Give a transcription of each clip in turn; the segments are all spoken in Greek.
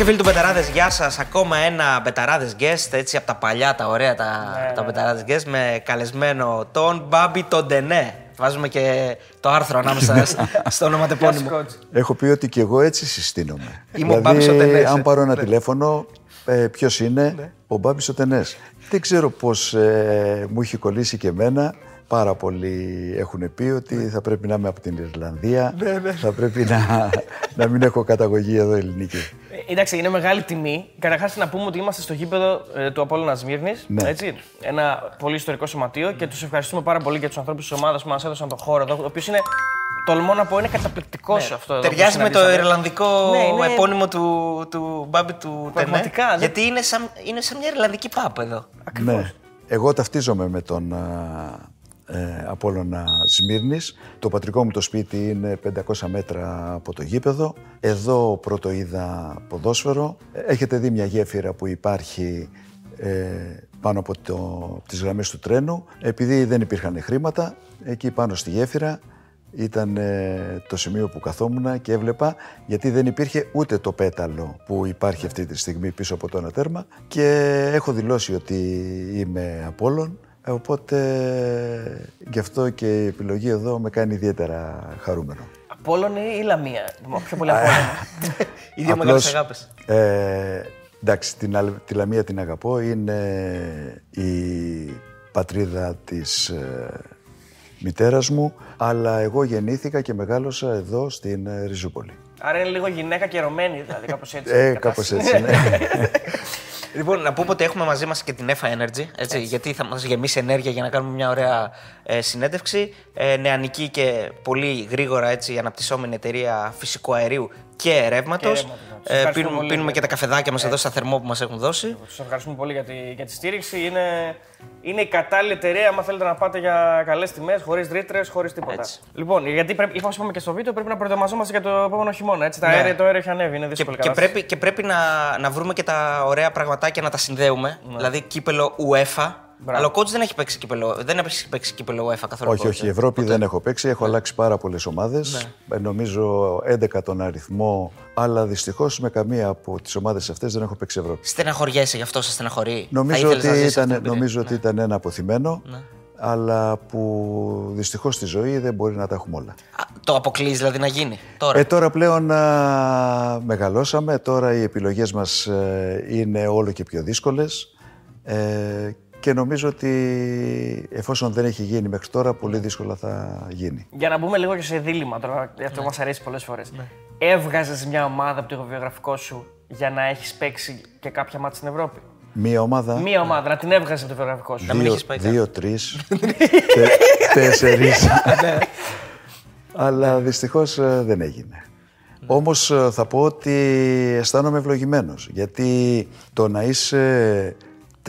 Φίλες και φίλοι του Betarades, γεια σας. Ακόμα ένα Betarades guest, έτσι από τα παλιά, τα ωραία τα, Ναι, τα ναι. Betarades guest, με καλεσμένο τον Μπάμπη τον Τεννέ. Βάζουμε και το άρθρο ανάμεσα σ- στο ονοματεπώνυμο. Coach. Έχω πει ότι και εγώ έτσι συστήνομαι. Είμαι ο Μπάμπης ο Τεννές, αν ε. πάρω ένα Ναι. τηλέφωνο, ε, ποιος είναι, ο Μπάμπης ο Τεννές. Δεν ξέρω πώς ε, μου έχει κολλήσει και εμένα. Πάρα πολλοί έχουν πει ότι Ναι. θα πρέπει να είμαι από την Ιρλανδία, θα πρέπει να, να μην έχω καταγωγή εδώ ελληνική. Ε, Εντάξει, είναι μεγάλη τιμή. Καταρχάς να πούμε ότι είμαστε στο γήπεδο ε, του Απόλλωνα Σμύρνης. Ναι. Έτσι. Ένα πολύ ιστορικό σωματείο και τους ευχαριστούμε πάρα πολύ για τους ανθρώπους της ομάδας που μας έδωσαν τον χώρο εδώ. Ο οποίος είναι, τολμώ να πω, είναι καταπληκτικός αυτό. εδώ που Ναι. Ταιριάζει με το συναντήσαμε. ιρλανδικό Ναι, είναι- επώνυμο του, του Μπάμπη του Τενέ. Πραγματικά, δεν- Γιατί είναι σαν, είναι σαν μια ιρλανδική πάπ εδώ. Ναι. Εγώ ταυτίζομαι με τον α, ε, Απόλλωνα Σμύρνης. Το πατρικό μου το σπίτι είναι 500 μέτρα από το γήπεδο. Εδώ πρώτο είδα ποδόσφαιρο. Έχετε δει μια γέφυρα που υπάρχει ε, πάνω από το, από τις γραμμές του τρένου. Επειδή δεν υπήρχαν χρήματα, εκεί πάνω στη γέφυρα ήταν ε, το σημείο που καθόμουν και έβλεπα γιατί δεν υπήρχε ούτε το πέταλο που υπάρχει αυτή τη στιγμή πίσω από το ένα τέρμα και έχω δηλώσει ότι είμαι Απόλλων ε, οπότε γι' αυτό και η επιλογή εδώ με κάνει ιδιαίτερα χαρούμενο. Απόλλων ή Λαμία; Πιο πολύ Απόλλων. Οι δύο Απλώς, μεγάλε αγάπες. Ε, εντάξει, την, Αλ- τη Λαμία την αγαπώ. Είναι η πατρίδα της ε, μητέρας μου, αλλά εγώ γεννήθηκα και μεγάλωσα εδώ στην ε, Ριζούπολη. Άρα είναι λίγο γυναίκα και ερωμένη, δηλαδή κάπως έτσι. Ε, η κάπως κατάσταση. έτσι, ναι. Λοιπόν, να πούμε ότι έχουμε μαζί μας και την EFA Energy, έτσι, γιατί θα μας γεμίσει ενέργεια για να κάνουμε μια ωραία ε, συνέντευξη. Ε, νεανική και πολύ γρήγορα έτσι, αναπτυσσόμενη εταιρεία φυσικού αερίου και ρεύματος. ρεύματος, ναι. Σας ευχαριστούμε πίνουμε, πολύ πίνουμε για και τα καφεδάκια μας εδώ στα θερμό που μας έχουν δώσει. Σα ευχαριστούμε πολύ για τη, για τη στήριξη. Είναι, είναι η κατάλληλη εταιρεία, άμα θέλετε να πάτε για καλές τιμές, χωρίς ρήτρες, χωρίς τίποτα. Έτσι. Λοιπόν, γιατί πρέπει, όπως είπαμε και στο βίντεο, πρέπει να προετοιμαζόμαστε για το επόμενο χειμώνα. Έτσι, τα Ναι. αέρια, το αέριο έχει ανέβει, είναι Και, δύσκολη και κατάσταση. πρέπει, και πρέπει να, να βρούμε και τα ωραία πραγματάκια να τα συνδέουμε. Δηλαδή κύπελο UEFA. Αλλά ο coach δεν έχει παίξει κύπελο, δεν έχει παίξει κύπελο UEFA καθόλου. όχι, coach, όχι, ε; Ευρώπη δεν έχω παίξει. Έχω αλλάξει πάρα πολλές ομάδες. Νομίζω 11 τον αριθμό, αλλά δυστυχώς με καμία από τις ομάδες αυτές δεν έχω παίξει Ευρώπη. Στεναχωριέσαι γι' αυτό, σε στεναχωρεί. Νομίζω Θα ήθελες να ότι, ζήσεις αυτή ήταν, την εμπειρία. νομίζω ότι ήταν ένα αποθυμένο, αλλά που δυστυχώς στη ζωή δεν μπορεί να τα έχουμε όλα. Α, το αποκλείει δηλαδή να γίνει τώρα; Ε, τώρα πλέον α, μεγαλώσαμε, τώρα οι επιλογές μας ε, είναι όλο και πιο δύσκολες ε, και νομίζω ότι εφόσον δεν έχει γίνει μέχρι τώρα, πολύ δύσκολα θα γίνει. Για να μπούμε λίγο και σε δίλημα τώρα, αυτό Ναι. μας αρέσει πολλές φορές. Έβγαζες μια ομάδα από το βιογραφικό σου για να έχεις παίξει και κάποια μάτια στην Ευρώπη; Μία ομάδα, Μία ομάδα, να την έβγαζες από το βιογραφικό σου. μην δύο, έχεις πάει καν. δύο τρεις, τε, τέσσερις. Αλλά δυστυχώς ε, δεν έγινε. Όμως ε, θα πω ότι αισθάνομαι ευλογημένος, γιατί το να είσαι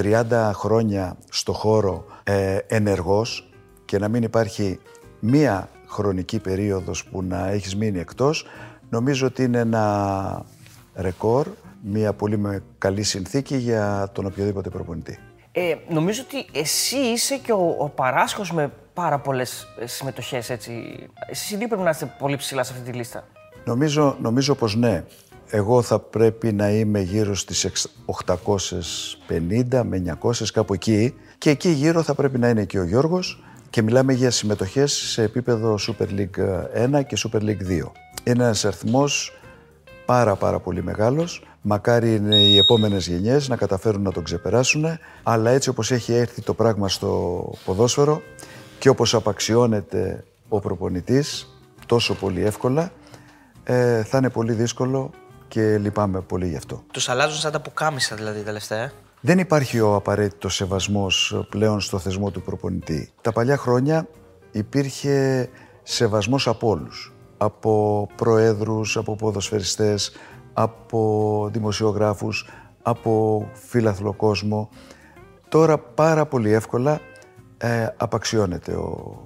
30 χρόνια στο χώρο ε, ενεργός και να μην υπάρχει μία χρονική περίοδος που να έχεις μείνει εκτός, νομίζω ότι είναι ένα ρεκόρ, μία πολύ με- καλή συνθήκη για τον οποιοδήποτε προπονητή. Ε, νομίζω ότι εσύ είσαι και ο, ο παράσχος με πάρα πολλές συμμετοχές. Εσεί οι δύο πρέπει να είστε πολύ ψηλά σε αυτή τη λίστα. Νομίζω, νομίζω πως ναι. Εγώ θα πρέπει να είμαι γύρω στις εξ- 850 με 900 κάπου εκεί και εκεί γύρω θα πρέπει να είναι και ο Γιώργος και μιλάμε για συμμετοχές σε επίπεδο Super League 1 και Super League 2. Είναι ένας αριθμός πάρα πάρα πολύ μεγάλος. Μακάρι είναι οι επόμενες γενιές να καταφέρουν να τον ξεπεράσουν, αλλά έτσι όπως έχει έρθει το πράγμα στο ποδόσφαιρο και όπως απαξιώνεται ο προπονητής τόσο πολύ εύκολα, ε, θα είναι πολύ δύσκολο και λυπάμαι πολύ γι' αυτό. Τους αλλάζουν σαν τα πουκάμισα δηλαδή τελευταία. ε. Δεν υπάρχει ο απαραίτητος σεβασμός πλέον στο θεσμό του προπονητή. Τα παλιά χρόνια υπήρχε σεβασμός από όλους. Από προέδρους, από ποδοσφαιριστές, από δημοσιογράφους, από φίλαθλο κόσμο. Τώρα πάρα πολύ εύκολα ε, απαξιώνεται ο,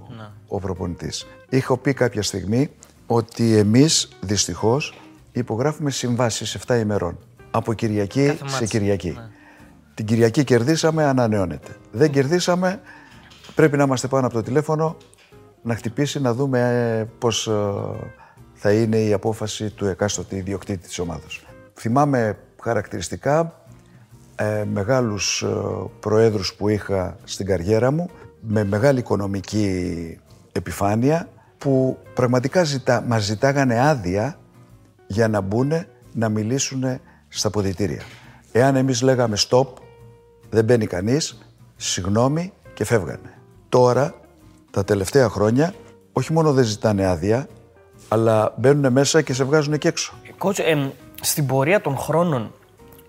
ο προπονητής. Είχα πει κάποια στιγμή ότι εμείς δυστυχώς υπογράφουμε συμβάσεις 7 ημερών. Από Κυριακή Κάθε σε μάτς. Κυριακή. Την Κυριακή κερδίσαμε, ανανεώνεται. Δεν κερδίσαμε, πρέπει να είμαστε πάνω από το τηλέφωνο, να χτυπήσει, να δούμε ε, πώς ε, θα είναι η απόφαση του εκάστοτε ιδιοκτήτη της ομάδας. θυμάμαι χαρακτηριστικά ε, μεγάλους ε, προέδρους που είχα στην καριέρα μου με μεγάλη οικονομική επιφάνεια που πραγματικά ζητά, μας ζητάγανε άδεια για να μπουν να μιλήσουν στα ποδητήρια. Εάν εμείς λέγαμε stop, δεν μπαίνει κανείς, συγγνώμη και φεύγανε. Τώρα, τα τελευταία χρόνια, όχι μόνο δεν ζητάνε άδεια, αλλά μπαίνουν μέσα και σε βγάζουν και έξω. Κότσο, εμ, στην πορεία των χρόνων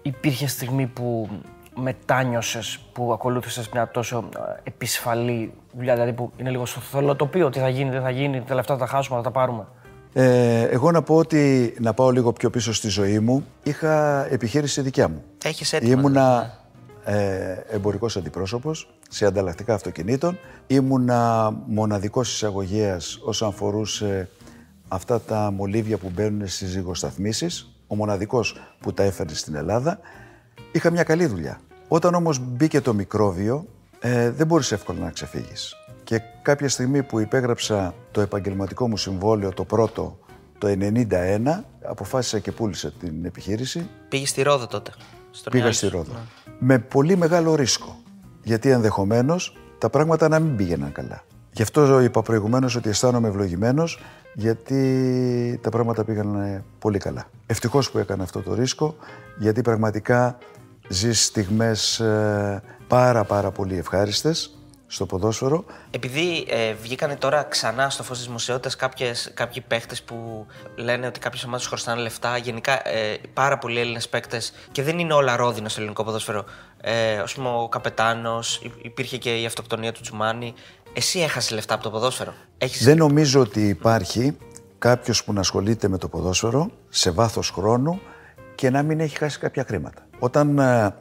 υπήρχε στιγμή που μετάνιωσες, που ακολούθησες μια τόσο ε, επισφαλή δουλειά, δηλαδή που είναι λίγο στο θολοτοπίο, τι θα γίνει, δεν θα γίνει, τα λεφτά θα τα χάσουμε, θα τα πάρουμε. Ε, εγώ να πω ότι, να πάω λίγο πιο πίσω στη ζωή μου, είχα επιχείρηση δικιά μου. Έχεις έτοιμα. Ήμουνα ε, εμπορικός αντιπρόσωπος σε ανταλλακτικά αυτοκινήτων. Ήμουνα μοναδικός εισαγωγέας όσον αφορούσε αυτά τα μολύβια που μπαίνουν στις ζυγοσταθμίσεις. Ο μοναδικός που τα έφερε στην Ελλάδα. Είχα μια καλή δουλειά. Όταν όμως μπήκε το μικρόβιο, ε, δεν μπορείς εύκολα να ξεφύγεις. Και κάποια στιγμή που υπέγραψα το επαγγελματικό μου συμβόλαιο, το πρώτο, το 91, αποφάσισα και πούλησα την επιχείρηση. Πήγες στη Ρόδο τότε. Στον Πήγα Ιωάννη. στη Ρόδο. Με πολύ μεγάλο ρίσκο. Γιατί ενδεχομένως τα πράγματα να μην πήγαιναν καλά. Γι' αυτό είπα προηγουμένως ότι αισθάνομαι ευλογημένος, γιατί τα πράγματα πήγαν ε, πολύ καλά. Ευτυχώς που έκανα αυτό το ρίσκο, γιατί πραγματικά ζεις στιγμές ε, πάρα πάρα πολύ ευχάριστες στο ποδόσφαιρο. Επειδή ε, βγήκανε τώρα ξανά στο φως της δημοσιότητας κάποιοι παίχτες που λένε ότι κάποιες ομάδες χρωστάνε λεφτά. Γενικά ε, πάρα πολλοί Έλληνες παίχτε και δεν είναι όλα ρόδινα στο ελληνικό ποδόσφαιρο. Ε, Α πούμε, ο Καπετάνος, υπήρχε και η αυτοκτονία του Τσουμάνι. Εσύ έχασες λεφτά από το ποδόσφαιρο; Έχεις... Δεν νομίζω ότι υπάρχει κάποιος που να ασχολείται με το ποδόσφαιρο σε βάθος χρόνου και να μην έχει χάσει κάποια χρήματα. Όταν ε,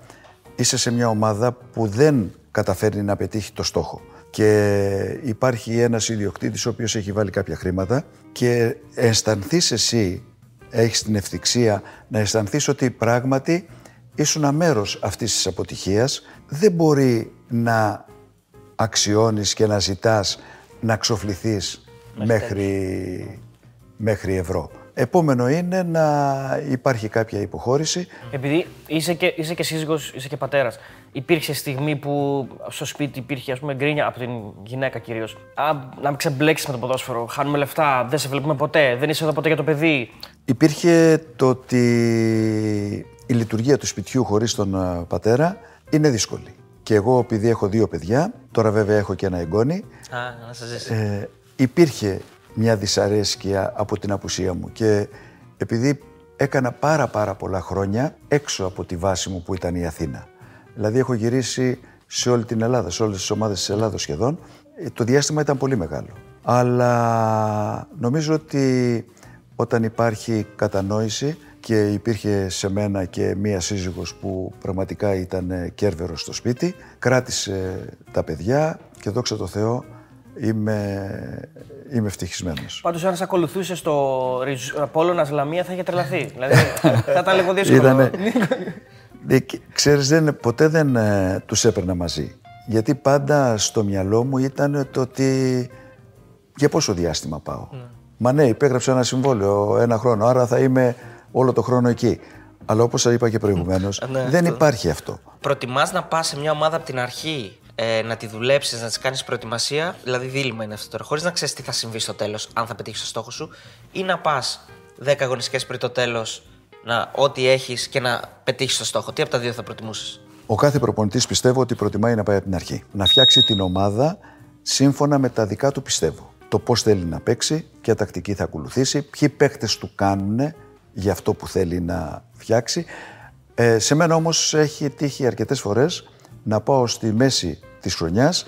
είσαι σε μια ομάδα που δεν καταφέρνει να πετύχει το στόχο και υπάρχει ένας ιδιοκτήτης ο οποίος έχει βάλει κάποια χρήματα και αισθανθείς εσύ, έχεις την ευθυξία να αισθανθείς ότι πράγματι ήσουν μέρος αυτής της αποτυχίας, δεν μπορεί να αξιώνεις και να ζητάς να ξοφληθείς μέχρι, μέχρι ευρώ. Επόμενο είναι να υπάρχει κάποια υποχώρηση. Επειδή είσαι και, είσαι και σύζυγος, είσαι και πατέρας, υπήρξε στιγμή που στο σπίτι υπήρχε ας πούμε γκρίνια από την γυναίκα κυρίως. Α, να μην ξεμπλέξεις με το ποδόσφαιρο, χάνουμε λεφτά, δεν σε βλέπουμε ποτέ, δεν είσαι εδώ ποτέ για το παιδί. Υπήρχε το ότι η λειτουργία του σπιτιού χωρίς τον α, πατέρα είναι δύσκολη. Και εγώ επειδή έχω δύο παιδιά, τώρα βέβαια έχω και ένα εγγόνι, Α, να σας ζήσει. ε, υπήρχε μια δυσαρέσκεια από την απουσία μου και επειδή έκανα πάρα πάρα πολλά χρόνια έξω από τη βάση μου που ήταν η Αθήνα. Δηλαδή έχω γυρίσει σε όλη την Ελλάδα, σε όλες τις ομάδες της Ελλάδος σχεδόν. Ε, Το διάστημα ήταν πολύ μεγάλο. Αλλά νομίζω ότι όταν υπάρχει κατανόηση και υπήρχε σε μένα και μία σύζυγος που πραγματικά ήταν ε, κέρβερος στο σπίτι, κράτησε τα παιδιά και δόξα τω Θεώ είμαι, είμαι ευτυχισμένος. Πάντως αν σε ακολουθούσε στο Ριζ- Απόλλωνας Λαμία θα είχε τρελαθεί. δηλαδή θα ήταν λίγο δύσκολο. Ήτανε... Ε, και- Ξέρεις, δεν, ποτέ δεν ε, τους έπαιρνα μαζί. Γιατί πάντα στο μυαλό μου ήταν το ότι για πόσο διάστημα πάω. Μα ναι, υπέγραψα ένα συμβόλαιο ένα χρόνο, άρα θα είμαι όλο το χρόνο εκεί. Αλλά όπως σας είπα και προηγουμένως, Ναι, δεν αυτό. υπάρχει αυτό. Προτιμάς να πας σε μια ομάδα από την αρχή, ε, να τη δουλέψεις, να της κάνεις προετοιμασία, δηλαδή δίλημα είναι αυτό τώρα, χωρίς να ξέρεις τι θα συμβεί στο τέλος, αν θα πετύχεις το στόχο σου, ή να πας 10 αγωνιστικές πριν το τέλος, ό,τι έχεις και να πετύχεις το στόχο. Τι από τα δύο θα προτιμούσες; Ο κάθε προπονητής πιστεύω ότι προτιμάει να πάει από την αρχή. Να φτιάξει την ομάδα σύμφωνα με τα δικά του πιστεύω. Το πώς θέλει να παίξει, ποια τακτική θα ακολουθήσει, ποιοι παίκτες του κάνουν για αυτό που θέλει να φτιάξει. Ε, σε μένα όμως έχει τύχει αρκετές φορές να πάω στη μέση της χρονιάς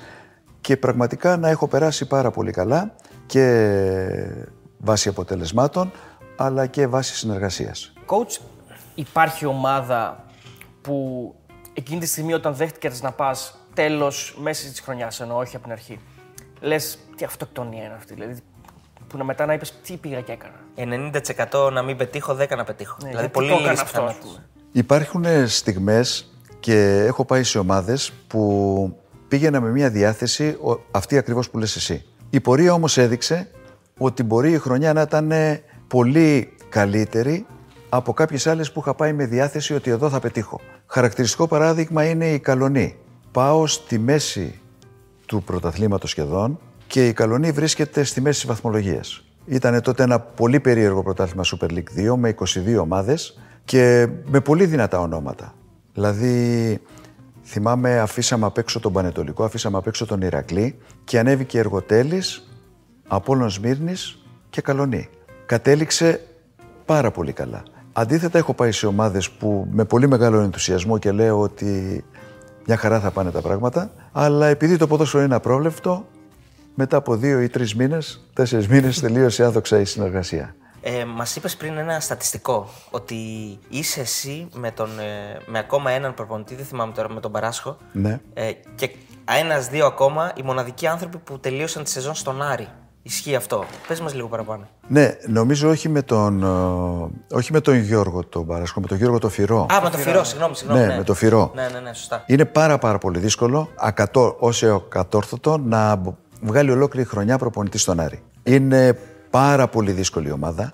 και πραγματικά να έχω περάσει πάρα πολύ καλά και βάσει αποτελεσμάτων αλλά και βάσει συνεργασίας. Coach, υπάρχει ομάδα που εκείνη τη στιγμή όταν δέχτηκες να πας τέλος μέσα της χρονιάς, ενώ όχι από την αρχή, λες τι αυτοκτονία είναι αυτή, δηλαδή που να μετά να είπες τι πήγα και έκανα. 90% να μην πετύχω, 10 να πετύχω. Ναι, δηλαδή γιατί πολύ το έκανα λίγες αυτό, ας πιθανότητες. πούμε. Υπάρχουν στιγμές και έχω πάει σε ομάδες που πήγαινα με μια διάθεση ο- αυτή ακριβώς που λες εσύ. Η πορεία όμως έδειξε ότι μπορεί η χρονιά να ήταν πολύ καλύτερη από κάποιες άλλες που είχα πάει με διάθεση ότι εδώ θα πετύχω. Χαρακτηριστικό παράδειγμα είναι η Καλονή. Πάω στη μέση του πρωταθλήματος σχεδόν και η Καλονή βρίσκεται στη μέση της βαθμολογίας. Ήταν τότε ένα πολύ περίεργο πρωτάθλημα Super League 2 με 22 ομάδες και με πολύ δυνατά ονόματα. Δηλαδή, θυμάμαι αφήσαμε απ' έξω τον Πανετολικό, αφήσαμε απ' έξω τον Ηρακλή και ανέβηκε Εργοτέλης, Απόλλων Σμύρνης και Καλονή. Κατέληξε πάρα πολύ καλά. Αντίθετα έχω πάει σε ομάδες που με πολύ μεγάλο ενθουσιασμό και λέω ότι μια χαρά θα πάνε τα πράγματα, αλλά επειδή το ποδόσφαιρο είναι απρόβλεπτο, μετά από δύο ή τρεις μήνες, τέσσερις μήνες τελείωσε άδοξα η συνεργασία. Ε, Μας είπες πριν ένα στατιστικό ότι είσαι εσύ με, τον, ε, με ακόμα έναν προπονητή, δεν θυμάμαι τώρα, με τον Παράσχο. Ναι. Ε, και ένα-δύο ακόμα οι μοναδικοί άνθρωποι που τελείωσαν τη σεζόν στον Άρη. Ισχύει αυτό. Πες μας λίγο παραπάνω. Ναι, νομίζω όχι με τον, ε, όχι με τον Γιώργο τον Παράσχο, με τον Γιώργο το Φυρό. Α, με το Φυρό, συγγνώμη. συγγνώμη Ναι, με το Φυρό. Ναι, ναι, ναι, σωστά. Είναι πάρα πάρα πολύ δύσκολο, ακατό, ως κατόρθωτο, να μπο- βγάλει ολόκληρη χρονιά προπονητής στον Άρη. Είναι πάρα πολύ δύσκολη ομάδα.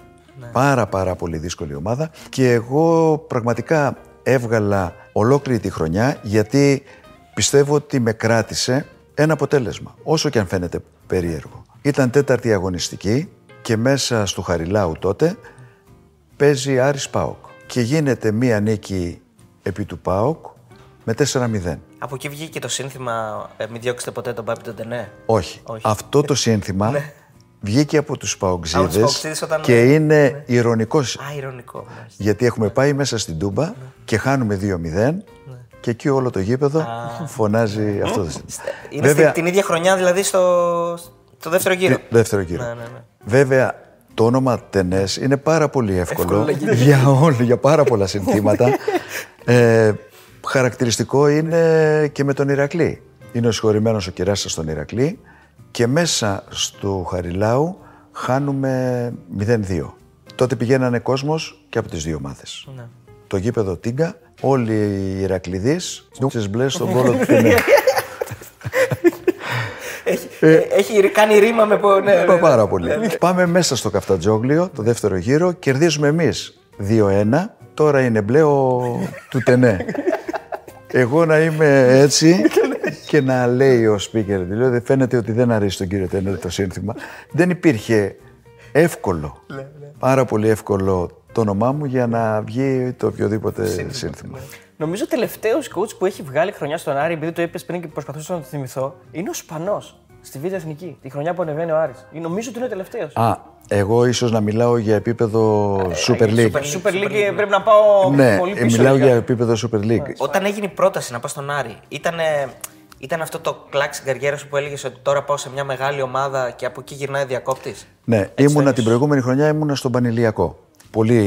Πάρα πάρα πολύ δύσκολη ομάδα. Και εγώ πραγματικά έβγαλα ολόκληρη τη χρονιά γιατί πιστεύω ότι με κράτησε ένα αποτέλεσμα. Όσο και αν φαίνεται περίεργο. Ήταν τέταρτη αγωνιστική και μέσα στο Χαριλάου τότε παίζει Άρης Πάοκ. Και γίνεται μία νίκη επί του Πάοκ με 4-0. Από εκεί βγήκε το σύνθημα ε, Μην διώξετε ποτέ τον Πάπη τον Τενέ. Όχι. Όχι. Αυτό το σύνθημα βγήκε από τους Από τους Παοξίδες Παοξίδες όταν- και είναι ηρωνικός. Α, ηρωνικό. μάλιστα. Γιατί έχουμε πάει μέσα στην Τούμπα και χάνουμε 2-0 και εκεί όλο το γήπεδο φωνάζει αυτό το σύνθημα. Είναι Βέβαια, στην, την ίδια χρονιά δηλαδή στο, στο δεύτερο γύρο. δεύτερο γύρο. Ναι, ναι, ναι. Βέβαια, το όνομα Τενές είναι πάρα πολύ εύκολο για, όλοι, για πάρα πολλά συνθήματα. ε, χαρακτηριστικό είναι και με τον Ηρακλή. Είναι ο συγχωρημένος ο Κεράσας στον Ηρακλή και μέσα στο Χαριλάου χάνουμε 0-2. Τότε πηγαίνανε κόσμος και από τις δύο ομάδες. Ναι. Το γήπεδο Τίγκα, όλοι οι Ηρακλειδείς, νούξες μπλε στον κόλο του Τενέ. Έχει, ε, έχει κάνει ρήμα με. πο- Ναι, ναι, Πα- ναι. Πάρα πολύ. Πάμε μέσα στο καφτατζόγλιο, το δεύτερο γύρο, κερδίζουμε εμείς 2-1. Τώρα είναι μπλε ο του Τενέ. Εγώ να είμαι έτσι και να λέει ο speaker, δηλαδή φαίνεται ότι δεν αρέσει τον κύριο Τενέ το σύνθημα. Δεν υπήρχε εύκολο, πάρα πολύ εύκολο το όνομά μου για να βγει το οποιοδήποτε σύνθημα. Νομίζω ο τελευταίος coach που έχει βγάλει χρονιά στον Άρη, επειδή το είπες πριν και προσπαθούσα να το θυμηθώ, είναι ο Σπανός στη Β' Εθνική. Τη χρονιά που ανεβαίνει ο Άρης. Ή Νομίζω ότι είναι ο τελευταίος. Α, εγώ ίσως να μιλάω για επίπεδο Super League. Super League πρέπει να πάω Ναι, πολύ ε, πίσω. μιλάω για- για επίπεδο Super League. Όταν έγινε η πρόταση να πας στον Άρη, ήταν, ήταν αυτό το κλακ στην καριέρα σου που έλεγες ότι τώρα πάω σε μια μεγάλη ομάδα και από εκεί γυρνάει διακόπτης; Ναι, ήμουνα την προηγούμενη χρονιά ήμουνα στον Πανηλιακό. Πολύ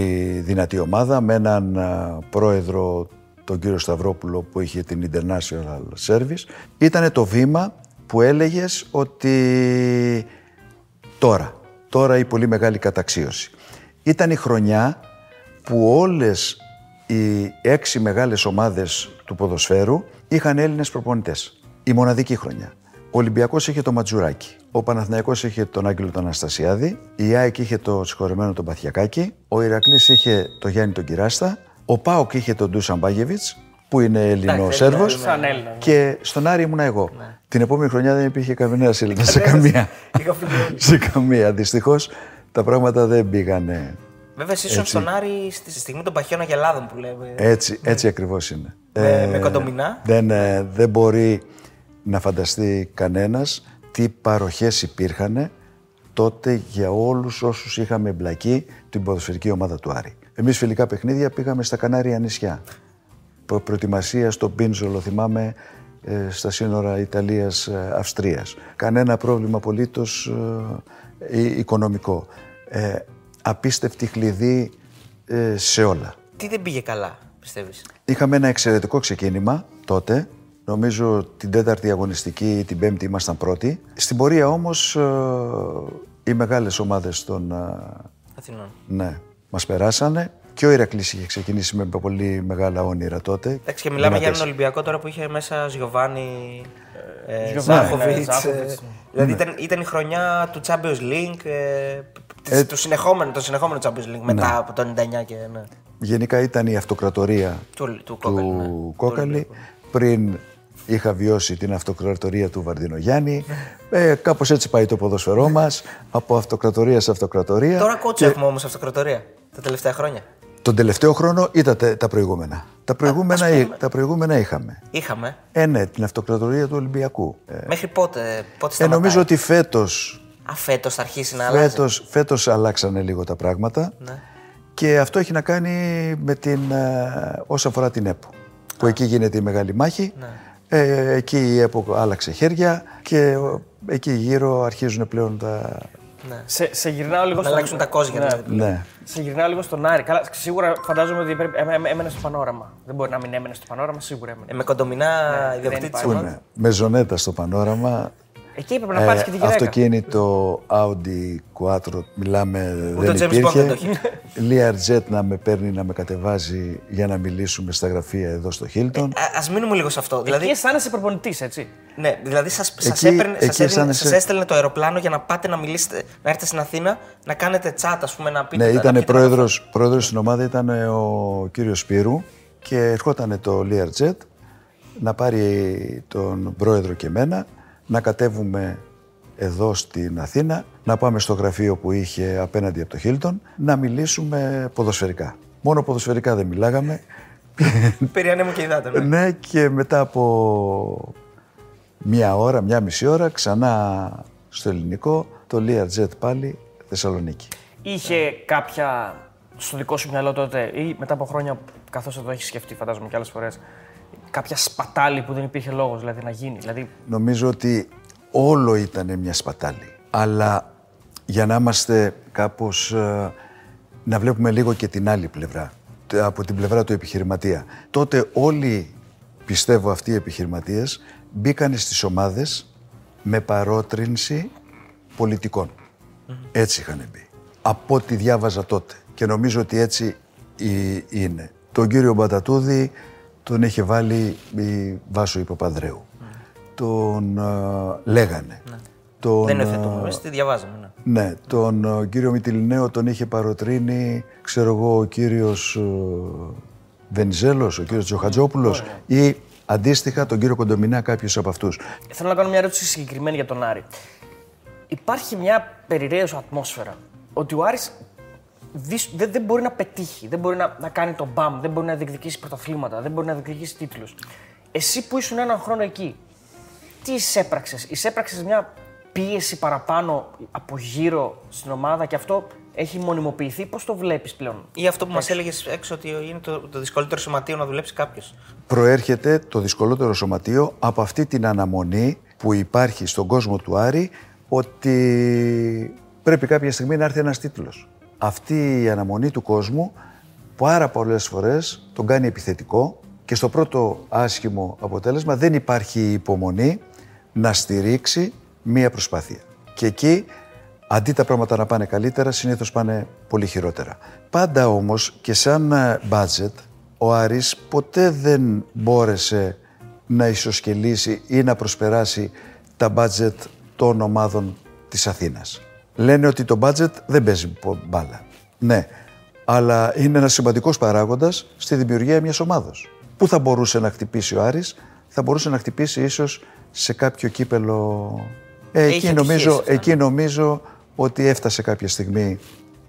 δυνατή ομάδα με έναν α, πρόεδρο, τον κύριο Σταυρόπουλο που είχε την International Service. Ήταν το βήμα που έλεγες ότι τώρα, τώρα η πολύ μεγάλη καταξίωση. Ήταν η χρονιά που όλες οι έξι μεγάλες ομάδες του ποδοσφαίρου είχαν Έλληνες προπονητές. Η μοναδική χρονιά. Ο Ολυμπιακός είχε το Ματζουράκι. Ο Παναθηναϊκός είχε τον Άγγελο τον Αναστασιάδη. Η ΑΕΚ είχε το συγχωρεμένο τον Παθιακάκη. Ο Ηρακλής είχε το Γιάννη τον Κυράστα. Ο Πάοκ είχε τον Ντούσαν Μπάγεβιτς, που είναι Ελληνό-Σέρβος. Σαν Έλληνα. ναι. Και στον Άρη ήμουνα εγώ. Την επόμενη χρονιά δεν υπήρχε κανένα Έλληνα σε καμία. Είχα φύγει όλοι. σε καμία. Δυστυχώς τα πράγματα δεν πήγανε Βέβαια, εσύ ήσουν στον Άρη στη στη στιγμή των παχιών αγελάδων που λέμε. έτσι. Έτσι ακριβώς είναι. Με- με κοντομινά. Δεν, ε, δεν μπορεί να φανταστεί κανένας τι παροχές υπήρχαν τότε για όλους όσους είχαμε εμπλακεί την ποδοσφαιρική ομάδα του Άρη. Εμείς φιλικά παιχνίδια πήγαμε στα Κανάρια νησιά. Προ- Προετοιμασία στο Πίνζολο, θυμάμαι, ε, στα σύνορα Ιταλίας-Αυστρίας. Κανένα πρόβλημα απολύτως ε, ε, οικονομικό. Ε, απίστευτη χλειδί ε, σε όλα. Τι δεν πήγε καλά, πιστεύεις; Είχαμε ένα εξαιρετικό ξεκίνημα τότε. Νομίζω την τέταρτη αγωνιστική ή την πέμπτη ήμασταν πρώτοι. Στην πορεία όμως ε, οι μεγάλες ομάδες των... ε, Αθηνών. ναι, μας περάσανε. Και ο Ηρακλής είχε ξεκινήσει με πολύ μεγάλα όνειρα τότε. Εντάξει, και μιλάμε για έναν Δυνατές. Ολυμπιακό τώρα που είχε μέσα Ζιωβάνι. ε, Γιωβάνι, Ζάχοβιτς. ναι, Ζάχοβιτς. Δηλαδή ήταν, ήταν η χρονιά του Champions League, ε, της- του συνεχόμενου, το συνεχόμενο Champions League μετά από το 99 και. Ναι. Γενικά ήταν η αυτοκρατορία Του, του Κόκαλη. ναι. του Κόκαλη. Πριν είχα βιώσει την αυτοκρατορία του Βαρδινογιάννη. Ε, κάπως έτσι πάει το ποδοσφαιρό μας, από αυτοκρατορία σε αυτοκρατορία. Τώρα κότσο έχουμε όμως αυτοκρατορία τα τελευταία χρόνια. Τον τελευταίο χρόνο ήταν τα, τα προηγούμενα. Τα προηγούμενα, εί- τα προηγούμενα είχαμε. Είχαμε. Ε, ναι, την αυτοκρατορία του Ολυμπιακού. Ε, Μέχρι πότε, πότε ε, σταματάει; νομίζω ότι φέτος, Α, φέτος θα αρχίσει να αλλάζει. φέτος, φέτος αλλάξανε λίγο τα πράγματα Ναι. και αυτό έχει να κάνει με την, ε, όσον αφορά την ΕΠΟ. Που εκεί γίνεται η μεγάλη μάχη. Ναι. Ε, εκεί η ΕΠΟ άλλαξε χέρια και ε, εκεί γύρω αρχίζουν πλέον τα... Ναι. Σε, σε γυρνάω λίγο Να αλλάξουν τα κόζια Ναι. δηλαδή. Ναι. Σε γυρνάω λίγο στον Άρη. Καλά, σίγουρα φαντάζομαι ότι πρέπει- έμ- έμ- έμενε στο πανόραμα. Δεν μπορεί να μην έμενε στο πανόραμα, σίγουρα έμενε. Ε, με κοντομινά δεν ιδιοκτήτη. υπάρχει. Πού είναι, με ζωνέτα στο πανόραμα. Εκεί έπρεπε να πάρεις και τη γυναίκα. Ε, αυτοκίνητο Audi Quattro, μιλάμε, Ούτε ο δεν James Bond υπήρχε. δεν το έχει. Learjet να με παίρνει, να με κατεβάζει για να μιλήσουμε στα γραφεία εδώ στο Hilton. Α μείνουμε λίγο σε αυτό. Δηλαδή, Εκεί αισθάνεσαι προπονητής, έτσι. ναι, δηλαδή σας, σας, Εκεί- έπαιρνε, εκεί σας, έδινε- αισθάνεσαι- σας έστελνε το αεροπλάνο για να πάτε να μιλήσετε, να έρθετε στην Αθήνα, να κάνετε τσάτα, ας πούμε, να πείτε. Ναι, να ήταν πείτε πρόεδρος, πρόεδρος στην ομάδα ήταν ο κύριος Σπύρου και ερχόταν το Learjet να πάρει τον πρόεδρο και εμένα, να κατέβουμε εδώ στην Αθήνα, να πάμε στο γραφείο που είχε απέναντι από το Hilton, να μιλήσουμε ποδοσφαιρικά. Μόνο ποδοσφαιρικά δεν μιλάγαμε. Περί ανέμου και υδάτων. ναι. ναι, και μετά από μία ώρα, μία μισή ώρα, ξανά στο ελληνικό, το Learjet πάλι Θεσσαλονίκη. Είχε κάποια στο δικό σου μυαλό τότε ή μετά από χρόνια καθώς θα το έχεις σκεφτεί, φαντάζομαι και άλλες φορές, κάποια σπατάλη που δεν υπήρχε λόγος δηλαδή, να γίνει. Δηλαδή, Νομίζω ότι όλο ήταν μια σπατάλη. Αλλά για να είμαστε κάπως... ε, να βλέπουμε λίγο και την άλλη πλευρά, τε- από την πλευρά του επιχειρηματία. Τότε όλοι, πιστεύω αυτοί οι επιχειρηματίες, μπήκαν στις ομάδες με παρότρινση πολιτικών. Έτσι είχαν μπει. Από ό,τι διάβαζα τότε. Και νομίζω ότι έτσι η- είναι. Τον κύριο Μπατατούδη τον είχε βάλει η Βάσο Παπανδρέου. Τον ε, λέγανε. Τον, Δεν είναι ε, θετούμενο, εμείς τη διαβάζαμε. Ναι. ναι, τον ε, κύριο Μητυλινέο τον είχε παροτρύνει, ξέρω εγώ, ο κύριος ε, Βενιζέλος, ο κύριος Τζοχατζόπουλος ή αντίστοιχα τον κύριο Κοντομινά κάποιος από αυτούς. θέλω να κάνω μια ερώτηση συγκεκριμένη για τον Άρη. Υπάρχει μια περιραίωση ατμόσφαιρα ότι ο Άρης δυσ- δεν, δεν μπορεί να πετύχει, δεν μπορεί να, να κάνει τον μπαμ, δεν μπορεί να διεκδικήσει πρωταθλήματα, δεν μπορεί να διεκδικήσει τίτλους. Εσύ που ήσουν έναν χρόνο εκεί, τι εισέπραξες, εισέπραξες μια πίεση παραπάνω από γύρω στην ομάδα και αυτό έχει μονιμοποιηθεί, πώς το βλέπεις πλέον; Ή αυτό που μας έλεγες έξω ότι είναι το, το δυσκολότερο σωματείο να δουλέψει κάποιος. Προέρχεται το δυσκολότερο σωματείο από αυτή την αναμονή που υπάρχει στον κόσμο του Άρη ότι πρέπει κάποια στιγμή να έρθει ένας τίτλος. Αυτή η αναμονή του κόσμου πάρα πολλές φορές τον κάνει επιθετικό και στο πρώτο άσχημο αποτέλεσμα δεν υπάρχει υπομονή να στηρίξει μία προσπάθεια. Και εκεί αντί τα πράγματα να πάνε καλύτερα, συνήθως πάνε πολύ χειρότερα. Πάντα όμως και σαν ε, budget, ο Άρης ποτέ δεν μπόρεσε να ισοσκελίσει ή να προσπεράσει τα budget των ομάδων της Αθήνας. Λένε ότι το budget δεν παίζει πο- μπάλα. Ναι, αλλά είναι ένας σημαντικός παράγοντας στη δημιουργία μιας ομάδος. Πού θα μπορούσε να χτυπήσει ο Άρης, θα μπορούσε να χτυπήσει ίσως σε κάποιο κύπελο... Ε, Έχει εκεί, ατυχίες νομίζω, αυτά, εκεί νομίζω ότι έφτασε κάποια στιγμή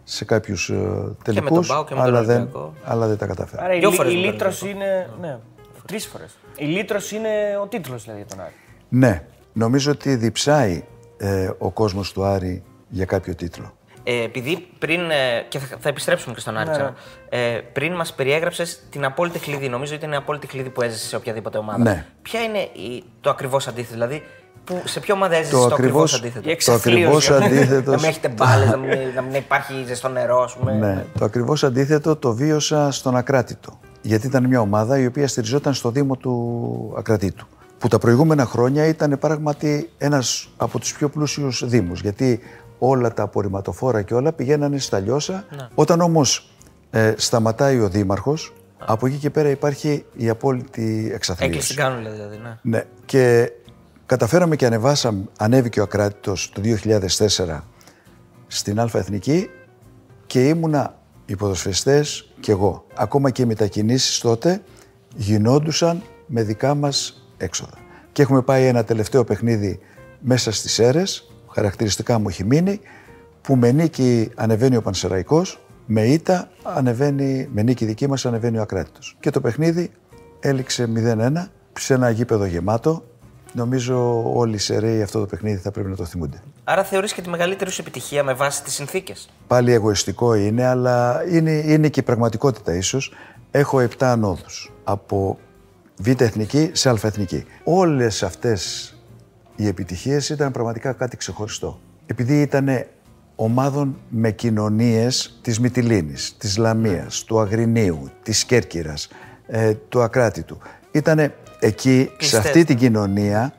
σε κάποιους ε, τελικούς, ΠΑΟΚ και με τον αλλά, δεν, Ολυμπιακό. αλλά δεν τα κατάφερε. Άρα η, Δυο λύ- φορές η με τον λύτρωση είναι. Ναι, τρεις φορές. Η λύτρωση είναι ο τίτλος δηλαδή για τον Άρη. Ναι, νομίζω ότι διψάει ε, ο κόσμος του Άρη για κάποιο τίτλο. Ε, επειδή πριν. ε, και θα, θα επιστρέψουμε και στον Άρη ξανά. Ε, πριν μας περιέγραψες την απόλυτη κλειδί. Νομίζω ότι είναι η απόλυτη κλειδί που έζησε σε οποιαδήποτε ομάδα. Ναι. Ποια είναι η, το ακριβώς αντίθετο, δηλαδή που, σε ποια ομάδα έζησε Το το, ακριβώς ακριβώς- αντίθετο; Η Το ακριβώς εξαθλίωση. αντίθετο. να μην έχετε μπάλε, να, μην, να μην υπάρχει ζεστό νερό, ας πούμε. Ναι, το ακριβώς αντίθετο το βίωσα στον Ακράτητο. Γιατί ήταν μια ομάδα η οποία στηριζόταν στο Δήμο του Ακρατήτου. Που τα προηγούμενα χρόνια ήταν πράγματι ένας από τους πιο πλούσιους Δήμους. Γιατί όλα τα απορριμματοφόρα και όλα πηγαίνανε στα λιώσα. Όταν όμως ε, σταματάει ο Δήμαρχος, από εκεί και πέρα υπάρχει η απόλυτη Έκλεισε εξαθλίωση. την κάνουλα δηλαδή. Ναι. Ναι, και καταφέραμε και ανεβάσαμε, ανέβηκε ο Ακράτητος το 2004 στην Αλφα Εθνική και ήμουνα οι ποδοσφαιριστές και εγώ. Ακόμα και οι μετακινήσεις τότε γινόντουσαν με δικά μας έξοδα. Και έχουμε πάει ένα τελευταίο παιχνίδι μέσα στις αίρες, χαρακτηριστικά μου έχει μείνει, που με νίκη ανεβαίνει ο Πανσεραϊκός, με ήττα ανεβαίνει, με νίκη δική μας ανεβαίνει ο Ακράτητος. Και το παιχνίδι έληξε 0-1 σε ένα γήπεδο γεμάτο. Νομίζω όλοι οι Σεραίοι αυτό το παιχνίδι θα πρέπει να το θυμούνται. Άρα θεωρείς και τη μεγαλύτερη σου επιτυχία με βάση τις συνθήκες; Πάλι εγωιστικό είναι, αλλά είναι, είναι και η πραγματικότητα ίσως. Έχω 7 ανόδους από Β' εθνική σε Α' εθνική. Όλες αυτές οι επιτυχίες ήταν πραγματικά κάτι ξεχωριστό. Επειδή ήταν ομάδων με κοινωνίες της Μυτιλίνης, της Λαμίας, του Αγρινίου, της Κέρκυρας, ε, του Ακράτητου. Ήταν εκεί, σε αυτή την κοινωνία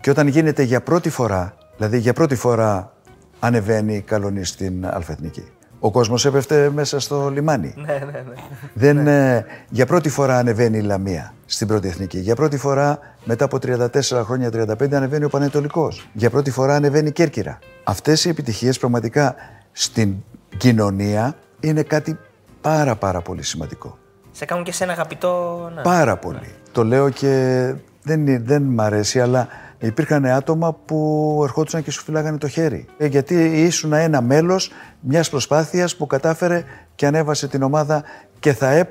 και όταν γίνεται για πρώτη φορά, δηλαδή για πρώτη φορά ανεβαίνει η καλονή στην Αλφαεθνική. Ο κόσμος έπεφτε μέσα στο λιμάνι. Ναι, ναι, ναι. Δεν, ε, για πρώτη φορά ανεβαίνει η Λαμία στην πρώτη εθνική. Για πρώτη φορά μετά από 34 χρόνια, 35 ανεβαίνει ο Πανετολικός. Για πρώτη φορά ανεβαίνει η Κέρκυρα. Αυτές οι επιτυχίες πραγματικά στην κοινωνία είναι κάτι πάρα πάρα πολύ σημαντικό. Σε κάνουν και σε ένα αγαπητό. Ναι. Πάρα πολύ. Το λέω και δεν, δεν μ' αρέσει, αλλά υπήρχαν άτομα που ερχόντουσαν και σου φυλάγανε το χέρι. Ε, γιατί ήσουν ένα μέλος μιας προσπάθειας που κατάφερε και ανέβασε την ομάδα και θα έ,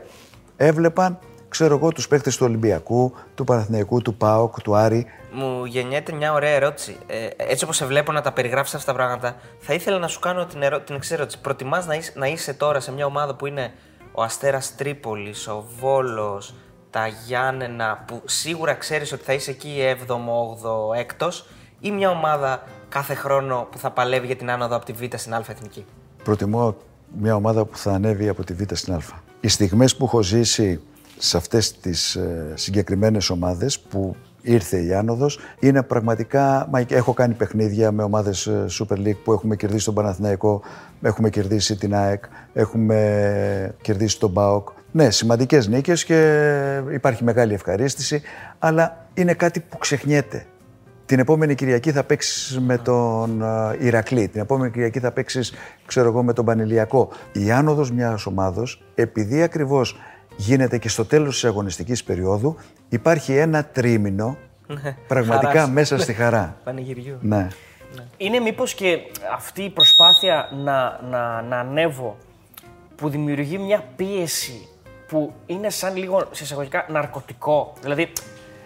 έβλεπαν ξέρω εγώ, τους παίχτες του Ολυμπιακού, του Παναθηναϊκού, του ΠΑΟΚ, του Άρη. Μου γεννιέται μια ωραία ερώτηση. Ε, έτσι όπως σε βλέπω να τα περιγράφεις αυτά τα πράγματα, θα ήθελα να σου κάνω την, ερώ... την εξής ερώτηση. Προτιμάς να είσαι, να είσαι τώρα σε μια ομάδα που είναι ο Αστέρας Τρίπολης, ο Βόλος, τα Γιάννενα, που σίγουρα ξέρεις ότι θα είσαι εκεί 7ο, 8ο, 6ο, ή μια ομάδα κάθε χρόνο που θα παλεύει για την άνοδο από τη Β στην Α Εθνική; Προτιμώ μια ομάδα που θα ανέβει από τη Β στην Α. Οι στιγμές που έχω ζήσει σε αυτές τις ε, συγκεκριμένες ομάδες που ήρθε η άνοδος είναι πραγματικά, μα έχω κάνει παιχνίδια με ομάδες ε, Super League που έχουμε κερδίσει τον Παναθηναϊκό, έχουμε κερδίσει την ΑΕΚ, έχουμε κερδίσει τον ΠΑΟΚ. Ναι, σημαντικές νίκες και υπάρχει μεγάλη ευχαρίστηση, αλλά είναι κάτι που ξεχνιέται. Την επόμενη Κυριακή θα παίξεις με τον ε, Ηρακλή. Την επόμενη Κυριακή θα παίξεις, ξέρω εγώ, με τον Πανηλιακό. Η άνοδος μιας ομάδος, επειδή ακριβώς γίνεται και στο τέλος της αγωνιστικής περίοδου υπάρχει ένα τρίμηνο Ναι. πραγματικά Χαράς. μέσα στη χαρά. Πανηγυριού. ναι. Είναι μήπως και αυτή η προσπάθεια να, να, να ανέβω που δημιουργεί μια πίεση που είναι σαν λίγο σε εισαγωγικά ναρκωτικό. Δηλαδή,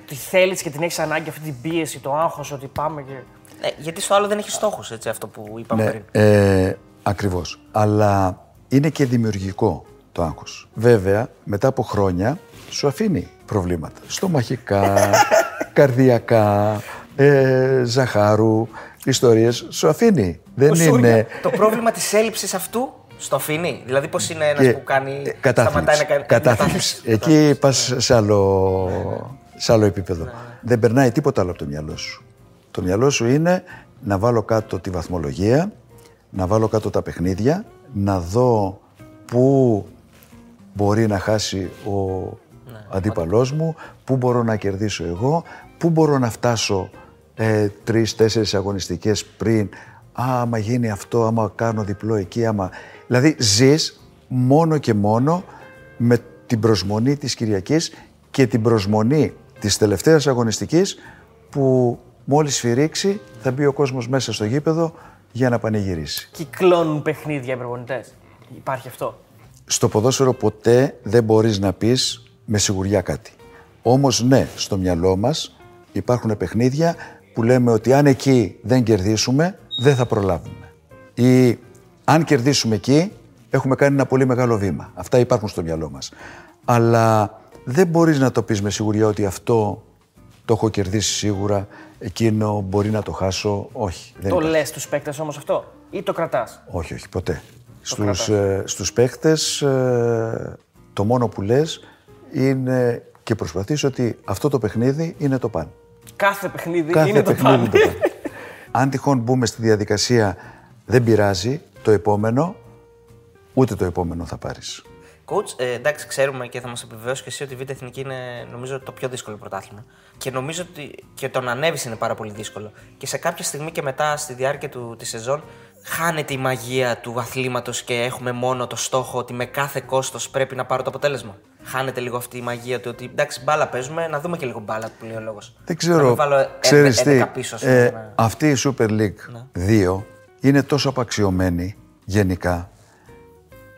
τη θέλεις και την έχεις ανάγκη αυτή την πίεση, το άγχος ότι πάμε και... Ναι, γιατί στο άλλο δεν έχει στόχους, έτσι, αυτό που είπαμε ναι. πριν. Ε, ακριβώς. Αλλά είναι και δημιουργικό το άγχος. Βέβαια, μετά από χρόνια σου αφήνει προβλήματα. Στομαχικά, καρδιακά, ε, ζαχάρου, ιστορίες. Σου αφήνει. Δεν Κουσούρια. είναι... Το πρόβλημα της έλλειψης αυτού στο αφήνει. Δηλαδή, πώς είναι ένας Και- που κάνει. ε, κατάθλιψη. σταματάει να κάνει. Κατάθλιψη. Εκεί πας σε άλλο, σε άλλο επίπεδο. Δεν περνάει τίποτα άλλο από το μυαλό σου. Το μυαλό σου είναι να βάλω κάτω τη βαθμολογία, να βάλω κάτω τα παιχνίδια, να δω πού μπορεί να χάσει ο αντίπαλός μου, πού μπορώ να κερδίσω εγώ, πού μπορώ να φτάσω ε, τρεις-τέσσερις αγωνιστικές πριν, «Α, άμα γίνει αυτό, άμα κάνω διπλό εκεί, άμα... Δηλαδή ζεις μόνο και μόνο με την προσμονή της Κυριακής και την προσμονή της τελευταίας αγωνιστικής που μόλις σφυρίξει θα μπει ο κόσμος μέσα στο γήπεδο για να πανηγυρίσει. Κυκλώνουν παιχνίδια οι προπονητές. Υπάρχει αυτό; Στο ποδόσφαιρο ποτέ δεν μπορείς να πεις με σιγουριά κάτι. Όμως ναι, στο μυαλό μας υπάρχουν παιχνίδια που λέμε ότι αν εκεί δεν κερδίσουμε, δεν θα προλάβουμε. Ή αν κερδίσουμε εκεί, έχουμε κάνει ένα πολύ μεγάλο βήμα. Αυτά υπάρχουν στο μυαλό μας. Αλλά δεν μπορείς να το πεις με σιγουριά ότι αυτό το έχω κερδίσει σίγουρα, εκείνο μπορεί να το χάσω. Όχι. Δεν το υπάρχει. λες στους παίκτες όμως αυτό ή το κρατάς; Όχι, όχι, ποτέ. Στους, ε, στους παίχτες ε, το μόνο που λες είναι και προσπαθείς ότι αυτό το παιχνίδι είναι το παν. Κάθε παιχνίδι Κάθε είναι το παιχνίδι πάνω. είναι το παν. Αν τυχόν μπούμε στη διαδικασία δεν πειράζει το επόμενο, ούτε το επόμενο θα πάρεις. Coach, ε, εντάξει, ξέρουμε και θα μας επιβεβαιώσεις και εσύ ότι η Β' Εθνική είναι νομίζω το πιο δύσκολο πρωτάθλημα. Και νομίζω ότι και το να ανέβει είναι πάρα πολύ δύσκολο. Και σε κάποια στιγμή και μετά στη διάρκεια του, της σεζόν χάνεται η μαγεία του αθλήματος και έχουμε μόνο το στόχο ότι με κάθε κόστος πρέπει να πάρω το αποτέλεσμα. Χάνεται λίγο αυτή η μαγεία του ότι εντάξει, μπάλα παίζουμε, να δούμε και λίγο μπάλα που λέει ο λόγος. Δεν ξέρω. Ξέρεις τι, ε, αυτή η Super League 2 είναι τόσο απαξιωμένη γενικά.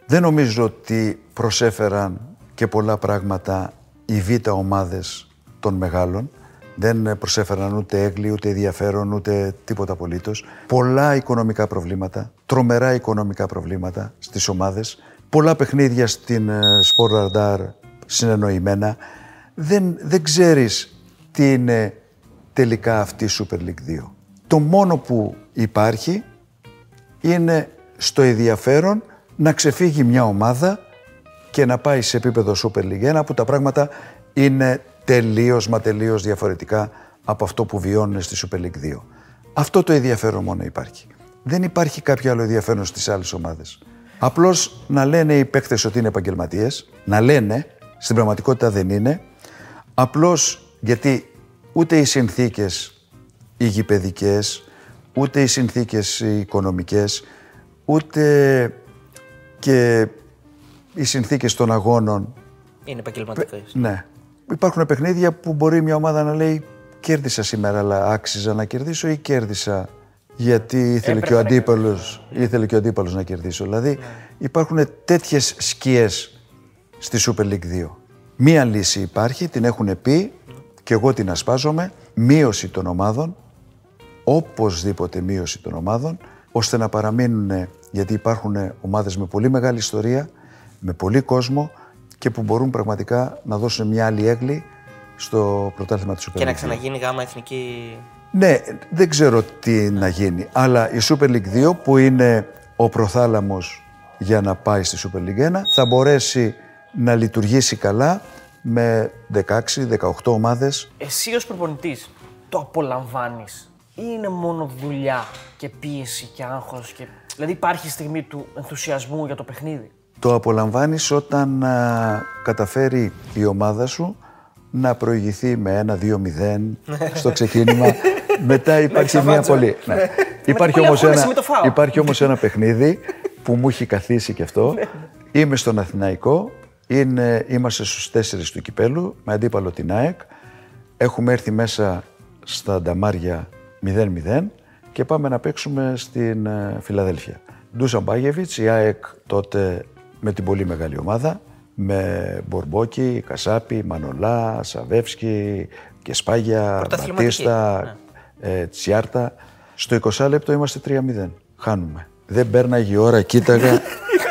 Δεν νομίζω ότι προσέφεραν και πολλά πράγματα οι β' ομάδες των μεγάλων. Δεν προσέφεραν ούτε έγκλη, ούτε ενδιαφέρον, ούτε τίποτα απολύτως. Πολλά οικονομικά προβλήματα, τρομερά οικονομικά προβλήματα στις ομάδες. Πολλά παιχνίδια στην ε, Sport Radar συνεννοημένα. Δεν, δεν ξέρεις τι είναι τελικά αυτή η Super League 2. Το μόνο που υπάρχει είναι στο ενδιαφέρον να ξεφύγει μια ομάδα και να πάει σε επίπεδο Super League 1 που τα πράγματα είναι τελείως μα τελείως διαφορετικά από αυτό που βιώνουν στη Super League 2. Αυτό το ενδιαφέρον μόνο υπάρχει. Δεν υπάρχει κάποιο άλλο ενδιαφέρον στις άλλες ομάδες. Απλώς να λένε οι παίκτες ότι είναι επαγγελματίες, να λένε, στην πραγματικότητα δεν είναι, απλώς γιατί ούτε οι συνθήκες οι γηπαιδικές, ούτε οι συνθήκες οι οικονομικές, ούτε και οι συνθήκες των αγώνων. Είναι επαγγελματικέ. Ναι. Υπάρχουν παιχνίδια που μπορεί μια ομάδα να λέει κέρδισα σήμερα αλλά άξιζα να κερδίσω ή κέρδισα γιατί ήθελε και, ο αντίπαλος, ήθελε και ο αντίπαλος να κερδίσω. Δηλαδή ναι. υπάρχουν τέτοιες σκιές στη Super League 2. Μία λύση υπάρχει, την έχουν πει και εγώ την ασπάζομαι, μείωση των ομάδων, οπωσδήποτε μείωση των ομάδων, ώστε να παραμείνουν, γιατί υπάρχουν ομάδες με πολύ μεγάλη ιστορία, με πολύ κόσμο και που μπορούν πραγματικά να δώσουν μια άλλη έγκλη στο πρωτάθλημα της Super League. Και να ξαναγίνει γάμα εθνική... Ναι, δεν ξέρω τι να γίνει, αλλά η Super League 2 που είναι ο προθάλαμος για να πάει στη Super League 1 θα μπορέσει να λειτουργήσει καλά με 16-18 ομάδες. Εσύ ως προπονητής το απολαμβάνεις; Ή είναι μόνο δουλειά και πίεση και άγχος και... Δηλαδή υπάρχει στιγμή του ενθουσιασμού για το παιχνίδι; Το απολαμβάνεις όταν α, καταφέρει η ομάδα σου να προηγηθεί με ένα 2-0 στο ξεκίνημα. Μετά υπάρχει μια πολύ... Ναι. Υπάρχει, όμως ένα, υπάρχει όμως ένα παιχνίδι που μου έχει καθίσει και αυτό. Είμαι στον Αθηναϊκό, είναι, είμαστε στους τέσσερις του Κυπέλου, με αντίπαλο την ΑΕΚ. Έχουμε έρθει μέσα στα Νταμάρια 0-0 και πάμε να παίξουμε στην ε, Φιλαδέλφια. Ντούσαν Μπάγεβιτς, η ΑΕΚ τότε με την πολύ μεγάλη ομάδα, με Μπορμπόκι, Κασάπη, Μανολά, Σαβεύσκι και Σπάγια, Μπατίστα, ναι. ε, Τσιάρτα. Στο 20 λεπτό είμαστε 3-0. Χάνουμε. Δεν πέρναγε η ώρα, κοίταγα.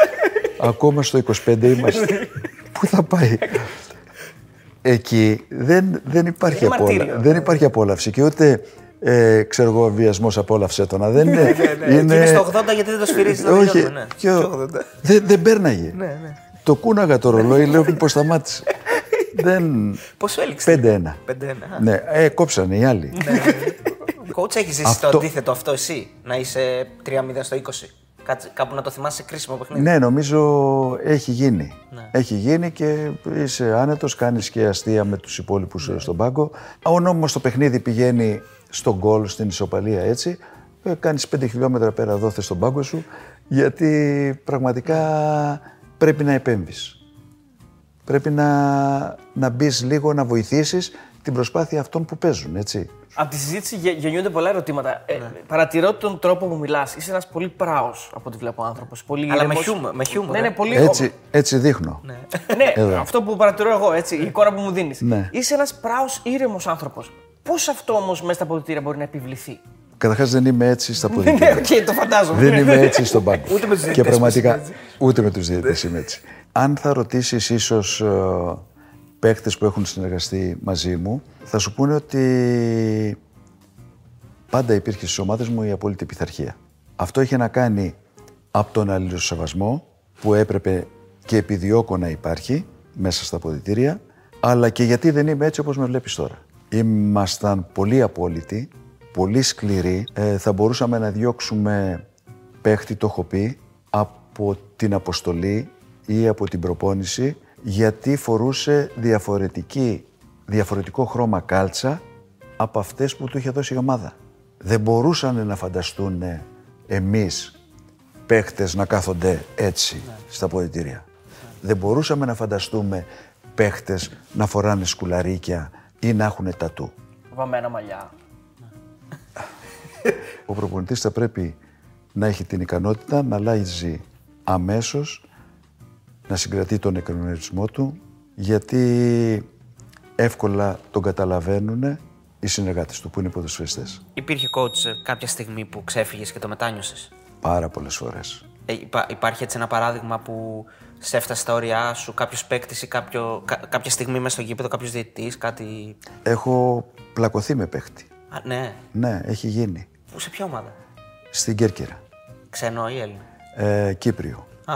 Ακόμα στο 25 είμαστε. Πού θα πάει; Εκεί δεν, δεν, υπάρχει, απόλα... δεν υπάρχει απόλαυση και ούτε ε, ξέρω εγώ, βιασμός απόλαυσε το να δεν είναι. ναι, ναι. είναι... είναι στο 80 γιατί δεν το σφυρίζεις το Όχι, ναι. Ποιο... δεν, δεν πέρναγε. Ναι, ναι. Το κούναγα το ρολόι, λέω πώ σταμάτησε. δεν... Πόσο έλειξε; 5-1. 5-1. Ναι, ε, κόψανε οι άλλοι. Κότσα, έχεις ζήσει αυτό... το αντίθετο αυτό εσύ, να είσαι 3-0 στο 20. Κάπου να το θυμάσαι κρίσιμο παιχνίδι. Ναι, νομίζω έχει γίνει. Ναι. Έχει γίνει και είσαι άνετος, κάνεις και αστεία με τους υπόλοιπους ναι. στον πάγκο. Αν όμω το παιχνίδι πηγαίνει στον γκολ, στην ισοπαλία έτσι, ε, κάνεις 5 χιλιόμετρα πέρα δόθε στον πάγκο σου, γιατί πραγματικά πρέπει να επέμβεις. Πρέπει να, να μπεις λίγο, να βοηθήσεις την προσπάθεια αυτών που παίζουν, έτσι. Από τη συζήτηση γεννιούνται πολλά ερωτήματα. Ε, ναι. παρατηρώ τον τρόπο που μιλάς. Είσαι ένας πολύ πράος από ό,τι βλέπω άνθρωπος. Πολύ Αλλά με χιούμορ. Με χιούμορ ναι, ε. ναι, πολύ... έτσι, έτσι δείχνω. Ναι, ναι αυτό που παρατηρώ εγώ, έτσι, η εικόνα που μου δίνεις. Ναι. Είσαι ένας πράος ήρεμος άνθρωπος. Πώς αυτό όμως μέσα στα αποδητήρια μπορεί να επιβληθεί; Καταρχάς δεν είμαι έτσι στα αποδητήρια. Ναι, okay, το φαντάζομαι. Δεν είμαι έτσι στον πάγκο. ούτε με τους διαιτητές. Και πραγματικά ούτε με τους διαιτητές είμαι έτσι. Αν θα ρωτήσεις ίσως uh, παίχτε που έχουν συνεργαστεί μαζί μου, θα σου πούνε ότι πάντα υπήρχε στις ομάδες μου η απόλυτη πειθαρχία. Αυτό είχε να κάνει από τον αλληλοσεβασμό που έπρεπε και επιδιώκω να υπάρχει μέσα στα αποδητήρια, αλλά και γιατί δεν είμαι έτσι όπως με βλέπεις τώρα. Ήμασταν πολύ απόλυτοι, πολύ σκληροί. Ε, θα μπορούσαμε να διώξουμε παίχτη, το έχω πει, από την αποστολή ή από την προπόνηση γιατί φορούσε διαφορετική, διαφορετικό χρώμα κάλτσα από αυτές που του είχε δώσει η ομάδα. Δεν μπορούσαν να φανταστούν εμείς παίχτες να κάθονται έτσι στα ποδητήρια. Δεν μπορούσαμε να φανταστούμε παίχτες να φοράνε σκουλαρίκια ή να έχουν τατού. Βαμμένα μαλλιά. Ο προπονητής θα πρέπει να έχει την ικανότητα να αλλάζει αμέσως, να συγκρατεί τον εκκρεμονισμό του, γιατί εύκολα τον καταλαβαίνουν οι συνεργάτες του που είναι οι ποδοσφαιριστές. Υπήρχε coach ε, κάποια στιγμή που ξέφυγες και το μετάνιωσες; Πάρα πολλές φορές. Ε, υπά- υπάρχει έτσι ένα παράδειγμα που σε έφτασε στα όρια σου, κάποιος παίκτης ή κάποιο, κα- κάποια στιγμή μέσα στο γήπεδο, κάποιος διαιτητής, κάτι; Έχω πλακωθεί με παίχτη. Α, ναι. Ναι, έχει γίνει. Πού, σε ποια ομάδα; Στην Κέρκυρα. Ξένο ή Έλληνα; Ε, Κύπριο. Α,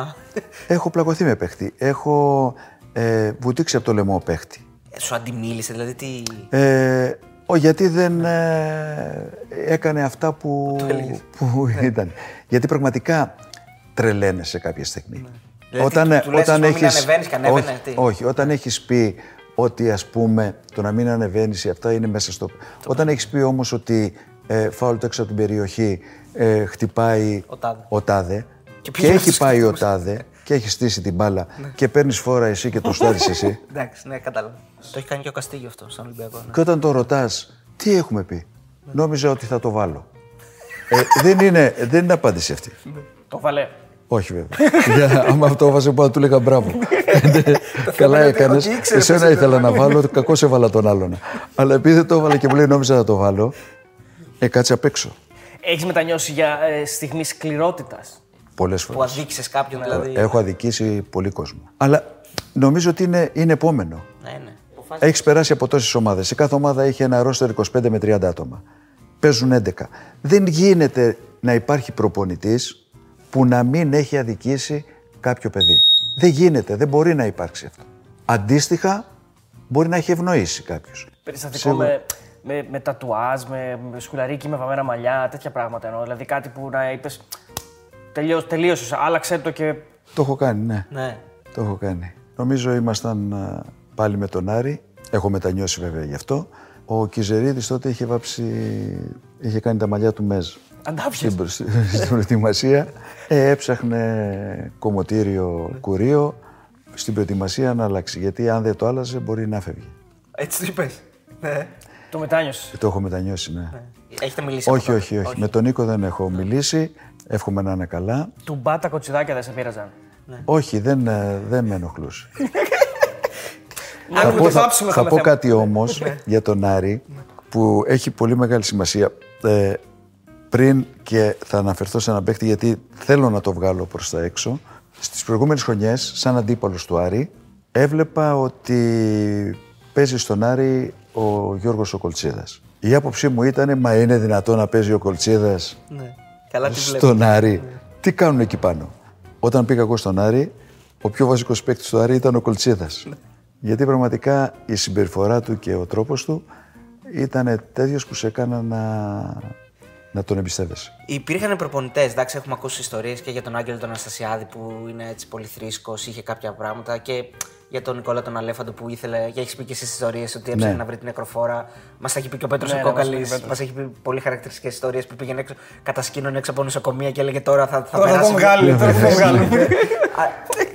Έχω πλακωθεί με παίχτη. Έχω ε, βουτήξει από το λαιμό παίχτη. ε, σου αντιμίλησε, δηλαδή τι. Ε, ο, γιατί δεν ε, έκανε αυτά που, που ήταν. Γιατί πραγματικά τρελαίνεσαι κάποια στιγμή. Δηλαδή, Όταν, του- του λες, ας πούμε, μην ανεβαίνεις και ανέβαινε, όχι, τι; όχι, όταν έχεις πει ότι ας πούμε το να μην ανεβαίνεις αυτά είναι μέσα στο... Όταν έχεις πει όμως ότι ε, φάουλ το έξω από την περιοχή ε, χτυπάει Ο τάδε. ο τάδε Και και, πήγαινε έχει στους πάει ο χτυπούς. τάδε και έχει στήσει την μπάλα Ναι. και παίρνεις φόρα εσύ και το στάρεις εσύ. Εντάξει, ναι, κατάλαβα. Το έχει κάνει και ο Καστίγιο αυτό στον Ολυμπιακό. Ναι. Και όταν το ρωτάς, τι έχουμε πει, νόμιζα ότι θα το βάλω. Ε, δεν, είναι, δεν είναι απάντηση αυτή. Το βαλέ. Όχι βέβαια. Για, άμα αυτό έβαζε πάνω, του έλεγα μπράβο. Καλά έκανες. ότι ήξερε Εσένα πώς ήθελα να βάλω, κακώς έβαλα τον άλλον. Αλλά επειδή δεν το έβαλα και μου λέει νόμιζα να το βάλω, ε, κάτσε απ' έξω. Έχεις μετανιώσει για ε, στιγμής σκληρότητας; Πολλές Που φορές. αδίκησες κάποιον δηλαδή. Έχω αδικήσει πολύ κόσμο. Αλλά νομίζω ότι είναι, είναι επόμενο. Ναι, ναι. Αποφάσισες. Έχεις περάσει από τόσες ομάδες. Σε κάθε ομάδα έχει ένα ρόστερ 25 με 30 άτομα. Παίζουν 11. Δεν γίνεται να υπάρχει προπονητής που να μην έχει αδικήσει κάποιο παιδί. Δεν γίνεται, δεν μπορεί να υπάρξει αυτό. Αντίστοιχα, μπορεί να έχει ευνοήσει κάποιος. Περιστατικό με, με, με τατουάζ, με, με σκουλαρίκι, με βαμμένα μαλλιά, τέτοια πράγματα εννοώ. Δηλαδή κάτι που να είπες. Τελείωσες, άλλαξε το και. Το έχω κάνει, ναι. Ναι. Το έχω κάνει. Νομίζω ήμασταν α, πάλι με τον Άρη. Έχω μετανιώσει βέβαια γι' αυτό. Ο Κιζερίδης τότε είχε βάψει, είχε κάνει τα μαλλιά του Μέζ. Αντάφιες. Στην, προσ- στην προετοιμασία. Ε, έψαχνε κομμωτήριο κουρίο στην προετοιμασία να αλλάξει. Γιατί αν δεν το άλλαζε μπορεί να φεύγει. Έτσι το είπες. Ναι. Το μετάνιωσες. Το έχω μετανιώσει, ναι. Έχετε μιλήσει Όχι, από τότε; όχι, όχι, Με τον Νίκο δεν έχω μιλήσει. Εύχομαι να είναι καλά. Του μπάτα κοτσιδάκια δεν σε πείραζαν. Όχι, δεν, ε, δεν με ενοχλούσε. Να θα μην πω, το θα, βάψουμε, θα είχαμε πω θέμα. κάτι όμως για τον Άρη που έχει πολύ μεγάλη σημασία. Ε, πριν και θα αναφερθώ σε έναν παίκτη γιατί θέλω να το βγάλω προς τα έξω. Στις προηγούμενες χρονιές, σαν αντίπαλος του Άρη, έβλεπα ότι παίζει στον Άρη ο Γιώργος ο Κολτσίδας. Η άποψή μου ήταν, μα είναι δυνατό να παίζει ο Κολτσίδας Ναι. Καλά τη βλέπω. στον Άρη. Τι κάνουν εκεί πάνω; Όταν πήγα εγώ στον Άρη, ο πιο βασικός παίκτης του Άρη ήταν ο Κολτσίδας. Γιατί πραγματικά η συμπεριφορά του και ο τρόπος του ήταν τέτοιος που σε έκανα να, να τον εμπιστεύεσαι. Υπήρχαν προπονητές, εντάξει, έχουμε ακούσει ιστορίες και για τον Άγγελο τον Αναστασιάδη που είναι έτσι πολύ θρήσκος, είχε κάποια πράγματα και για τον Νικόλα τον Αλέφαντο που ήθελε, και έχεις πει και στι ιστορίες ότι έψαχνε Ναι. να βρει την νεκροφόρα. Μας τα έχει πει και ο Πέτρος Ναι, ο ναι, μας Κόκαλη. είπε ο Πέτρος. Μας έχει πει πολύ χαρακτηριστικές ιστορίες που πήγαινε έξω, κατά σκήνων έξω από νοσοκομεία και έλεγε τώρα θα, θα Τώρα θα περάσει. τον βγάλει, τώρα θα τον βγάλει. Α,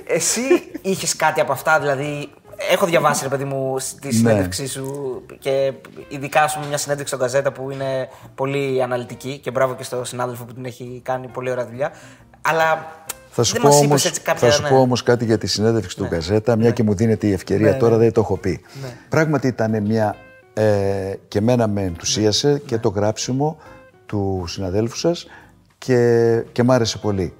Εσύ είχες κάτι από αυτά, δηλαδή. Έχω διαβάσει, ρε παιδί μου, στη Ναι. συνέντευξή σου και ειδικά σου μια συνέντευξη στον Καζέτα που είναι πολύ αναλυτική και μπράβο και στο συνάδελφο που την έχει κάνει πολύ ωραία δουλειά. Αλλά Θα σου, δεν πω μας είπες όμως, έτσι κάποια, θα σου ναι. πω όμως κάτι για τη συνέντευξη του Γκαζέτα, μια και μου δίνεται η ευκαιρία, τώρα δεν το έχω πει. Πράγματι ήταν μια, ε, και εμένα με ενθουσίασε και το γράψιμο του συναδέλφου σας και, και μ' άρεσε πολύ.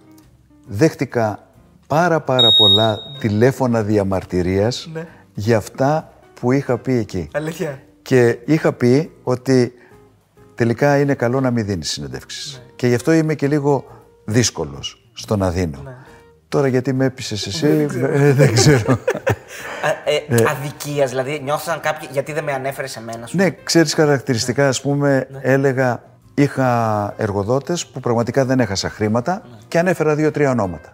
Δέχτηκα πάρα πάρα πολλά τηλέφωνα διαμαρτυρίας για αυτά που είχα πει εκεί. Αλήθεια. Και είχα πει ότι τελικά είναι καλό να μην δίνεις συνεντεύξεις. Και γι' αυτό είμαι και λίγο δύσκολος στο να δίνω. Τώρα γιατί με έπεισες εσύ, ε, δεν ξέρω. Ε, Αδικίας, δηλαδή νιώθαν κάποιοι. Γιατί δεν με ανέφερες σε μένα σου; ναι, ξέρεις χαρακτηριστικά, ας πούμε, έλεγα, είχα εργοδότες που πραγματικά δεν έχασα χρήματα και ανέφερα δύο-τρία ονόματα.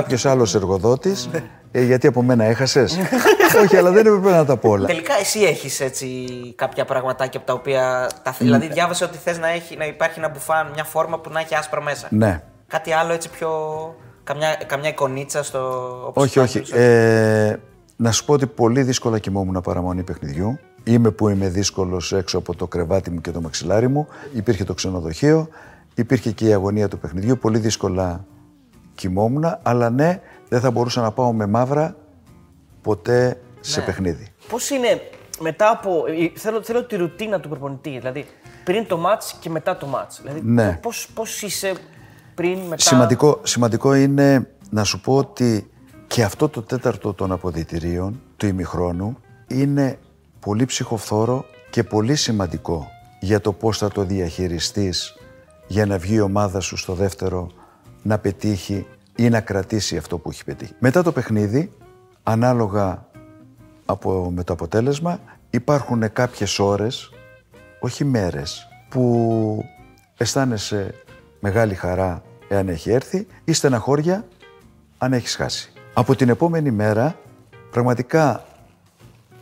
Κάποιος άλλος εργοδότης. Ε, γιατί από μένα έχασες; Όχι, αλλά δεν έπρεπε να τα πω όλα. Τελικά εσύ έχεις έτσι κάποια πραγματάκια από τα οποία. Τα... θε- Δηλαδή, διάβασε ότι θες να, έχει, να υπάρχει ένα μπουφάν, μια φόρμα που να έχει άσπρα μέσα. Ναι. Κάτι άλλο έτσι πιο. Καμιά, καμιά εικονίτσα στο. όπως Όχι, υπάρχει όχι. στο- Ε, να σου πω ότι πολύ δύσκολα κοιμόμουν παραμονή παιχνιδιού. Είμαι που είμαι δύσκολος έξω από το κρεβάτι μου και το μαξιλάρι μου. Υπήρχε το ξενοδοχείο, υπήρχε και η αγωνία του παιχνιδιού. Πολύ δύσκολα κοιμόμουν, αλλά ναι, δεν θα μπορούσα να πάω με μαύρα ποτέ σε Ναι. παιχνίδι. Πώς είναι μετά από. ε, Θέλω, θέλω τη ρουτίνα του προπονητή. Δηλαδή πριν το match και μετά το match. Δηλαδή, Ναι. πώς, πώς είσαι πριν, μετά; Σημαντικό, σημαντικό είναι να σου πω ότι και αυτό το τέταρτο των αποδητηρίων του ημιχρόνου είναι πολύ ψυχοφθόρο και πολύ σημαντικό για το πώς θα το διαχειριστείς για να βγει η ομάδα σου στο δεύτερο να πετύχει ή να κρατήσει αυτό που έχει πετύχει. Μετά το παιχνίδι, ανάλογα από, με το αποτέλεσμα, υπάρχουν κάποιες ώρες, όχι μέρες, που αισθάνεσαι μεγάλη χαρά εάν έχει έρθει ή στεναχώρια αν έχεις χάσει. Από την επόμενη μέρα πραγματικά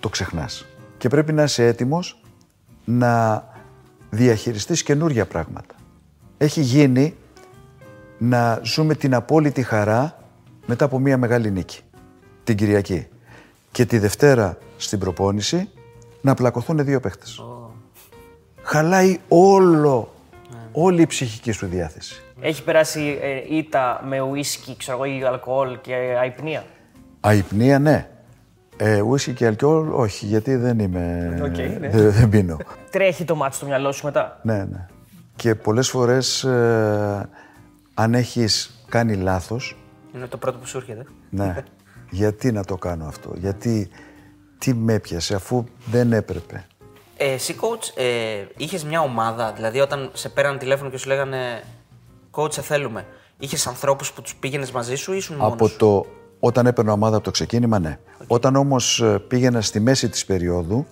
το ξεχνάς και πρέπει να είσαι έτοιμος να διαχειριστείς καινούργια πράγματα. Έχει γίνει να ζούμε την απόλυτη χαρά μετά από μια μεγάλη νίκη, την Κυριακή. Και τη Δευτέρα στην προπόνηση να πλακωθούν δύο παίχτες. Χαλάει όλο, όλη η ψυχική σου διάθεση. Έχει περάσει ε, ήττα με ουίσκι, ξέρω εγώ, ή αλκοόλ και αϋπνία; Αϋπνία, ναι. Ε, ουίσκι και αλκοόλ, όχι, γιατί δεν είμαι... Οκ, ναι. δεν, δεν πίνω. Τρέχει το ματς στο μυαλό σου μετά; ναι, ναι. Και πολλές φορές, ε, αν έχεις κάνει λάθος, Είναι το πρώτο που σου έρχεται. ναι, γιατί να το κάνω αυτό, γιατί τι με έπιασε αφού δεν έπρεπε; Ε, εσύ, coach, ε, είχες μια ομάδα, δηλαδή όταν σε πέραν τηλέφωνο και σου λέγανε Coach, σε θέλουμε. Είχες ανθρώπους που τους πήγαινες μαζί σου ή ήσουν μόνος Από σου; το, όταν έπαιρνα ομάδα από το ξεκίνημα, ναι. Όταν όμως ε, πήγαινα στη μέση της περίοδου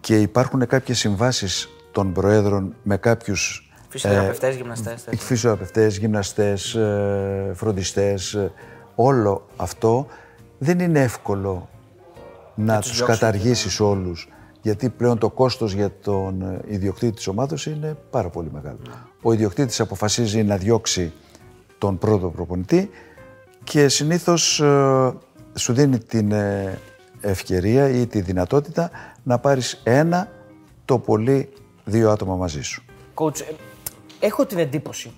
και υπάρχουν κάποιες συμβάσεις των προέδρων με κάποιους Φυσιοθεραπευτές, γυμναστές, τέτοια. φυσιοθεραπευτές, γυμναστές, ε, φροντιστές, ε, όλο αυτό δεν είναι εύκολο να τους, διώξουν, καταργήσεις όλους γιατί πλέον το κόστος για τον ε, ιδιοκτήτη της ομάδας είναι πάρα πολύ μεγάλο. Ο ιδιοκτήτης αποφασίζει να διώξει τον πρώτο προπονητή και συνήθως ε, σου δίνει την ε, ευκαιρία ή τη δυνατότητα να πάρεις ένα το πολύ δύο άτομα μαζί σου. Coach, ε, έχω την εντύπωση,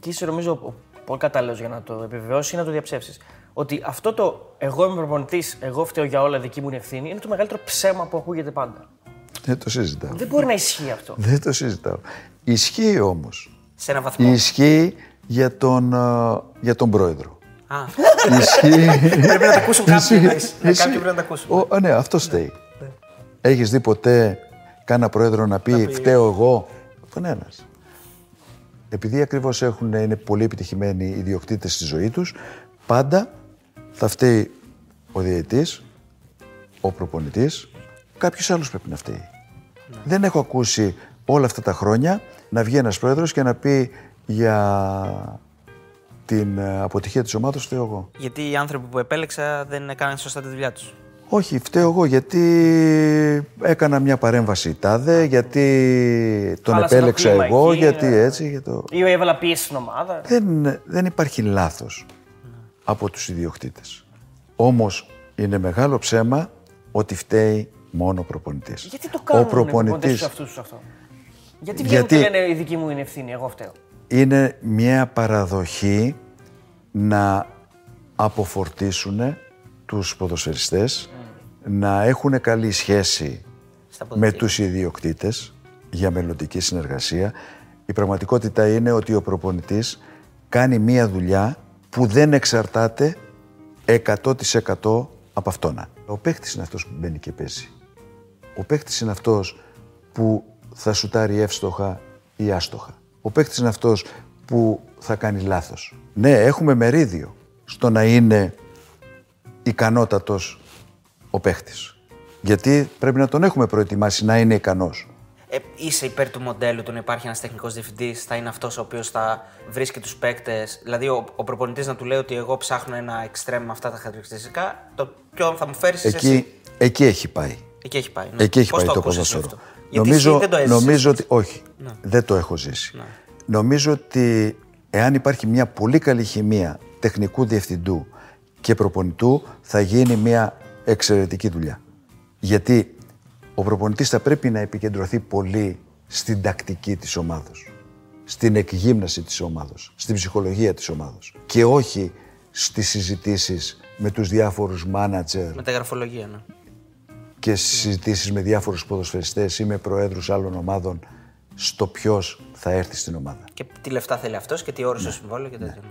και είσαι νομίζω ο- πολύ κατάλληλος για να το επιβεβαιώσεις ή να το διαψεύσεις, ότι αυτό το εγώ είμαι προπονητής, εγώ φταίω για όλα, δική μου είναι ευθύνη, είναι το μεγαλύτερο ψέμα που ακούγεται πάντα. Δεν το συζητάω. Δεν μπορεί να ισχύει αυτό. Δεν το συζητάω. Ισχύει όμως. Σε ένα βαθμό. Ισχύει για τον, ε, για τον πρόεδρο. Α, Ισχύει. πρέπει να τα ακούσουν κάποιοι. Ισχύει. εννοείς. Ναι, Ισχύει. Κάποιοι πρέπει να τα ακούσουν. Ο, α, ναι, αυτό φταίει. Έχεις δει ποτέ κάνα πρόεδρο να πει, φταίω εγώ. Κανένας. Επειδή ακριβώς έχουν, είναι πολύ επιτυχημένοι οι ιδιοκτήτες στη ζωή τους, πάντα θα φταίει ο διαιτής, ο προπονητής, κάποιος άλλος πρέπει να φταίει. Δεν έχω ακούσει όλα αυτά τα χρόνια να βγει ένας πρόεδρος και να πει για την ε, αποτυχία της ομάδας φταίω εγώ. Γιατί οι άνθρωποι που επέλεξα δεν έκαναν σωστά τη δουλειά τους. Όχι, φταίω εγώ γιατί έκανα μια παρέμβαση τάδε, γιατί τον Χάλασε το επέλεξα κλίμα εγώ, εκεί, γιατί ναι. έτσι. Για το... Ή έβαλα πίεση στην ομάδα. δεν, δεν υπάρχει λάθος από τους ιδιοκτήτες. Όμως είναι μεγάλο ψέμα ότι φταίει μόνο ο προπονητής. Γιατί το κάνουν ο προπονητής σε αυτούς τους αυτό; Γιατί βγαίνουν Γιατί- και λένε η δική μου είναι ευθύνη, εγώ φταίω. είναι μια παραδοχή να αποφορτίσουν τους ποδοσφαιριστές, να έχουν καλή σχέση Στα με ποδητήρια. τους ιδιοκτήτες για μελλοντική συνεργασία. Η πραγματικότητα είναι ότι ο προπονητής κάνει μία δουλειά που δεν εξαρτάται 100% από αυτόν. Ο παίχτης είναι αυτός που μπαίνει και παίζει. Ο παίχτης είναι αυτός που θα σουτάρει εύστοχα ή άστοχα. Ο παίχτης είναι αυτός που θα κάνει λάθος. Ναι, έχουμε μερίδιο στο να είναι ικανότατος ο παίχτης. Γιατί πρέπει να τον έχουμε προετοιμάσει να είναι ικανός. ε, είσαι υπέρ του μοντέλου του να υπάρχει ένας τεχνικός διευθυντής, θα είναι αυτός ο οποίος θα βρίσκει τους παίκτες. Δηλαδή, ο, ο προπονητής να του λέει ότι εγώ ψάχνω ένα εξτρέμ με αυτά τα χαρακτηριστικά, το ποιον θα μου φέρεις εκεί, εσύ. εκεί έχει πάει. Εκεί έχει πάει. Ναι. Εκεί έχει Πώς πάει το, ακούσες ποδόσφαιρο. αυτό; Γιατί Νομίζω, εσύ δεν το έζησες νομίζω έτσι. ότι. Όχι, Ναι. δεν το έχω ζήσει. Νομίζω ότι εάν υπάρχει μια πολύ καλή χημεία τεχνικού διευθυντού και προπονητού, θα γίνει μια εξαιρετική δουλειά. Γιατί ο προπονητής θα πρέπει να επικεντρωθεί πολύ στην τακτική της ομάδος, στην εκγύμναση της ομάδος, στην ψυχολογία της ομάδος και όχι στις συζητήσεις με τους διάφορους μάνατζερ Με τα γραφολογία, ναι. και στις συζητήσεις με διάφορους ποδοσφαιριστές ή με προέδρους άλλων ομάδων στο ποιος θα έρθει στην ομάδα. Και τι λεφτά θέλει αυτός και τι όρου Ναι. στο συμβόλαιο και τέτοια.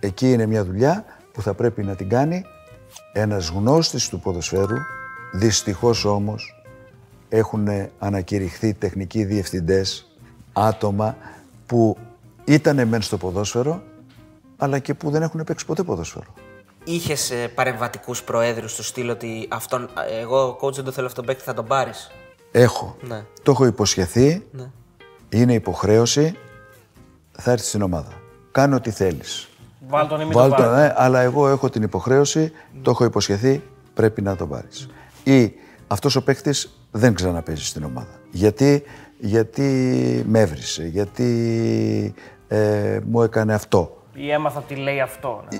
Εκεί είναι μια δουλειά που θα πρέπει να την κάνει ένας γνώστης του ποδοσφαίρου. Δυστυχώς όμως έχουν ανακηρυχθεί τεχνικοί διευθυντές, άτομα που ήταν μεν στο ποδόσφαιρο, αλλά και που δεν έχουν παίξει ποτέ ποδόσφαιρο. Είχες παρεμβατικούς προέδρους του στυλ ότι αυτόν, ε, εγώ coach δεν το θέλω αυτόν τον παίκτη, θα τον πάρεις; Έχω. Ναι. Το έχω υποσχεθεί. Ναι. Είναι υποχρέωση. Θα έρθεις στην ομάδα. Κάνε ό,τι θέλεις. Βάλ τον ή μην Βάλ τον τον, βάλει. ναι, αλλά εγώ έχω την υποχρέωση, το έχω υποσχεθεί, πρέπει να το πάρεις. Ή αυτός ο παίκτης δεν ξαναπέζει στην ομάδα. Γιατί, γιατί με έβρισε, γιατί ε, μου έκανε αυτό. Ή έμαθα τι λέει αυτό. ναι.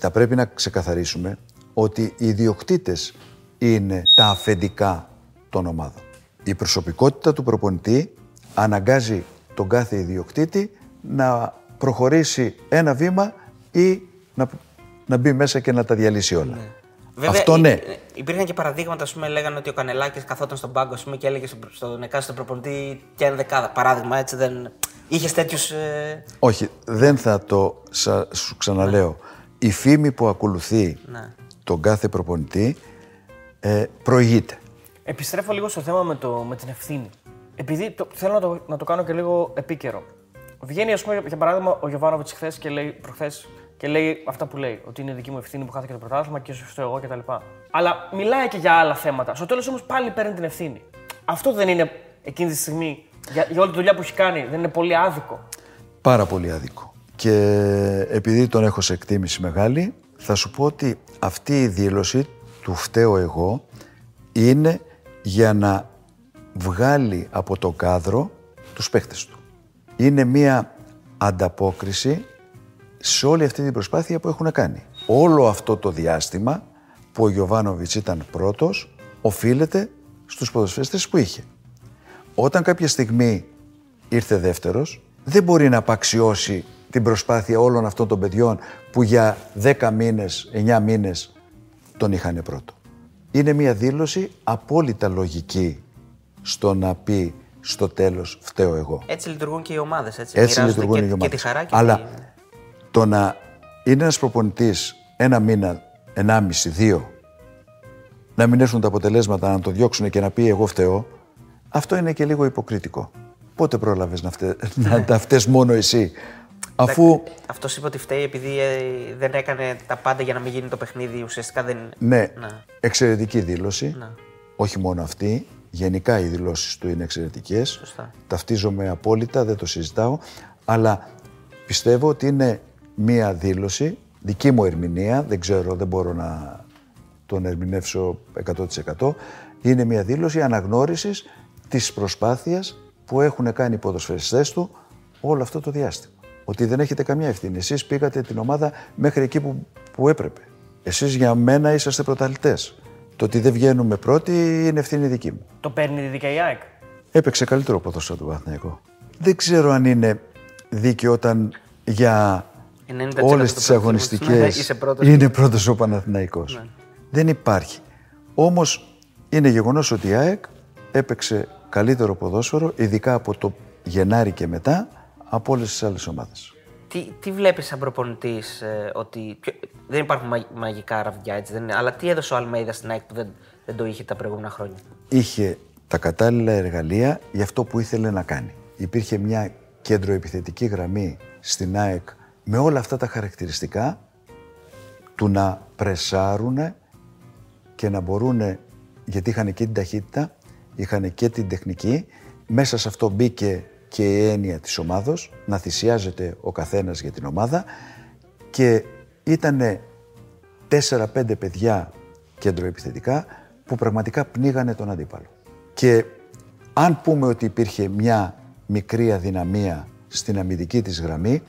Θα πρέπει να ξεκαθαρίσουμε ότι οι ιδιοκτήτες είναι τα αφεντικά των ομάδων. Η προσωπικότητα του προπονητή αναγκάζει τον κάθε ιδιοκτήτη να προχωρήσει ένα βήμα ή να, να μπει μέσα και να τα διαλύσει όλα. Αυτό υ- ναι. ε, Υπήρχαν και παραδείγματα, ας πούμε, λέγανε ότι ο Κανελάκης καθόταν στον πάγκο ας πούμε, και έλεγε στον, στον εκάστοτε προπονητή και ενδεκάδα. Παράδειγμα, έτσι δεν. Είχες τέτοιους. Ε... Όχι, δεν θα το σα- σου ξαναλέω. Η φήμη που ακολουθεί Ναι. τον κάθε προπονητή ε, προηγείται. Επιστρέφω λίγο στο θέμα με, το, με την ευθύνη. Επειδή το, θέλω να το, να το κάνω και λίγο επίκαιρο. Βγαίνει, ας πούμε, για παράδειγμα, ο Γιωβάνοβιτς χθες και λέει, προχθές, και λέει αυτά που λέει. Ότι είναι δική μου ευθύνη που χάθηκε το πρωτάθλημα και σωστό εγώ κτλ. Αλλά μιλάει και για άλλα θέματα. Στο τέλος όμως πάλι παίρνει την ευθύνη. Αυτό δεν είναι εκείνη τη στιγμή για, για όλη τη δουλειά που έχει κάνει. Δεν είναι πολύ άδικο. Πάρα πολύ άδικο. Και επειδή τον έχω σε εκτίμηση μεγάλη, θα σου πω ότι αυτή η δήλωση του φταίω εγώ είναι για να βγάλει από το κάδρο τους παίχτες του. Είναι μία ανταπόκριση σε όλη αυτή την προσπάθεια που έχουν κάνει. Όλο αυτό το διάστημα που ο Γιωβάνοβιτς ήταν πρώτος, οφείλεται στους ποδοσφαιριστές που είχε. Όταν κάποια στιγμή ήρθε δεύτερος, δεν μπορεί να απαξιώσει την προσπάθεια όλων αυτών των παιδιών που για 10 μήνες, 9 μήνες τον είχαν πρώτο. Είναι μια δήλωση απόλυτα λογική στο να πει στο τέλος φταίω εγώ. Έτσι λειτουργούν και οι ομάδες. Έτσι, Έτσι Μοιράζονται λειτουργούν και, οι και ομάδες. τη χαρά και Αλλά τη... το να είναι ένας προπονητής ένα μήνα, ενάμιση, δύο, να μην έρθουν τα αποτελέσματα, να το διώξουν και να πει εγώ φταίω, αυτό είναι και λίγο υποκριτικό. Πότε πρόλαβες να, φτε... να τα φταίς μόνο εσύ, αφού... Αυτός είπε ότι φταίει επειδή ε, δεν έκανε τα πάντα για να μην γίνει το παιχνίδι. Ουσιαστικά δεν. Ναι, Ναι. εξαιρετική δήλωση. Ναι. Όχι μόνο αυτή. Γενικά οι δηλώσεις του είναι εξαιρετικές. Σωστά. Ταυτίζομαι απόλυτα, δεν το συζητάω. Αλλά πιστεύω ότι είναι μία δήλωση, δική μου ερμηνεία, δεν ξέρω, δεν μπορώ να τον ερμηνεύσω 100%. Είναι μία δήλωση αναγνώρισης της προσπάθειας που έχουν κάνει οι ποδοσφαιριστές του όλο αυτό το διάστημα. Ότι δεν έχετε καμιά ευθύνη. Εσείς πήγατε την ομάδα μέχρι εκεί που, που έπρεπε. Εσείς για μένα είσαστε πρωταθλητές. Το ότι δεν βγαίνουμε πρώτοι είναι ευθύνη δική μου. Το παίρνει δικά η ΑΕΚ; Έπαιξε καλύτερο ποδόσφαιρο του Παναθηναϊκού. Δεν ξέρω αν είναι δίκαιο όταν για 90% όλες του τις πρωταθλήματος, ναι, αγωνιστικές είσαι πρώτος. είναι πρώτος ο Παναθηναϊκός. Δεν υπάρχει. Όμως είναι γεγονός ότι η ΑΕΚ έπαιξε καλύτερο ποδόσφαιρο, ειδικά από το Γενάρη και μετά, από όλες τις άλλες ομάδες. Τι, τι βλέπεις σαν προπονητής, ότι. ποιο- δεν υπάρχουν μα- μαγικά ραβδιά έτσι, δεν είναι, αλλά τι έδωσε ο Αλμέιδας στην ΑΕΚ που δεν, δεν το είχε τα προηγούμενα χρόνια; είχε τα κατάλληλα εργαλεία για αυτό που ήθελε να κάνει. Υπήρχε μια κέντρο επιθετική γραμμή στην ΑΕΚ με όλα αυτά τα χαρακτηριστικά του να πρεσάρουν και να μπορούν, γιατί είχαν και την ταχύτητα, είχαν και την τεχνική μέσα σε αυτό μπήκε και η έννοια της ομάδος, να θυσιάζεται ο καθένας για την ομάδα και ήτανε 4-5 παιδιά κέντρο που πραγματικά πνίγανε τον αντίπαλο. Και αν πούμε ότι υπήρχε μια μικρή αδυναμία στην αμυντική της γραμμή,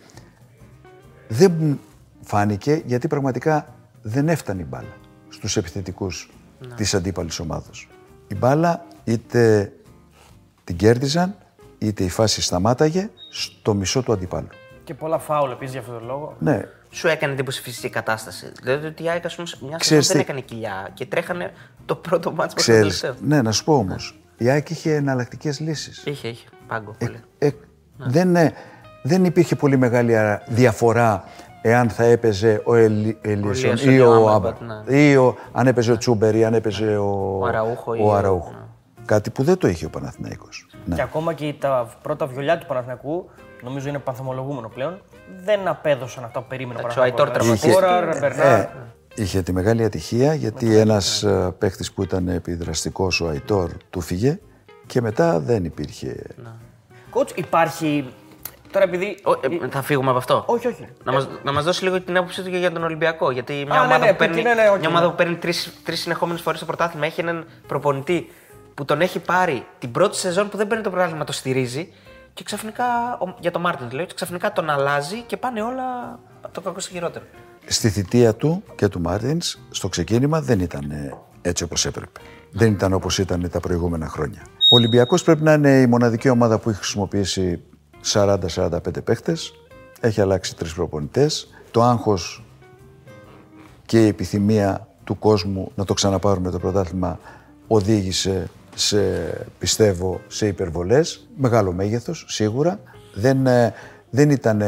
δεν φάνηκε γιατί πραγματικά δεν έφτανε η μπάλα στους επιθετικούς ναι. της αντίπαλης ομάδος. Η μπάλα είτε την κέρδιζαν, είτε η φάση σταμάταγε στο μισό του αντιπάλου. Και πολλά φάουλ επίσης για αυτόν τον λόγο. Ναι. Σου έκανε εντύπωση φυσική κατάσταση. Δηλαδή ότι η ΑΕΚ μια στιγμή δεν έκανε κοιλιά και τρέχανε το πρώτο μάτσο με το τελευταίο. Ναι, να σου πω όμως. Η ΑΕΚ είχε εναλλακτικές λύσεις. Είχε, είχε. Πάγκο. Ε, ε, ναι. δεν, ε, δεν υπήρχε πολύ μεγάλη διαφορά εάν θα έπαιζε ο Ελίσον ή ο Άμπατ. Ναι. Ή ο, αν έπαιζε ο Τσούμπερ ή αν έπαιζε ο, ο Αραούχο. Ναι. Κάτι που δεν το είχε ο Παναθηναϊκός. Ναι. Και ακόμα και τα πρώτα βιολιά του Παναθηναϊκού, νομίζω είναι πανθομολογούμενο πλέον, δεν απέδωσαν αυτά που περίμενε ο Παναθηναϊκός. Είχε, είχε τη μεγάλη ατυχία γιατί ένας ναι. Ε, παίχτης που ήταν επιδραστικός, ο Αϊτόρ, του φύγε και μετά δεν υπήρχε... Ναι. Κότς, υπάρχει Τώρα επειδή. ε, θα φύγουμε από αυτό. Όχι, όχι. Να μας να μας δώσει λίγο την άποψή του και για τον Ολυμπιακό. Γιατί μια Α, ναι, ομάδα, ναι, ναι, που, παίρνει, ναι, ναι, μια ομάδα που παίρνει τρεις συνεχόμενες φορές το πρωτάθλημα έχει έναν προπονητή που τον έχει πάρει την πρώτη σεζόν που δεν παίρνει το πρωτάθλημα, το στηρίζει. Και ξαφνικά, για τον Μάρτιν λέω, ξαφνικά τον αλλάζει και πάνε όλα από το κακό στο χειρότερο. Στη θητεία του και του Μάρτινς, στο ξεκίνημα δεν ήταν έτσι όπως έπρεπε. Δεν ήταν όπως ήταν τα προηγούμενα χρόνια. Ο Ολυμπιακός πρέπει να είναι η μοναδική ομάδα που έχει χρησιμοποιήσει 40-45 παίχτες, έχει αλλάξει τρεις προπονητές. Το άγχος και η επιθυμία του κόσμου να το ξαναπάρουμε το πρωτάθλημα οδήγησε σε, πιστεύω, σε υπερβολές. Μεγάλο μέγεθος, σίγουρα. Δεν, ε, δεν ήταν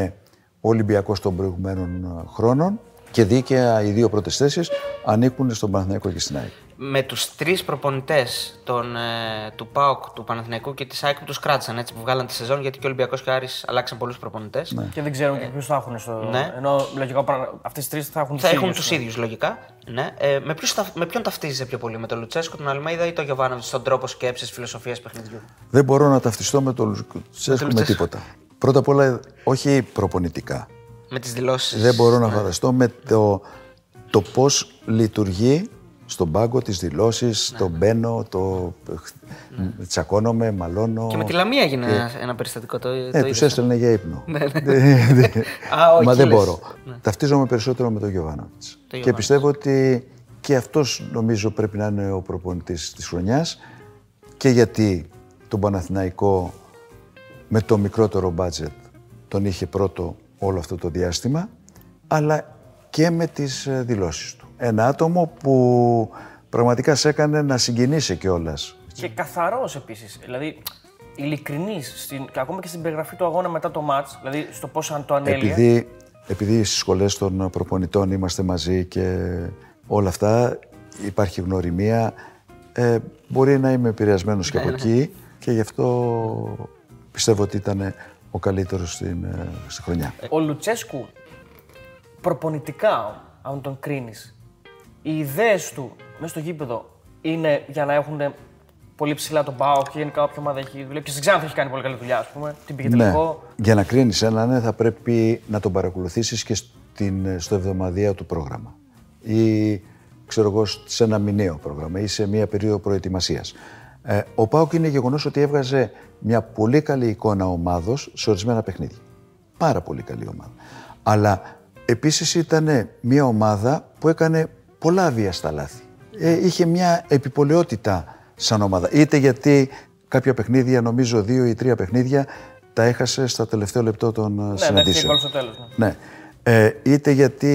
ο Ολυμπιακός των προηγουμένων χρόνων και δίκαια οι δύο πρώτες θέσεις ανήκουν στον Παναθηναϊκό και στην ΑΕΚ με τους τρεις προπονητές ε, του ΠΑΟΚ, του Παναθηναϊκού και της ΑΕΚ που τους κράτησαν έτσι που βγάλαν τη σεζόν γιατί και ο Ολυμπιακός και ο Άρης αλλάξαν πολλούς προπονητές. Ναι. Και δεν ξέρουν ε, ποιους θα έχουν στο. Ναι. Ενώ λογικά αυτές τις τρεις θα έχουν τους ίδιους. Θα έχουν του ίδιους λογικά. Ναι. Ε, με, ποιους, με ποιον ταυτίζεσαι πιο πολύ, με τον Λουτσέσκο, τον Αλμέιδα ή τον Γιωβάνοβιτς στον τρόπο σκέψης, φιλοσοφίας παιχνιδιού; Δεν μπορώ να ταυτιστώ με τον Λουτσέσκο με, με τίποτα. Πρώτα απ' όλα, όχι προπονητικά. Με τις δηλώσεις. Δεν μπορώ να φανταστώ με το, το πώς λειτουργεί στον πάγκο, τις δηλώσεις, ναι, το ναι. μπαίνω, το ναι. τσακώνομαι, μαλώνω. Και με τη Λαμία έγινε και... ένα περιστατικό. Το, ναι, το τους έστελνε για ύπνο. ναι, ναι. Α, όχι, Μα δεν μπορώ. Ναι. Ταυτίζομαι περισσότερο με τον Γιωβάνοβιτς. Και πιστεύω ότι και αυτός νομίζω πρέπει να είναι ο προπονητής της χρονιάς και γιατί τον Παναθηναϊκό με το μικρότερο μπάτζετ τον είχε πρώτο όλο αυτό το διάστημα, αλλά και με τις ε, δηλώσεις του. Ένα άτομο που πραγματικά σε έκανε να συγκινήσει κιόλας. Και καθαρός επίσης. Δηλαδή, ειλικρινής, ακόμα και στην περιγραφή του αγώνα μετά το ματ, δηλαδή στο πώς αν το ανέλυε. Επειδή, επειδή στις σχολές των προπονητών είμαστε μαζί και όλα αυτά, υπάρχει γνωριμία. Ε, μπορεί να είμαι επηρεασμένος και από ναι, ναι. εκεί και γι' αυτό πιστεύω ότι ήταν ο καλύτερος στην, ε, στη χρονιά. Ο Λουτσέσκου προπονητικά, αν τον κρίνεις, οι ιδέες του μέσα στο γήπεδο είναι για να έχουν πολύ ψηλά τον πάο και γενικά όποια ομάδα έχει δουλέψει. Δεν ξέρω αν θα έχει κάνει πολύ καλή δουλειά, ας πούμε. Την πήγε ναι. Για να κρίνεις έναν, ναι, θα πρέπει να τον παρακολουθήσεις και στην, στο εβδομαδιαίο του πρόγραμμα. Ή ξέρω εγώ, σε ένα μηνιαίο πρόγραμμα ή σε μια περίοδο προετοιμασίας. Ε, ο Πάοκ είναι γεγονός ότι έβγαζε μια πολύ καλή εικόνα ομάδος σε ορισμένα παιχνίδια. Πάρα πολύ καλή ομάδα. Αλλά επίσης ήταν μια ομάδα που έκανε πολλά αβίαστα λάθη. Ε, είχε μια επιπολαιότητα σαν ομάδα. Είτε γιατί κάποια παιχνίδια, νομίζω δύο ή τρία παιχνίδια, τα έχασε στα τελευταίο λεπτό των ναι, συναντήσεων. Ναι, στο τέλος, ναι. ναι. Ε, είτε γιατί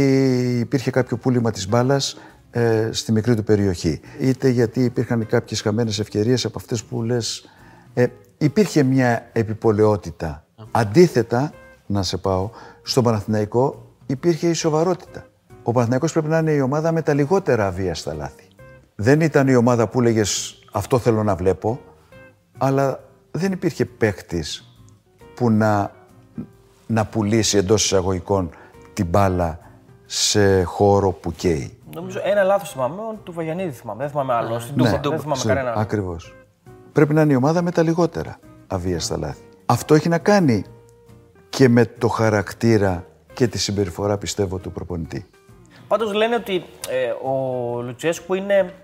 υπήρχε κάποιο πούλημα της μπάλας ε, στη μικρή του περιοχή. Είτε γιατί υπήρχαν κάποιες χαμένες ευκαιρίες από αυτές που λες... Ε, υπήρχε μια επιπολαιότητα. Αντίθετα, να σε πάω, στον Παναθηναϊκό υπήρχε η σοβαρότητα ο Παναθηναϊκός πρέπει να είναι η ομάδα με τα λιγότερα αβίαστα λάθη. Δεν ήταν η ομάδα που έλεγε αυτό θέλω να βλέπω, αλλά δεν υπήρχε παίχτη που να, να πουλήσει εντός εισαγωγικών την μπάλα σε χώρο που καίει. Νομίζω ένα λάθος θυμάμαι, του Βαγιανίδη θυμάμαι. Δεν θυμάμαι άλλο. Στην ναι, δεν θυμάμαι κανένα. Ακριβώς. Πρέπει να είναι η ομάδα με τα λιγότερα. αβίαστα λάθη. Αυτό έχει να κάνει και με το χαρακτήρα και τη συμπεριφορά, πιστεύω, του προπονητή. Πάντως λένε ότι ε, ο Λουτσέσκου είναι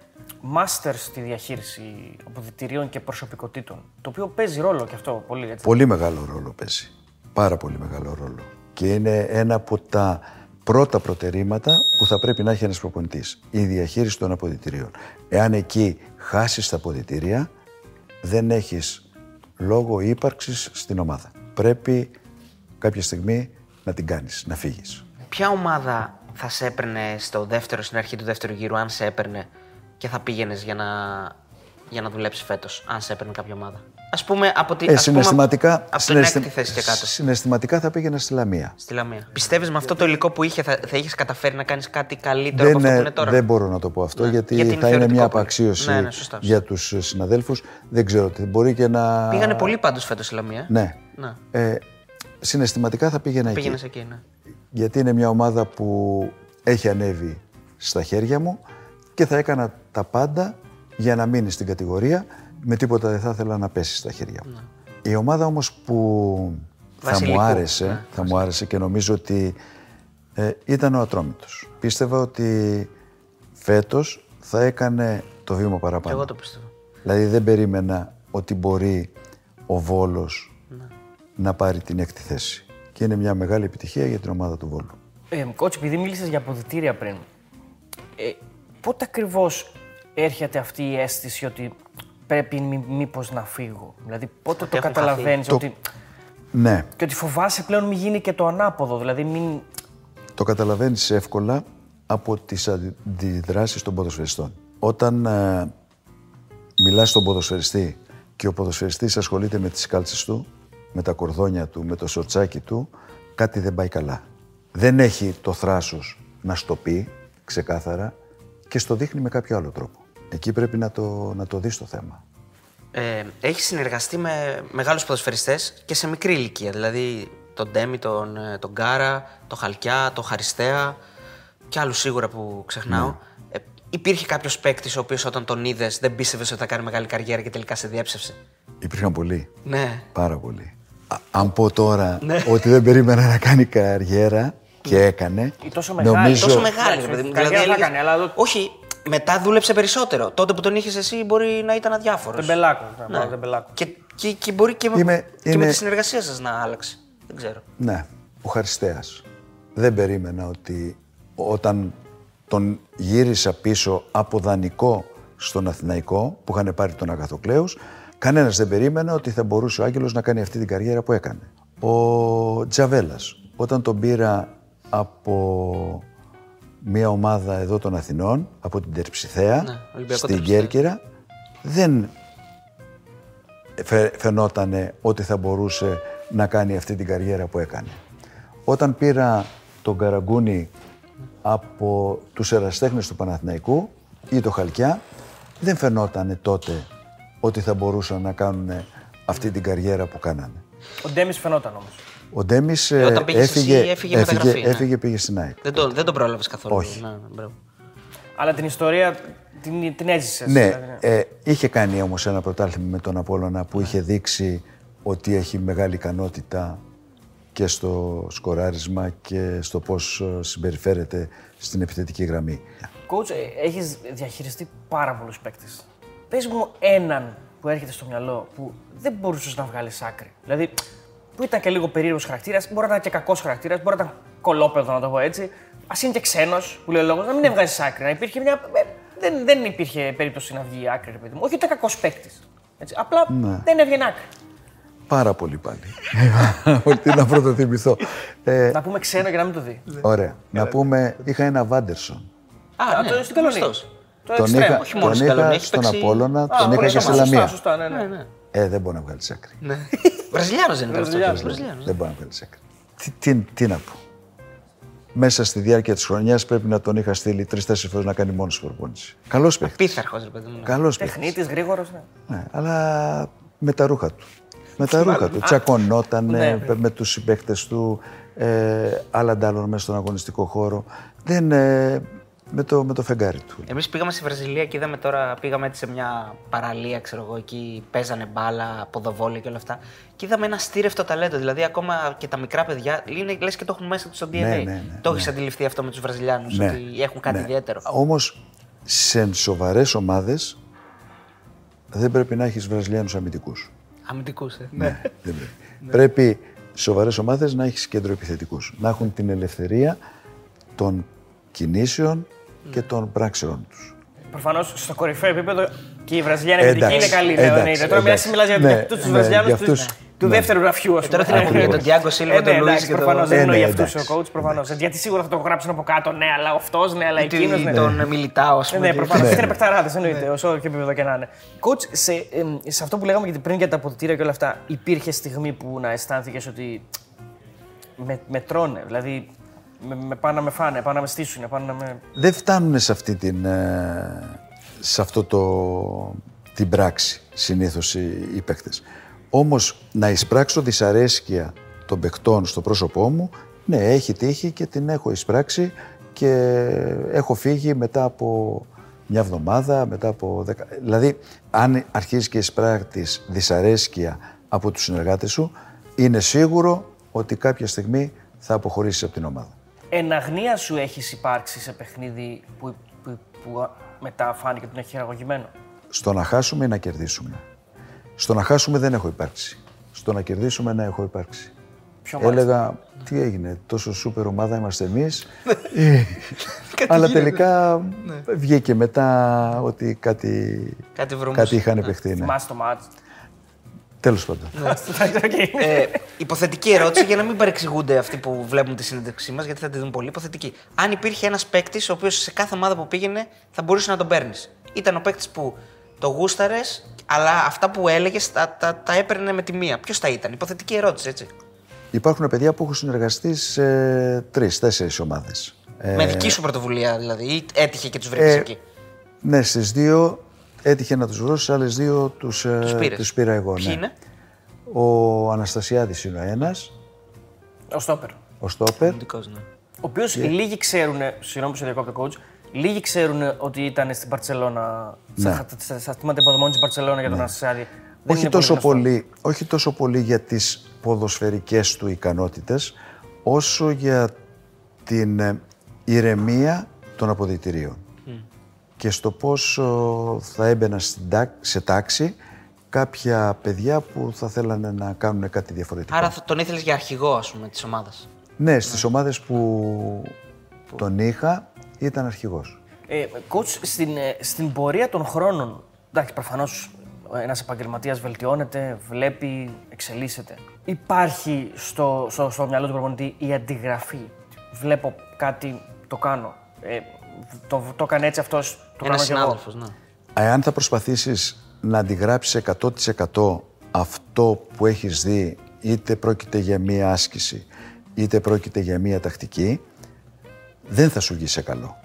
μάστερ στη διαχείριση αποδητηρίων και προσωπικότητων. Το οποίο παίζει ρόλο και αυτό πολύ, έτσι. Πολύ μεγάλο ρόλο παίζει. Πάρα πολύ μεγάλο ρόλο. Και είναι ένα από τα πρώτα προτερήματα που θα πρέπει να έχει ένας προπονητής. Η διαχείριση των αποδητηρίων. Εάν εκεί χάσεις τα αποδητήρια, δεν έχεις λόγο ύπαρξης στην ομάδα. Πρέπει κάποια στιγμή να την κάνεις, να φύγεις. Ποια ομάδα θα σε έπαιρνε στο δεύτερο, στην αρχή του δεύτερου γύρου, αν σε έπαιρνε και θα πήγαινες για να, για να δουλέψεις φέτος, αν σε έπαιρνε κάποια ομάδα. Α πούμε από, τη, Ε, ας πούμε, συναισθηματικά, από την συναισθη- έκτη θέση και κάτω. συναισθηματικά θα πήγαινα στη Λαμία. Στη Λαμία. Πιστεύεις με αυτό το υλικό που είχε θα, θα είχες καταφέρει να κάνεις κάτι καλύτερο από Δεν, αυτό που ε, είναι τώρα; δεν μπορώ να το πω αυτό Ναι. γιατί, Γιατί είναι θα είναι θεωρητικό μια πολύ. απαξίωση Ναι, ναι, σωστά, για τους συναδέλφους. Δεν ξέρω τι μπορεί και να... Πήγανε πολύ πάντως φέτος στη Λαμία. Ναι. Ναι. Ε, συναισθηματικά θα πήγαινα εκεί. Πήγαινες εκεί, ναι. Γιατί είναι μια ομάδα που έχει ανέβει στα χέρια μου και θα έκανα τα πάντα για να μείνει στην κατηγορία. Με τίποτα δεν θα ήθελα να πέσει στα χέρια μου. Η ομάδα όμως που θα Βασιλικού, μου άρεσε, ναι, θα μου άρεσε και νομίζω ότι ε, ήταν ο Ατρόμητος. Πίστευα ότι φέτος θα έκανε το βήμα Και παραπάνω. εγώ το πιστεύω. Δηλαδή δεν περίμενα ότι μπορεί ο Βόλος Ναι. να πάρει την έκτη θέση. Και είναι μια μεγάλη επιτυχία για την ομάδα του Βόλου. Ε, Κότσι, επειδή μίλησες για αποδητήρια πριν, ε, πότε ακριβώς έρχεται αυτή η αίσθηση ότι πρέπει μη, μήπως να φύγω; Δηλαδή, πότε το έχουν καταλαβαίνεις Το- ότι. Ναι, και ότι φοβάσαι πλέον μην γίνει και το ανάποδο. Δηλαδή, μην. το καταλαβαίνεις εύκολα από τις αντιδράσεις των ποδοσφαιριστών. Όταν ε, μιλάς στον ποδοσφαιριστή και ο ποδοσφαιριστής ασχολείται με τις κάλτσες του, με τα κορδόνια του, με το σοτσάκι του, κάτι δεν πάει καλά. Δεν έχει το θράσος να στο πει ξεκάθαρα και στο δείχνει με κάποιο άλλο τρόπο. Εκεί πρέπει να το, να το δεις το θέμα. Ε, έχει συνεργαστεί με μεγάλους ποδοσφαιριστές και σε μικρή ηλικία. Δηλαδή τον Ντέμι, τον, ε, τον Γκάρα, τον Χαλκιά, τον Χαριστέα και άλλους σίγουρα που ξεχνάω. Ναι. Ε, υπήρχε κάποιος παίκτης ο οποίος όταν τον είδες δεν πίστευες ότι θα κάνει μεγάλη καριέρα και τελικά σε διέψευσε; Υπήρχαν πολλοί. Ναι. Πάρα πολύ. Α- αν πω τώρα Ναι. ότι δεν περίμενα να κάνει καριέρα και έκανε. Ή τόσο μεγάλη, νομίζω, Τόσο μεγάλη, Εντάξει, ρε παιδί μου. καριέρα θα έλεγες- κάνει, αλλά εδώ- Όχι, μετά δούλεψε περισσότερο. Τότε που τον είχες εσύ μπορεί να ήταν αδιάφορος. Τεμπελάκο. Ναι. Ναι. Τεμπελάκο. Και, και, και μπορεί και, με- Είμαι- και με είμαι- τη συνεργασία σας να άλλαξε. Δεν ξέρω. Ναι, ο Χαριστέας. Δεν περίμενα ότι όταν τον γύρισα πίσω από δανεικό στον Αθηναϊκό που είχαν πάρει τον Αγαθοκλέους, κανένας δεν περίμενε ότι θα μπορούσε ο Άγγελος να κάνει αυτή την καριέρα που έκανε. Ο Τζαβέλας, όταν τον πήρα από μια ομάδα εδώ των Αθηνών, από την Τερψιθέα, Ναι, Ολυμπιακό στην Τερψιθέα. Κέρκυρα, δεν φε- φαινότανε ότι θα μπορούσε να κάνει αυτή την καριέρα που έκανε. Όταν πήρα τον Καραγκούνι από τους εραστέχνες του Παναθηναϊκού ή το Χαλκιά, δεν φαινότανε τότε ότι θα μπορούσαν να κάνουν αυτή την καριέρα που κάνανε. Ο Ντέμις φαινόταν όμως. Ο Ντέμις Ε, όταν ε, πήγες εσύ, έφυγε, έφυγε μεταγραφή, ναι. έφυγε, πήγε στην ΑΕΚ. Δεν, το, δεν τον πρόλαβες καθόλου. Όχι. Ναι, ναι, μπράβο. Αλλά την ιστορία την, την έζησες. Ναι, ε, είχε κάνει όμως ένα πρωτάθλημα με τον Απόλλωνα Ναι. που είχε δείξει ότι έχει μεγάλη ικανότητα και στο σκοράρισμα και στο πώς ε, συμπεριφέρεται στην επιθετική γραμμή. Coach, έχεις διαχειριστεί πάρα πολλούς παίκτες. Πες μου έναν που έρχεται στο μυαλό που δεν μπορούσες να βγάλεις άκρη. Δηλαδή, που ήταν και λίγο περίεργος χαρακτήρας, μπορεί να ήταν και κακός χαρακτήρας, μπορεί να ήταν κολόπεδο να το πω έτσι. Α είναι και ξένος, που λέει ο λόγος, να μην έβγαζες άκρη. Να υπήρχε μια. ε, Δεν, δεν υπήρχε περίπτωση να βγει άκρη, ρε παιδί μου. Όχι ότι ήταν κακός παίκτης. Απλά Ναι. δεν έβγαινε άκρη. Πάρα πολύ πάλι. Τι να πρωτοθυμηθώ. Ε, Να πούμε ξένο για να μην το δει. ωραία. Να πούμε, είχα ένα Βάντερσον. Α, Α, ναι, το- στην Καλονή. γνωστός. Το Τον εξτρέμ. είχα, όχι μόνος τον στην είχα Καλονή, έχει στον παίξει- Απόλλωνα, Α, τον είχα ωραία, και στη σωστά, Λαμία. Σωστά, ναι, ναι. Ναι, ναι. Ε, δεν μπορεί να βγάλει άκρη. ναι. Βραζιλιάνος δεν είναι αυτός. Βραζιλιάνος. Βραζιλιάνος. Δεν μπορεί να βγάλει άκρη. Τι, τι, τι να πω. Μέσα στη διάρκεια της χρονιάς πρέπει να τον είχα στείλει τρει-τέσσερι φορές να κάνει μόνος προπόνηση. Καλός παίχτης. Πίθαρχος, ρε παιδί μου. ναι. Καλός παίχτης. Τεχνίτης, γρήγορος. Ναι. Ναι, αλλά με τα ρούχα του. Με τα ρούχα του. Τσακωνόταν Ναι, με τους συμπαίκτε του, ε, άλλα ντάλλον μέσα στον αγωνιστικό χώρο. Δεν, ε, με το, με το φεγγάρι του. Εμείς πήγαμε στη Βραζιλία και είδαμε τώρα, πήγαμε έτσι σε μια παραλία, ξέρω εγώ, εκεί παίζανε μπάλα, ποδοβόλια και όλα αυτά. Και είδαμε ένα στήρευτο ταλέντο. Δηλαδή, ακόμα και τα μικρά παιδιά είναι λες και το έχουν μέσα τους στο DNA. Ναι, ναι, ναι, το έχεις αντιληφθεί αυτό με τους Βραζιλιάνους, ότι έχουν κάτι ιδιαίτερο. Όμως σε σοβαρές ομάδες δεν πρέπει να έχεις Βραζιλιάνους αμυντικούς. Αμυντικούς, ε. Ναι, δεν πρέπει. πρέπει σοβαρές ομάδες να έχεις κέντρο επιθετικούς. Να έχουν την ελευθερία των κινήσεων και των πράξεων τους. Προφανώς στο κορυφαίο επίπεδο και η Βραζιλιάνη αμυντική είναι καλή. Ναι, ναι. Τώρα μιλάς για ναι, τους Βραζιλιάνους τους ναι. δεύτερου γραφείου, ας πούμε. Τώρα τι να πούμε για τον Τιάγκο Σίλβα, ε, τον ναι, Λουίς και τον Προφανώς δεν εννοεί αυτού ο coach, προφανώς. Γιατί σίγουρα θα το γράψουν από κάτω, ναι, αλλά αυτός, ναι, αλλά εκείνος. Ναι. Τον Μιλιτάο, ας πούμε. Ναι, προφανώς. Αυτοί είναι επεκταράδε, εννοείται, όσο και επίπεδο και να είναι. Coach, σε αυτό που λέγαμε πριν για τα αποδητήρια και όλα αυτά, υπήρχε στιγμή που να αισθάνθηκες ότι με τρώνε, δηλαδή με, με πάνε να με φάνε, πάνε να με στήσουν, πάνε να με... Δεν φτάνουν σε αυτή την, ε, σε αυτό το, την πράξη συνήθως οι, οι παίκτες. Όμως να εισπράξω δυσαρέσκεια των παικτών στο πρόσωπό μου, ναι, έχει τύχει και την έχω εισπράξει και έχω φύγει μετά από μια εβδομάδα, μετά από δέκα... Δηλαδή, αν αρχίζεις και εισπράκτης δυσαρέσκεια από τους συνεργάτες σου, είναι σίγουρο ότι κάποια στιγμή θα αποχωρήσεις από την ομάδα εναγνία σου έχεις υπάρξει σε παιχνίδι που, που, που μετά φάνηκε ότι είναι χειραγωγημένο; Στο να χάσουμε ή να κερδίσουμε. Στο να χάσουμε δεν έχω υπάρξει. Στο να κερδίσουμε να έχω υπάρξει. Ποιο Έλεγα, τι έγινε, τόσο σούπερ ομάδα είμαστε εμείς. Ε, αλλά τελικά ναι. βγήκε μετά ότι κάτι, κάτι, κάτι είχαν επεχθεί. Ναι. Θυμάσαι το μάτς; Τέλος πάντων. Ναι. ε, υποθετική ερώτηση για να μην παρεξηγούνται αυτοί που βλέπουν τη συνέντευξή μας, γιατί θα τη δουν πολύ. Υποθετική. Αν υπήρχε ένας παίκτης ο οποίος σε κάθε ομάδα που πήγαινε θα μπορούσε να τον παίρνεις. Ήταν ο παίκτης που το γούσταρες, αλλά αυτά που έλεγες τα, τα, τα έπαιρνε με τη μία. Ποιος θα ήταν; Υποθετική ερώτηση, έτσι. Υπάρχουν παιδιά που έχουν συνεργαστεί σε τρει-τέσσερι ομάδες. Με δική σου πρωτοβουλία δηλαδή, ή έτυχε και τους βρήκες ε, εκεί; Ναι, στις δύο Έτυχε να τους βρω, στι άλλες δύο τους τους ε, πήρα εγώ. Ποιοι ναι. είναι; Ο Αναστασιάδης είναι ο ένας. Ο Στόπερ. Ο Στόπερ. ναι. Ο οποίος yeah. λίγοι ξέρουν, συγγνώμη που σε διακόπτω coach, λίγοι ξέρουν ότι ήταν στην Παρσελώνα. Ναι. Στα θυμάται υποδομών της Παρσελώνα για τον ναι. Αναστασιάδη. Όχι τόσο, πολύ, όχι τόσο πολύ για τις ποδοσφαιρικές του ικανότητες, όσο για την ε, ηρεμία των αποδητηρίων και στο πώς θα έμπαινα σε τάξη κάποια παιδιά που θα θέλανε να κάνουν κάτι διαφορετικό. Άρα τον ήθελες για αρχηγό, ας πούμε, της ομάδας. Ναι, στις ναι. ομάδες που, τον είχα ήταν αρχηγός. Ε, coach, στην, ε, στην πορεία των χρόνων, εντάξει, προφανώς ένας επαγγελματίας βελτιώνεται, βλέπει, εξελίσσεται. Υπάρχει στο, στο, στο μυαλό του προπονητή η αντιγραφή. Βλέπω κάτι, το κάνω. Ε, το, το έκανε έτσι αυτός, το Ένα συνάδελφος, ναι. Εάν θα προσπαθήσεις να αντιγράψεις 100% αυτό που έχεις δει, είτε πρόκειται για μία άσκηση, είτε πρόκειται για μία τακτική, δεν θα σου βγει καλό.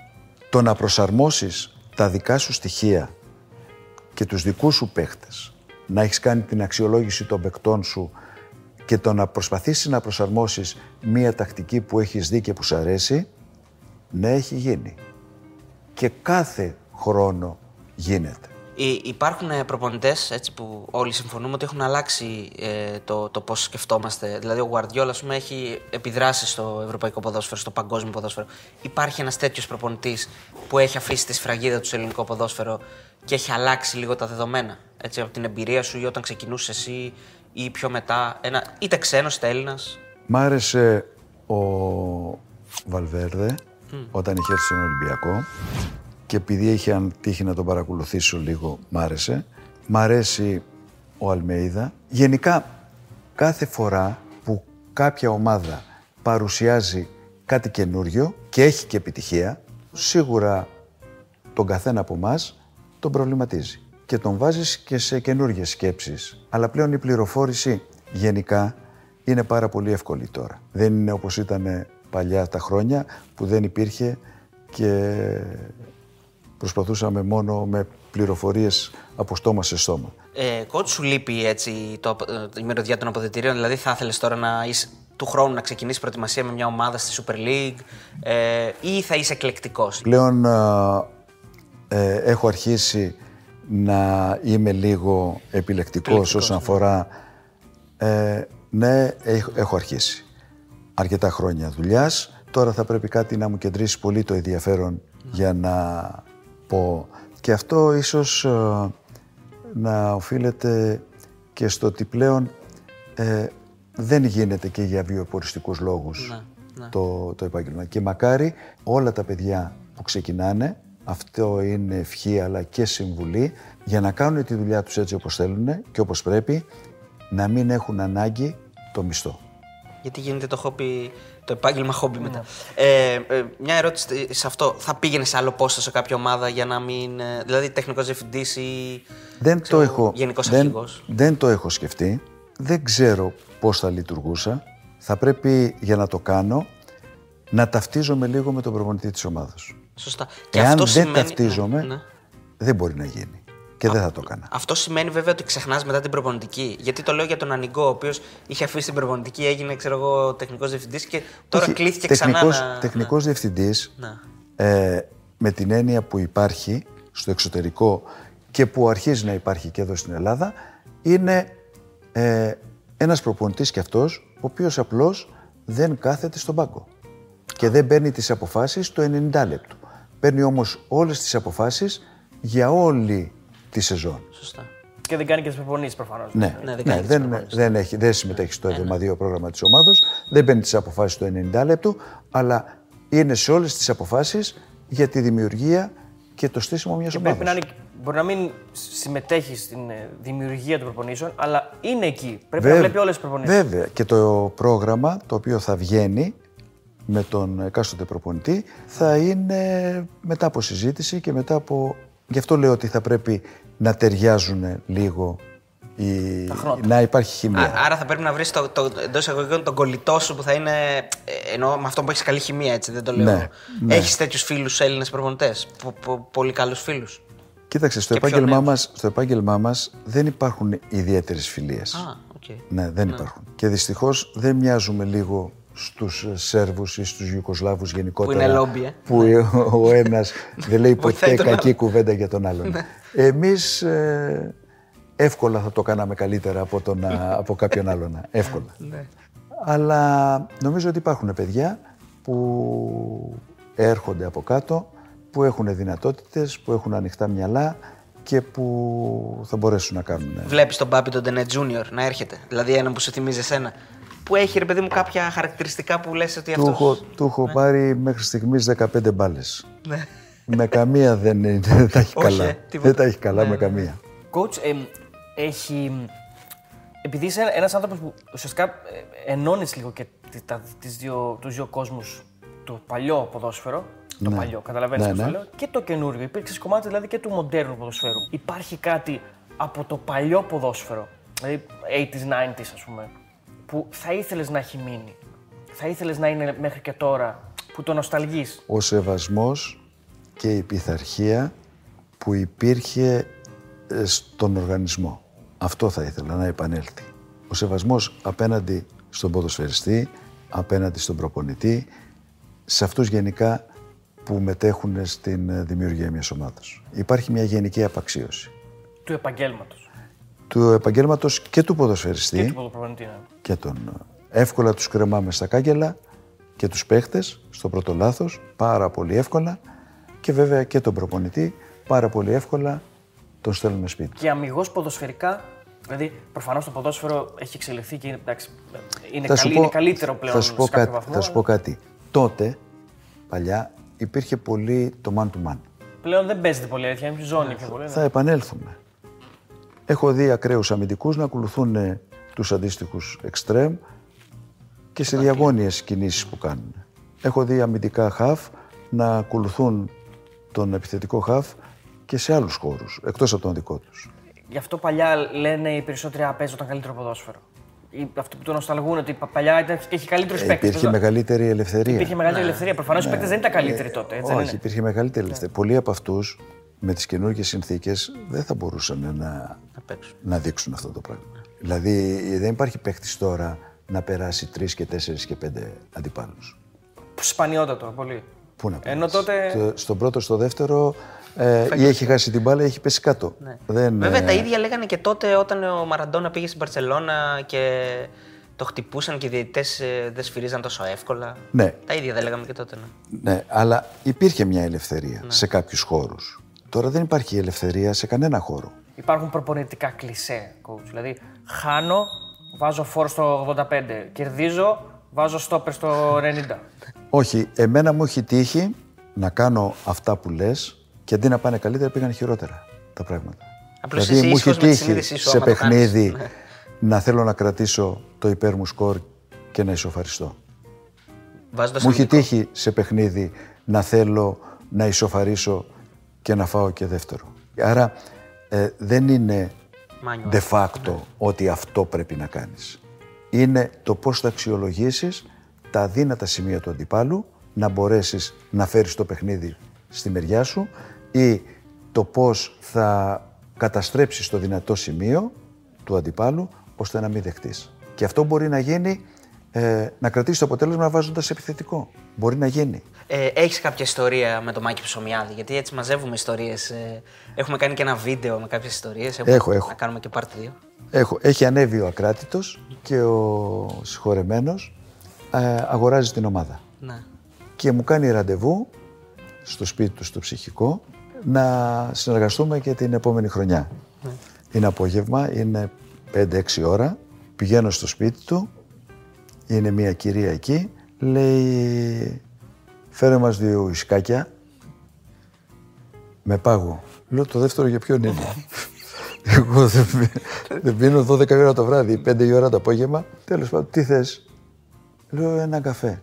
Το να προσαρμόσεις τα δικά σου στοιχεία και τους δικούς σου παίχτες, να έχεις κάνει την αξιολόγηση των παικτών σου και το να προσπαθήσεις να προσαρμόσεις μία τακτική που έχεις δει και που σου αρέσει, ναι, έχει γίνει και κάθε χρόνο γίνεται. Υπάρχουν ε, προπονητές που όλοι συμφωνούμε ότι έχουν αλλάξει ε, το, το πώς σκεφτόμαστε. Δηλαδή, ο Γουαρδιόλα έχει επιδράσει στο ευρωπαϊκό ποδόσφαιρο, στο παγκόσμιο ποδόσφαιρο. Υπάρχει ένας τέτοιος προπονητής που έχει αφήσει τη σφραγίδα του στο ελληνικό ποδόσφαιρο και έχει αλλάξει λίγο τα δεδομένα. Έτσι, από την εμπειρία σου ή όταν ξεκινούσες εσύ ή πιο μετά. Ένα, είτε ξένος είτε Έλληνας. Μ' άρεσε ο Βαλβέρδε όταν είχε έρθει στον Ολυμπιακό και επειδή είχε τύχει να τον παρακολουθήσω λίγο, μ' άρεσε. Μ' αρέσει ο Αλμέιδα. Γενικά, κάθε φορά που κάποια ομάδα παρουσιάζει κάτι καινούριο και έχει και επιτυχία, σίγουρα τον καθένα από εμάς τον προβληματίζει και τον βάζεις και σε καινούργιες σκέψεις. Αλλά πλέον η πληροφόρηση γενικά είναι πάρα πολύ εύκολη τώρα. Δεν είναι όπως ήταν παλιά τα χρόνια που δεν υπήρχε και προσπαθούσαμε μόνο με πληροφορίες από στόμα σε στόμα. Ε, κότ σου λείπει έτσι το, η μυρωδιά των αποδετηρίων, δηλαδή θα ήθελες τώρα να είσαι του χρόνου να ξεκινήσεις προετοιμασία με μια ομάδα στη Super League ε, ή θα είσαι εκλεκτικός; Πλέον ε, έχω αρχίσει να είμαι λίγο επιλεκτικός όσον αφορά... Ε, ναι, έχω, έχω αρχίσει. Αρκετά χρόνια δουλειάς. Τώρα θα πρέπει κάτι να μου κεντρήσει πολύ το ενδιαφέρον για να πω. Και αυτό ίσως ε, να οφείλεται και στο ότι πλέον ε, δεν γίνεται και για βιοποριστικούς λόγους Ναι, ναι. Το, το επάγγελμα. Και μακάρι όλα τα παιδιά που ξεκινάνε, αυτό είναι ευχή αλλά και συμβουλή, για να κάνουν τη δουλειά τους έτσι όπως θέλουν και όπως πρέπει, να μην έχουν ανάγκη το μισθό. Γιατί γίνεται το, χόμπι, το επάγγελμα χόμπι μετά. Ε, ε, μια ερώτηση σε αυτό. Θα πήγαινε σε άλλο πόστο σε κάποια ομάδα για να μην. ε, δηλαδή τεχνικός διευθυντής ή. Δεν το έχω, Γενικός δεν, αρχηγός; δεν το έχω σκεφτεί. Δεν ξέρω πώς θα λειτουργούσα. Θα πρέπει για να το κάνω να ταυτίζομαι λίγο με τον προπονητή της ομάδας. Σωστά. Και Εάν αυτό δεν σημαίνει... ταυτίζομαι, Ναι, ναι. δεν μπορεί να γίνει. Και δεν θα το έκανα. Αυτό σημαίνει βέβαια ότι ξεχνάς μετά την προπονητική. Γιατί το λέω για τον Ανιγκό, ο οποίος είχε αφήσει την προπονητική, έγινε ξέρω εγώ, τεχνικός διευθυντής και τώρα Όχι, κλείθηκε τεχνικός, ξανά. να- Τεχνικός διευθυντής, Ναι. ε, με την έννοια που υπάρχει στο εξωτερικό και που αρχίζει να υπάρχει και εδώ στην Ελλάδα, είναι ε, ένας προπονητής και αυτός, ο οποίος απλώς δεν κάθεται στον πάγκο και δεν παίρνει τις αποφάσεις το 90 λεπτό. Παίρνει όμως όλες τις αποφάσεις για όλη τη σεζόν. Σωστά. Και δεν κάνει και τις προπονήσεις προφανώς. Ναι, Ναι, δεν ναι, κάνει τις δεν, προπονήσεις. δεν, έχει, δεν συμμετέχει στο εβδομαδιαίο πρόγραμμα της ομάδος, δεν παίρνει τις αποφάσεις το 90 λεπτό, αλλά είναι σε όλες τις αποφάσεις για τη δημιουργία και το στήσιμο μιας Και ομάδας. πρέπει να είναι, μπορεί να μην συμμετέχει στην ε, δημιουργία των προπονήσεων, αλλά είναι εκεί. Πρέπει να Βέβαια. βλέπει όλες τις προπονήσεις. Βέβαια. Και το πρόγραμμα το οποίο θα βγαίνει με τον εκάστοτε προπονητή θα είναι μετά από συζήτηση και μετά από... Γι' αυτό λέω ότι θα πρέπει να ταιριάζουν λίγο η... να υπάρχει χημεία. Α- άρα θα πρέπει να βρεις το, το, εντός εισαγωγικών τον κολλητό σου που θα είναι. ε, Εννοώ με αυτό που έχεις καλή χημεία, έτσι δεν το λέω. Ναι, ναι. Έχεις τέτοιους φίλους Έλληνες προπονητές. Πολύ καλούς φίλους. Κοίταξε, στο Και πιο επάγγελμά, νέους. μας, στο επάγγελμά μας δεν υπάρχουν ιδιαίτερες φιλίες. Α, οκ. Ναι, δεν υπάρχουν. Και δυστυχώς δεν μοιάζουμε λίγο στους Σέρβους ή στους Ιουκοσλάβους γενικότερα. είναι λόμπι, ε. Που ο ένας δεν λέει Βοηθάει ποτέ τον κακή άλλον. κουβέντα για τον άλλον. Εμείς ε, εύκολα θα το κάναμε καλύτερα από, τον, α, από κάποιον άλλον. Εύκολα. Αλλά νομίζω ότι υπάρχουν παιδιά που έρχονται από κάτω, που έχουν δυνατότητες, που έχουν ανοιχτά μυαλά και που θα μπορέσουν να κάνουν. Βλέπεις τον Μπάμπη τον Ντενέ Junior να έρχεται. Δηλαδή έναν που σου θυμίζει εσένα. Που έχει ρε παιδί μου κάποια χαρακτηριστικά που λες ότι Του αυτό. έχω, του έχω πάρει μέχρι στιγμής 15 μπάλες. Ναι. με καμία δεν, είναι- δεν τα έχει Όχι, καλά. ε, τίποτα. δεν τα έχει καλά με καμία. Coach, εμ, έχει. Επειδή είσαι ένας άνθρωπος που ουσιαστικά ε, ενώνεις λίγο και τι- τα, τις δύο, τους δύο κόσμους, το παλιό ποδόσφαιρο, το Ναι. παλιό, καταλαβαίνεις Ναι, πώς το ναι. λέω, και το καινούριο. Υπήρξες κομμάτι δηλαδή και του μοντέρνου ποδοσφαίρου. Υπάρχει κάτι από το παλιό ποδόσφαιρο, δηλαδή 80s, 90s ας πούμε, που θα ήθελες να έχει μείνει. Θα ήθελες να είναι μέχρι και τώρα, που το νοσταλγείς. Ο σεβασμός και η πειθαρχία που υπήρχε ε, στον οργανισμό. Αυτό θα ήθελα να επανέλθει. Ο σεβασμός απέναντι στον ποδοσφαιριστή, απέναντι στον προπονητή, σε αυτούς γενικά που μετέχουν στην ε, δημιουργία μιας ομάδας. Υπάρχει μια γενική απαξίωση Του επαγγέλματος του επαγγέλματος και του ποδοσφαιριστή. και του ποδοπροπονητή. ναι. και τον εύκολα τους κρεμάμε στα κάγκελα και τους παίχτες στο πρώτο λάθος, πάρα πολύ εύκολα και βέβαια και τον προπονητή πάρα πολύ εύκολα τον στέλνουμε σπίτι. Και αμυγός ποδοσφαιρικά, δηλαδή προφανώς το ποδόσφαιρο έχει εξελιχθεί και είναι, εντάξει, είναι, Θα σου καλή, πω- είναι καλύτερο πλέον θα σου πω σε κάποιο κάτι, βαθμό. Θα σου πω κάτι. Τότε, παλιά, υπήρχε πολύ το man to man. Πλέον δεν παίζεται πολύ, αλήθεια, είναι ζώνη πιο πολύ. ναι. Θα επανέλθουμε. Έχω δει ακραίους αμυντικούς να ακολουθούν ε, τους αντίστοιχους εξτρέμ και σε διαγώνιες κινήσεις που κάνουν. Έχω δει αμυντικά χαφ να ακολουθούν τον επιθετικό χαφ και σε άλλους χώρους, εκτός από τον δικό τους. Γι' αυτό παλιά λένε οι περισσότεροι «Α, παίζονταν καλύτερο ποδόσφαιρο. Ή αυτό που το νοσταλγούν ότι πα- παλιά ήταν, έχει καλύτερους Ε, παίκτες. υπήρχε μεγαλύτερη ελευθερία. Υπήρχε μεγαλύτερη ελευθερία. Προφανώς οι παίκτες δεν ήταν καλύτεροι τότε. Έτσι δεν Όχι, είναι. υπήρχε μεγαλύτερη ελευθερία. Πολλοί από αυτούς με τις καινούργιες συνθήκες δεν θα μπορούσαν να, Να παίξουν. να δείξουν αυτό το πράγμα. Δηλαδή δεν υπάρχει παίχτης τώρα να περάσει τρεις και τέσσερις και πέντε αντιπάλους. Σπανιότατο, πολύ. Πού να Ενώ περάσει. τότε- Στο- Στον πρώτο, στο δεύτερο, ε, ή έχει χάσει την μπάλα ή έχει πέσει κάτω. Δεν, Βέβαια ε, τα ίδια λέγανε και τότε όταν ο Μαραντόνα πήγε στην Παρσελώνα και το χτυπούσαν και οι διαιτητές ε, δεν σφυρίζαν τόσο εύκολα. Ναι. Τα ίδια δεν λέγαμε και τότε. Ναι. Ναι, αλλά υπήρχε μια ελευθερία σε κάποιους χώρους. Τώρα δεν υπάρχει ελευθερία σε κανένα χώρο. Υπάρχουν προπονητικά κλισέ, coach. Δηλαδή, χάνω, βάζω φόρ στο 85. Κερδίζω, βάζω στόπερ στο 90. Όχι, εμένα μου έχει τύχει να κάνω αυτά που λες και αντί να πάνε καλύτερα πήγαν χειρότερα τα πράγματα. Απλώς δηλαδή εσύ μου έχει ήσυχος με τη τύχει συνείδησή σου σε άμα το κάνεις. παιχνίδι Ναι. να θέλω να κρατήσω το υπέρ μου σκορ και να ισοφαριστώ. Βάζοντας Μου έχει αμυντικό. τύχει σε παιχνίδι να θέλω να ισοφαρίσω και να φάω και δεύτερο. Άρα ε, δεν είναι Μάνιο. de facto ότι αυτό πρέπει να κάνεις. Είναι το πώς θα αξιολογήσεις τα αδύνατα σημεία του αντιπάλου, να μπορέσεις να φέρεις το παιχνίδι στη μεριά σου ή το πώς θα καταστρέψεις το δυνατό σημείο του αντιπάλου ώστε να μην δεχτείς. Και αυτό μπορεί να γίνει, ε, να κρατήσεις το αποτέλεσμα βάζοντας επιθετικό. Μπορεί να γίνει. Ε, Έχεις κάποια ιστορία με τον Μάκη Ψωμιάδη, γιατί έτσι μαζεύουμε ιστορίες. έχουμε κάνει και ένα βίντεο με κάποιες ιστορίες. Έχω, έχω. Να κάνουμε και part 2. Έχω, έχει ανέβει ο ακράτητος και ο συγχωρεμένος ε, αγοράζει την ομάδα. Ναι. Και μου κάνει ραντεβού στο σπίτι του στο ψυχικό να συνεργαστούμε και την επόμενη χρονιά. Είναι απόγευμα, είναι 5-6 ώρα, πηγαίνω στο σπίτι του, είναι μια κυρία εκεί, λέει φέρε μας δύο ισκάκια με πάγο. Λέω το δεύτερο για ποιον είναι; Εγώ δεν, πι- δεν πίνω 12 η ώρα το βράδυ, 5 η ώρα το απόγευμα. Τέλος πάντων, τι θες; Λέω ένα καφέ.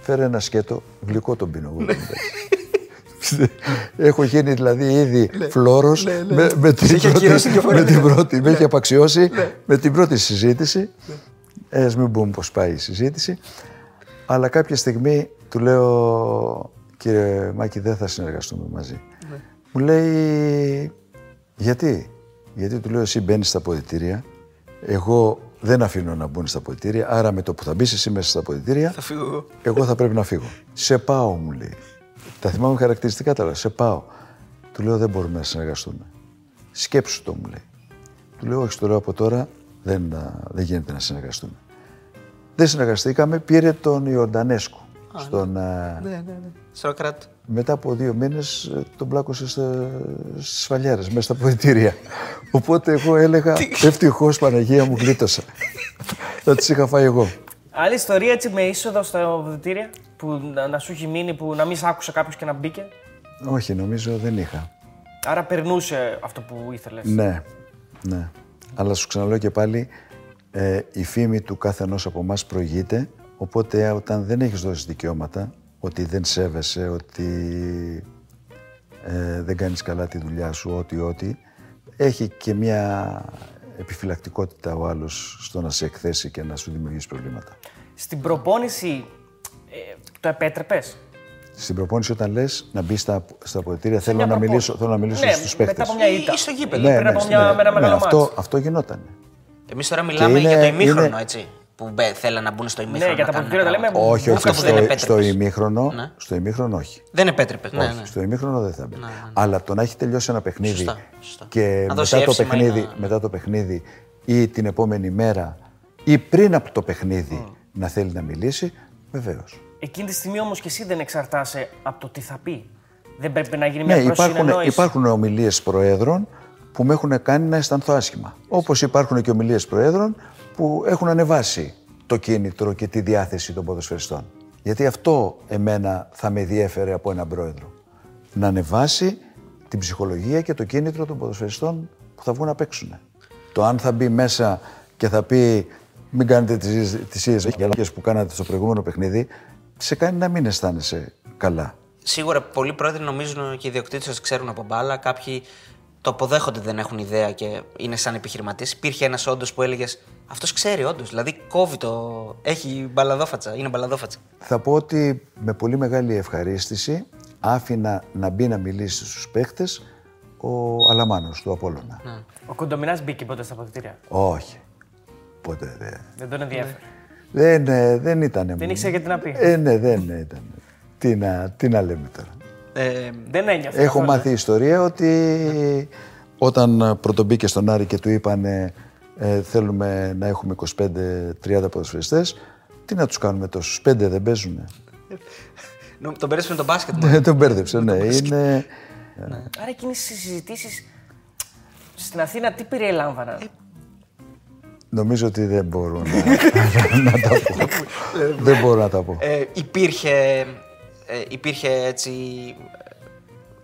Φέρε ένα σκέτο, γλυκό τον πίνω εγώ. Έχω γίνει δηλαδή ήδη φλόρος με, με την είχε πρώτη, ακυρώσει δύο φορές. με την πρώτη, με έχει απαξιώσει με την πρώτη συζήτηση. Ε, ας μην πούμε πώς πάει η συζήτηση. Αλλά κάποια στιγμή του λέω, κύριε Μάκη, δεν θα συνεργαστούμε μαζί. Μου λέει, γιατί. Γιατί του λέω, εσύ μπαίνεις στα αποδητήρια, εγώ δεν αφήνω να μπουν στα αποδητήρια, άρα με το που θα μπεις εσύ μέσα στα αποδητήρια, Θα φύγω εγώ. εγώ θα πρέπει να φύγω. Σε πάω, μου λέει. Τα θυμάμαι χαρακτηριστικά τώρα. Σε πάω. Του λέω δεν μπορούμε να συνεργαστούμε. Σκέψου το, μου λέει. Του λέω όχι, το λέω από τώρα δεν, α, δεν γίνεται να συνεργαστούμε. Δεν συνεργαστήκαμε, πήρε τον Ιορντανέσκο. στον, α, Ναι, ναι, ναι. Σοκράτη. μετά από δύο μήνες ε, τον πλάκωσε στα, στις σφαλιάρες, μέσα στα ποητήρια. Οπότε εγώ έλεγα, ευτυχώς Παναγία μου γλίτωσα. Θα τις είχα φάει εγώ. Άλλη ιστορία έτσι με είσοδο στα οδητήρια που να, να σου έχει μείνει, που να μην σ' άκουσε κάποιος και να μπήκε; Όχι, νομίζω δεν είχα. Άρα περνούσε αυτό που ήθελες. Ναι, ναι. Αλλά σου ξαναλέω και πάλι, ε, η φήμη του κάθε ενός από εμάς προηγείται, οπότε όταν δεν έχεις δώσει δικαιώματα, ότι δεν σέβεσαι, ότι ε, δεν κάνεις καλά τη δουλειά σου, ό,τι, ό,τι, έχει και μια επιφυλακτικότητα ο άλλος στο να σε εκθέσει και να σου δημιουργήσει προβλήματα. Στην προπόνηση ε, το επέτρεπες; Στην προπόνηση όταν λες να μπεις στα, στα αποδητήρια, θέλω μια να, προπόνηση. μιλήσω, θέλω να μιλήσω Ναι, στους μετά παίκτες. από μια ήττα. Ή στο γήπεδο. Ναι, πριν από μια- με ένα μεγάλο αυτό, μάτς. αυτό γινόταν. Εμείς τώρα μιλάμε είναι- για το ημίχρονο, είναι- έτσι. Που μπε, θέλαν να μπουν στο ημίχρονο. Ναι, για να τα κάνουν αποδυτήρια τα πράγματα. λέμε. Όχι, όχι, Αυτό που δεν στο, επέτρεπες. στο ημίχρονο, Ναι. στο ημίχρονο όχι. Δεν επέτρεπες. Ναι, όχι, ναι. στο ημίχρονο δεν θα μπει. Αλλά το να έχει τελειώσει ένα παιχνίδι Σωστά, σωστά. και Να δώσει μετά το, εύσημα ή παιχνίδι, να- μετά το παιχνίδι ή την επόμενη μέρα ή πριν από το παιχνίδι να θέλει να μιλήσει, βεβαίως. Εκείνη τη στιγμή όμως και εσύ δεν εξαρτάσαι από το τι θα πει. Δεν πρέπει να γίνει μια Ναι, υπάρχουν, προσυνεννόηση. υπάρχουν ομιλίες προέδρων που με έχουν κάνει να αισθανθώ άσχημα. Όπως υπάρχουν και ομιλίες προέδρων που έχουν ανεβάσει το κίνητρο και τη διάθεση των ποδοσφαιριστών. Γιατί αυτό εμένα θα με διέφερε από έναν πρόεδρο. Να ανεβάσει την ψυχολογία και το κίνητρο των ποδοσφαιριστών που θα βγουν να παίξουν. Το αν θα μπει μέσα και θα πει μην κάνετε τις, τις ίδιες γελάκες που κάνατε στο προηγούμενο παιχνίδι, σε κάνει να μην αισθάνεσαι καλά. Σίγουρα πολλοί πρόεδροι νομίζουν και οι ιδιοκτήτες ότι ξέρουν από μπάλα. Κάποιοι το αποδέχονται δεν έχουν ιδέα και είναι σαν επιχειρηματίε. Υπήρχε ένας όντως που έλεγες Αυτός ξέρει όντως. Δηλαδή κόβει το. Έχει μπαλαδόφατσα. Είναι μπαλαδόφατσα. Θα πω ότι με πολύ μεγάλη ευχαρίστηση άφηνα να μπει να μιλήσει στους παίχτες ο Αλαμάνος του Απόλλωνα. Ο Κοντομινάς μπήκε ποτέ στα αποδητήρια. Όχι. Ποτέ δεν. Δεν τον ενδιαφέρει. Δεν, ε, δεν ήταν. Δεν ήξερε γιατί να πει. Ε, ναι, δεν ήταν. Τι να, τι να λέμε τώρα. Ε, Δεν ένιωθε. Έχω καθόλου. μάθει ιστορία ότι όταν πρωτομπήκε στον Άρη και του είπανε ε, θέλουμε να έχουμε 25-30 ποδοσφαιριστές, τι να τους κάνουμε τόσους, πέντε δεν παίζουν. νο- τον πέρασε με τον μπάσκετ. Ναι, τον μπέρδεψε, ναι. Είναι... Άρα εκείνες οι συζητήσεις στην Αθήνα τι περιέλαμβαναν; Νομίζω ότι δεν μπορώ να, να τα πω. δεν μπορώ να τα πω. Ε, υπήρχε, ε, υπήρχε έτσι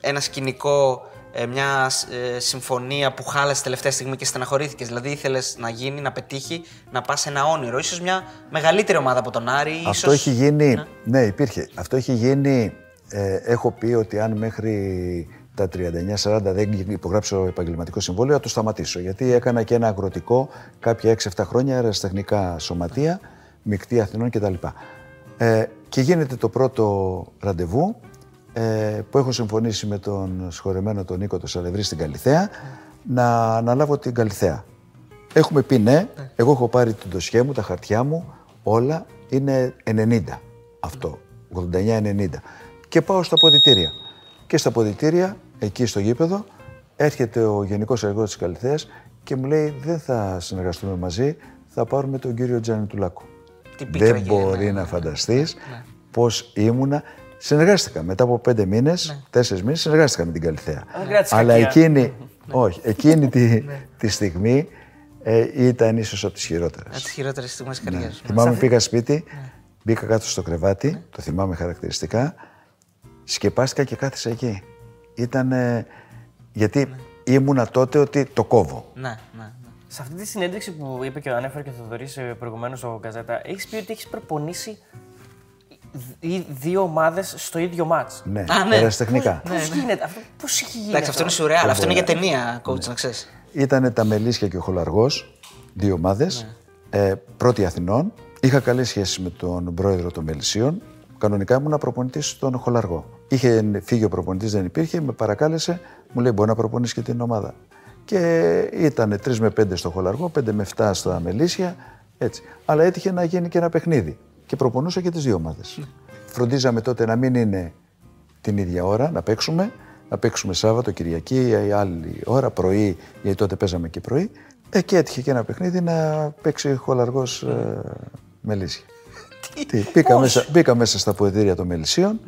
ε, ένα σκηνικό, ε, μια ε, συμφωνία που χάλασε τελευταία στιγμή και στεναχωρήθηκες. Δηλαδή ήθελες να γίνει, να πετύχει, να πας σε ένα όνειρο. Ίσως μια μεγαλύτερη ομάδα από τον Άρη. Αυτό ίσως... έχει γίνει. Ναι. υπήρχε. Αυτό έχει γίνει. Ε, έχω πει ότι αν μέχρι τα 39-40 δεν υπογράψω επαγγελματικό συμβόλαιο, θα το σταματήσω. Γιατί έκανα και ένα αγροτικό κάποια 6-7 χρόνια αεραστεχνικά σωματεία, μεικτή Αθηνών κτλ. Ε, και γίνεται το πρώτο ραντεβού ε, που έχω συμφωνήσει με τον σχολεμένο τον Νίκο τον Σαλευρή στην Καλιθέα να αναλάβω την Καλιθέα. Έχουμε πει ναι, εγώ έχω πάρει το ντοσιέ μου, τα χαρτιά μου, όλα είναι 90 αυτό, 89-90. Και πάω στα ποδητήρια. Και στα ποδητήρια, εκεί στο γήπεδο, έρχεται ο Γενικός Εργότης της Καλυθέας και μου λέει δεν θα συνεργαστούμε μαζί, θα πάρουμε τον κύριο Τζανιτουλάκο. Τι πίκρα Δεν γίνεται, μπορεί ναι, να φανταστείς πώς ήμουνα. Συνεργάστηκα μετά από πέντε μήνες, τέσσερις μήνες, συνεργάστηκα με την Καλυθέα. Αν κράτησε Αλλά κακία. εκείνη, όχι, εκείνη τη, τη στιγμή ε, ήταν ίσως από τις χειρότερες. Από τις χειρότερες στιγμές της καριέρας σου. Θυμάμαι πήγα σπίτι, μπήκα κάτω στο κρεβάτι, το θυμάμαι χαρακτηριστικά, σκεπάστηκα και κάθισα εκεί. Ήταν γιατί ήμουνα τότε ότι το κόβω. Ναι, ναι, ναι. Σε αυτή τη συνέντευξη που είπε και ο ανέφερε και ο Θοδωρής προηγουμένως ο Γκαζέτα, έχεις πει ότι έχεις προπονήσει δι- δύο ομάδες στο ίδιο μάτς; Ναι, Α, ναι. ερασιτεχνικά. Πώς γίνεται αυτό, πώς έχει γίνει. Εντάξει, αυτό είναι σουρεάλ. Αυτό είναι για ταινία, coach, να ξέρεις. Ήταν τα Μελίσια και ο Χολαργός, δύο ομάδες, ε, πρώτη Αθηνών. Είχα καλές σχέσεις με τον πρόεδρο των Μελισσίων. Κανονικά ήμουν προπονητής στον Χολαργό. Είχε φύγει ο προπονητής, δεν υπήρχε, με παρακάλεσε, μου λέει μπορεί να προπονήσει και την ομάδα. Και ήταν 3 με 5 στο Χολαργό, 5 με 7 στα Μελίσια, έτσι. Αλλά έτυχε να γίνει και ένα παιχνίδι. Και προπονούσα και τις δύο ομάδες. Φροντίζαμε τότε να μην είναι την ίδια ώρα να παίξουμε, να παίξουμε Σάββατο, Κυριακή ή άλλη ώρα, πρωί, γιατί τότε παίζαμε και πρωί. Ε, και έτυχε και ένα παιχνίδι να παίξει χολαργός ε, Μελίσια. Τι, μπήκα, μέσα, μπήκα μέσα στα ποεδρία των Μελισσίων,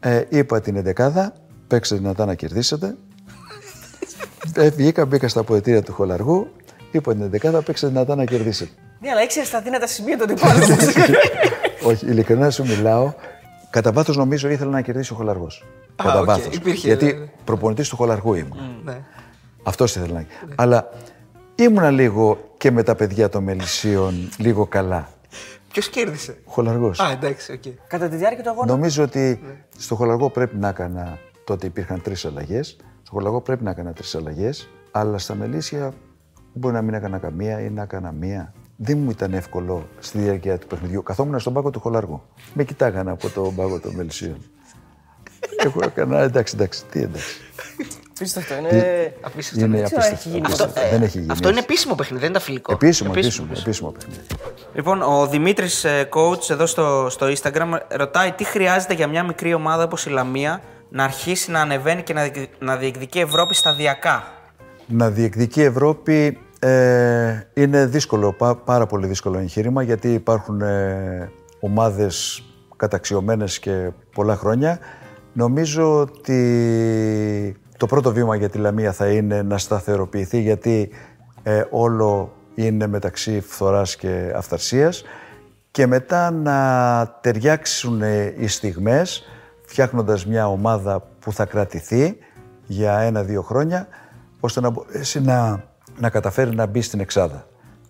ε, είπα την εντεκάδα, παίξτε δυνατά να κερδίσετε. Ε, βγήκα, μπήκα στα αποδυτήρια του Χολαργού, είπα την εντεκάδα, παίξτε δυνατά να κερδίσετε. Ναι, αλλά ήξερε τα δυνατά σημεία του αντιπάλου. Όχι, ειλικρινά σου μιλάω. Κατά βάθος νομίζω ήθελα να κερδίσει ο Χολαργός. Κατά οκ, βάθος. υπήρχε, Γιατί ναι, ναι. προπονητής του Χολαργού ήμουν. Ναι. Αυτός ήθελα να Αλλά ήμουνα λίγο και με τα παιδιά των Μελισσίων λίγο καλά. Ποιος κέρδισε; Ο Χολαργός. Α, εντάξει, οκ. Κατά τη διάρκεια του αγώνα. Νομίζω ότι στο Χολαργό πρέπει να έκανα. Τότε υπήρχαν τρεις αλλαγές. Στο Χολαργό πρέπει να έκανα τρεις αλλαγές. Αλλά στα Μελίσια μπορεί να μην έκανα καμία ή να έκανα μία. Δεν μου ήταν εύκολο στη διάρκεια του παιχνιδιού. Καθόμουν στον πάγκο του Χολαργού. Με κοιτάγανε από τον πάγκο των Μελισσίων. Εγώ έκανα εντάξει, εντάξει, τι εντάξει. Απίστευτο είναι. Απίστευτο. Είναι Δεν ξέρω αν απίστευτο. έχει γίνει απίστευτο. αυτό. Δεν έχει γίνει. Αυτό είναι επίσημο παιχνίδι, δεν είναι φιλικό. Επίσημο, επίσημο, επίσημο παιχνίδι. Λοιπόν, ο Δημήτρης coach εδώ στο, στο Instagram ρωτάει τι χρειάζεται για μια μικρή ομάδα όπως η Λαμία να αρχίσει να ανεβαίνει και να, διεκ- να διεκδικεί Ευρώπη σταδιακά. Να διεκδικεί η Ευρώπη ε, είναι δύσκολο, πά- πάρα πολύ δύσκολο εγχείρημα γιατί υπάρχουν ε, ομάδες καταξιωμένες και πολλά χρόνια. Νομίζω ότι το πρώτο βήμα για τη Λαμία θα είναι να σταθεροποιηθεί γιατί ε, όλο είναι μεταξύ φθοράς και αυθαρσίας και μετά να ταιριάξουν ε, οι στιγμές φτιάχνοντας μια ομάδα που θα κρατηθεί για ένα-δύο χρόνια ώστε να μπορέσει να, να καταφέρει να μπει στην εξάδα.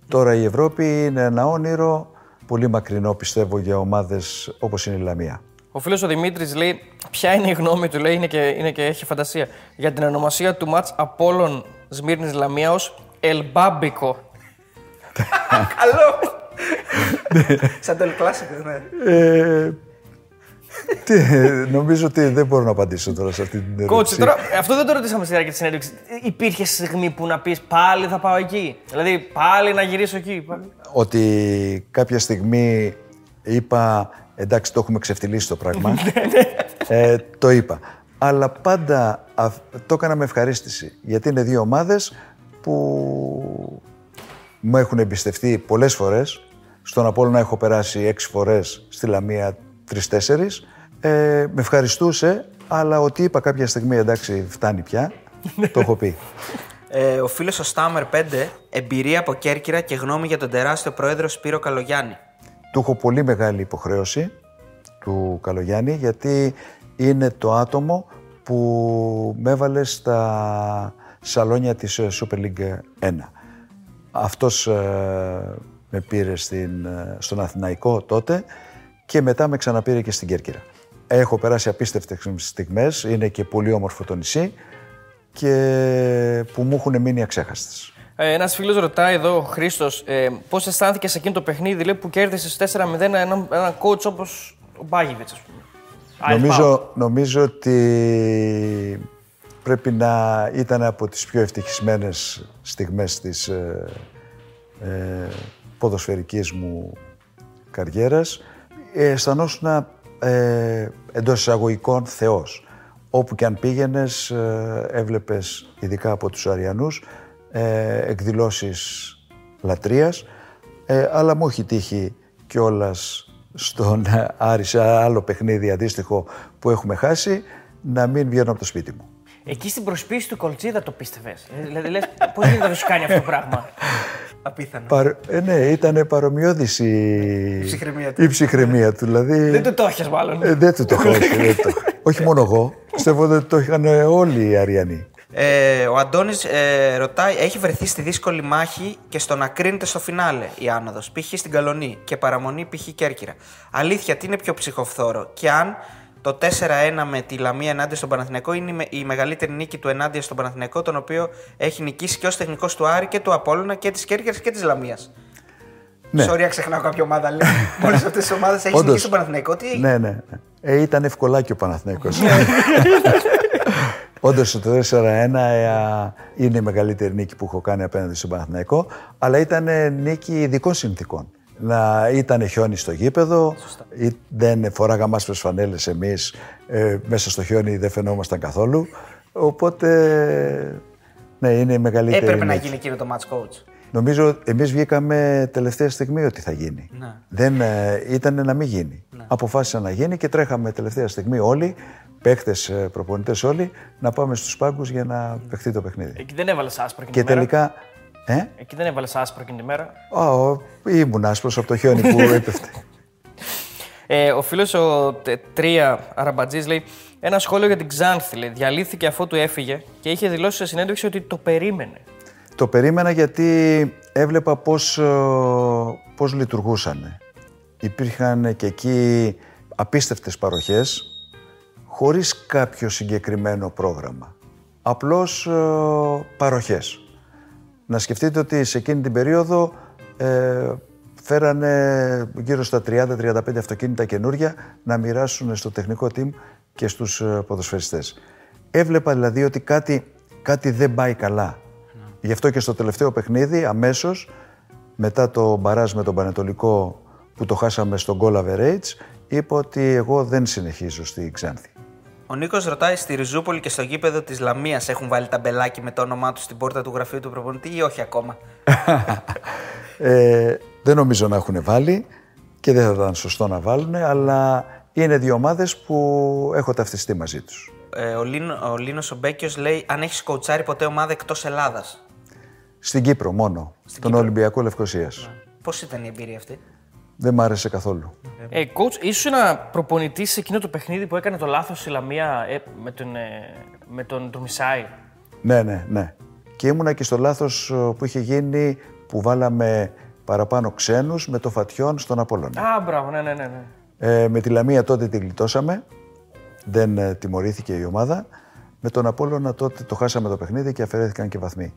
Τώρα η Ευρώπη είναι ένα όνειρο πολύ μακρινό πιστεύω για ομάδες όπως είναι η Λαμία. Ο φίλος ο Δημήτρης λέει: Ποια είναι η γνώμη του, λέει, είναι και, είναι και έχει φαντασία. Για την ονομασία του μάτς Απόλων Σμύρνης Λαμία ως Ελμπάμπικο. Καλό! Σαν το κλάσικο, ναι. Ε, Τι, νομίζω ότι δεν μπορώ να απαντήσω τώρα σε αυτή την ερώτηση. Κότσε, τώρα, αυτό δεν το ρωτήσαμε στη διάρκεια της συνέντευξης. Υπήρχε στιγμή που να πεις πάλι θα πάω εκεί. Δηλαδή πάλι να γυρίσω εκεί. πάλι. Ότι κάποια στιγμή είπα εντάξει το έχουμε ξεφτυλίσει το πράγμα. ε, το είπα. Αλλά πάντα αυ- το έκανα με ευχαρίστηση. Γιατί είναι δύο ομάδες που μου έχουν εμπιστευτεί πολλές φορές. Στον Απόλλωνα έχω περάσει έξι φορές, στη Λαμία τρεις-τέσσερις. Ε, με ευχαριστούσε, αλλά ότι είπα κάποια στιγμή εντάξει φτάνει πια, το έχω πει. Ε, ο φίλος ο Στάμερ 5, εμπειρία από Κέρκυρα και γνώμη για τον τεράστιο πρόεδρο Σπύρο Καλογιάννη. Του έχω πολύ μεγάλη υποχρέωση του Καλογιάννη γιατί είναι το άτομο που με έβαλε στα σαλόνια της ε, Super League 1. Αυτός ε, με πήρε στην, ε, στον Αθηναϊκό τότε και μετά με ξαναπήρε και στην Κέρκυρα. Έχω περάσει απίστευτες στιγμές, είναι και πολύ όμορφο το νησί και που μου έχουν μείνει αξέχαστες. Ε, Ένας φίλος ρωτάει εδώ, ο Χρήστος, ε, πώς αισθάνθηκες σε εκείνο το παιχνίδι λέει, που κέρδισες 4-0 έναν ένα coach όπως ο Μπάγιβιτ, ας πούμε. ΑΕΛ ΠΑΟΚ. Νομίζω, νομίζω ότι πρέπει να ήταν από τις πιο ευτυχισμένες στιγμές της ε, ε, ποδοσφαιρικής μου καριέρας. Ε, αισθανόσουν ε, εντός εισαγωγικών θεός. Όπου και αν πήγαινες, ε, έβλεπες, ειδικά από τους Αριανούς, ε, εκδηλώσεις λατρείας, ε, αλλά μου έχει τύχει κιόλας στον ε, Άρη σε άλλο παιχνίδι αντίστοιχο που έχουμε χάσει, να μην βγαίνω από το σπίτι μου. Εκεί στην προσποίηση του Κολτσίδα το πίστευες. Δηλαδή λες, πώς γίνεται να σου κάνει αυτό το πράγμα; Απίθανο. Παρ- ε, ναι, ήταν παρομοιώδης η... ψυχραιμία του. η ψυχραιμία του. Δηλαδή, Δεν το το έχεις μάλλον. ε, δεν του το έχω. όχι, δεν το έχω. όχι μόνο εγώ. Πιστεύω ότι το είχαν όλοι οι Αριανοί. Ε, ο Αντώνης ε, ρωτάει, έχει βρεθεί στη δύσκολη μάχη και στο να κρίνεται στο φινάλε η άνοδος. Π.χ. στην Καλονή και παραμονή π.χ. Κέρκυρα. Αλήθεια, τι είναι πιο ψυχοφθόρο και αν το 4-1 με τη Λαμία ενάντια στον Παναθηναϊκό είναι η με- η μεγαλύτερη νίκη του ενάντια στον Παναθηναϊκό, τον οποίο έχει νικήσει και ως τεχνικός του Άρη και του Απόλλωνα και της Κέρκυρας και της Λαμίας. Ναι. Sorry, αν ξεχνάω κάποια ομάδα. λέει. Μόλις αυτές τις ομάδες έχεις Όντως. νικήσει τον Παναθηναϊκό. Τι Ναι, ναι. ναι. Ε, ήταν ευκολάκι ο Παναθηναϊκός. Όντως το 4-1 ε, είναι η μεγαλύτερη νίκη που έχω κάνει απέναντι στον Παναθηναϊκό, αλλά ήταν ε, νίκη ειδικών συνθήκων. Να ήταν χιόνι στο γήπεδο, ή δεν φοράγαμε άσπρες φανέλες εμείς, ε, μέσα στο χιόνι δεν φαινόμασταν καθόλου. Οπότε, ναι, είναι η μεγαλύτερη έπρεπε να νίκη. γίνει εκείνο το match coach. Νομίζω εμείς βγήκαμε τελευταία στιγμή ότι θα γίνει. Ναι. Δεν ε, ήταν να μην γίνει. Αποφάσισα να γίνει και τρέχαμε τελευταία στιγμή όλοι, παίχτες, ε, προπονητές όλοι, να πάμε στους πάγκους για να παιχτεί το παιχνίδι. Εκεί δεν έβαλες άσπρο εκείνη Και τη μέρα. τελικά... Ε; Εκεί δεν έβαλες άσπρο εκείνη τη μέρα; Α, ο, ήμουν άσπρος από το χιόνι που έπεφτε. Ε, ο φίλος ο Τε- Τρία Αραμπατζής λέει: Ένα σχόλιο για την Ξάνθη. Λέει, διαλύθηκε αφού του έφυγε και είχε δηλώσει σε συνέντευξη ότι το περίμενε. Το περίμενα γιατί έβλεπα πώς, ε, πώς λειτουργούσαν. Υπήρχαν και εκεί απίστευτες παροχές, χωρίς κάποιο συγκεκριμένο πρόγραμμα. Απλώς ε, παροχές. Να σκεφτείτε ότι σε εκείνη την περίοδο ε, φέρανε γύρω στα 30-35 αυτοκίνητα καινούρια να μοιράσουν στο τεχνικό team και στους ε, ποδοσφαιριστές. Έβλεπα δηλαδή ότι κάτι, κάτι δεν πάει καλά. Γι' αυτό και στο τελευταίο παιχνίδι, αμέσως, μετά το μπαράζ με τον Πανετολικό που το χάσαμε στον goal average, είπα ότι εγώ δεν συνεχίζω στη Ξάνθη. Ο Νίκος ρωτάει στη Ριζούπολη και στο γήπεδο της Λαμίας έχουν βάλει ταμπελάκι με το όνομά τους στην πόρτα του γραφείου του προπονητή ή όχι ακόμα; Ε, δεν νομίζω να έχουν βάλει και δεν θα ήταν σωστό να βάλουν, αλλά είναι δύο ομάδες που έχω ταυτιστεί μαζί τους. Ε, ο, Λίνο, ο Λίνος ο Μπέκιος λέει αν έχεις κοουτσάρει ποτέ ομάδα εκτός Ελλάδας; Στην Κύπρο μόνο, τον Ολυμπιακό Λευκοσίας. Πώς ήταν η εμπειρία αυτή; Δεν μ' άρεσε καθόλου. Ε, coach, ήσουν ένα προπονητής σε εκείνο το παιχνίδι που έκανε το λάθος η Λαμία ε, με τον, ε, με τον Ντρομισάη. Ναι, ναι, ναι. Και ήμουνα και στο λάθος ε, που είχε γίνει που βάλαμε παραπάνω ξένους με το φατιόν στον Απόλλωνα. Α, μπράβο, ναι, ναι, ναι. ναι. Ε, με τη Λαμία τότε τη γλιτώσαμε. Δεν ε, τιμωρήθηκε η ομάδα. Με τον Απόλλωνα τότε το χάσαμε το παιχνίδι και αφαιρέθηκαν και βαθμοί.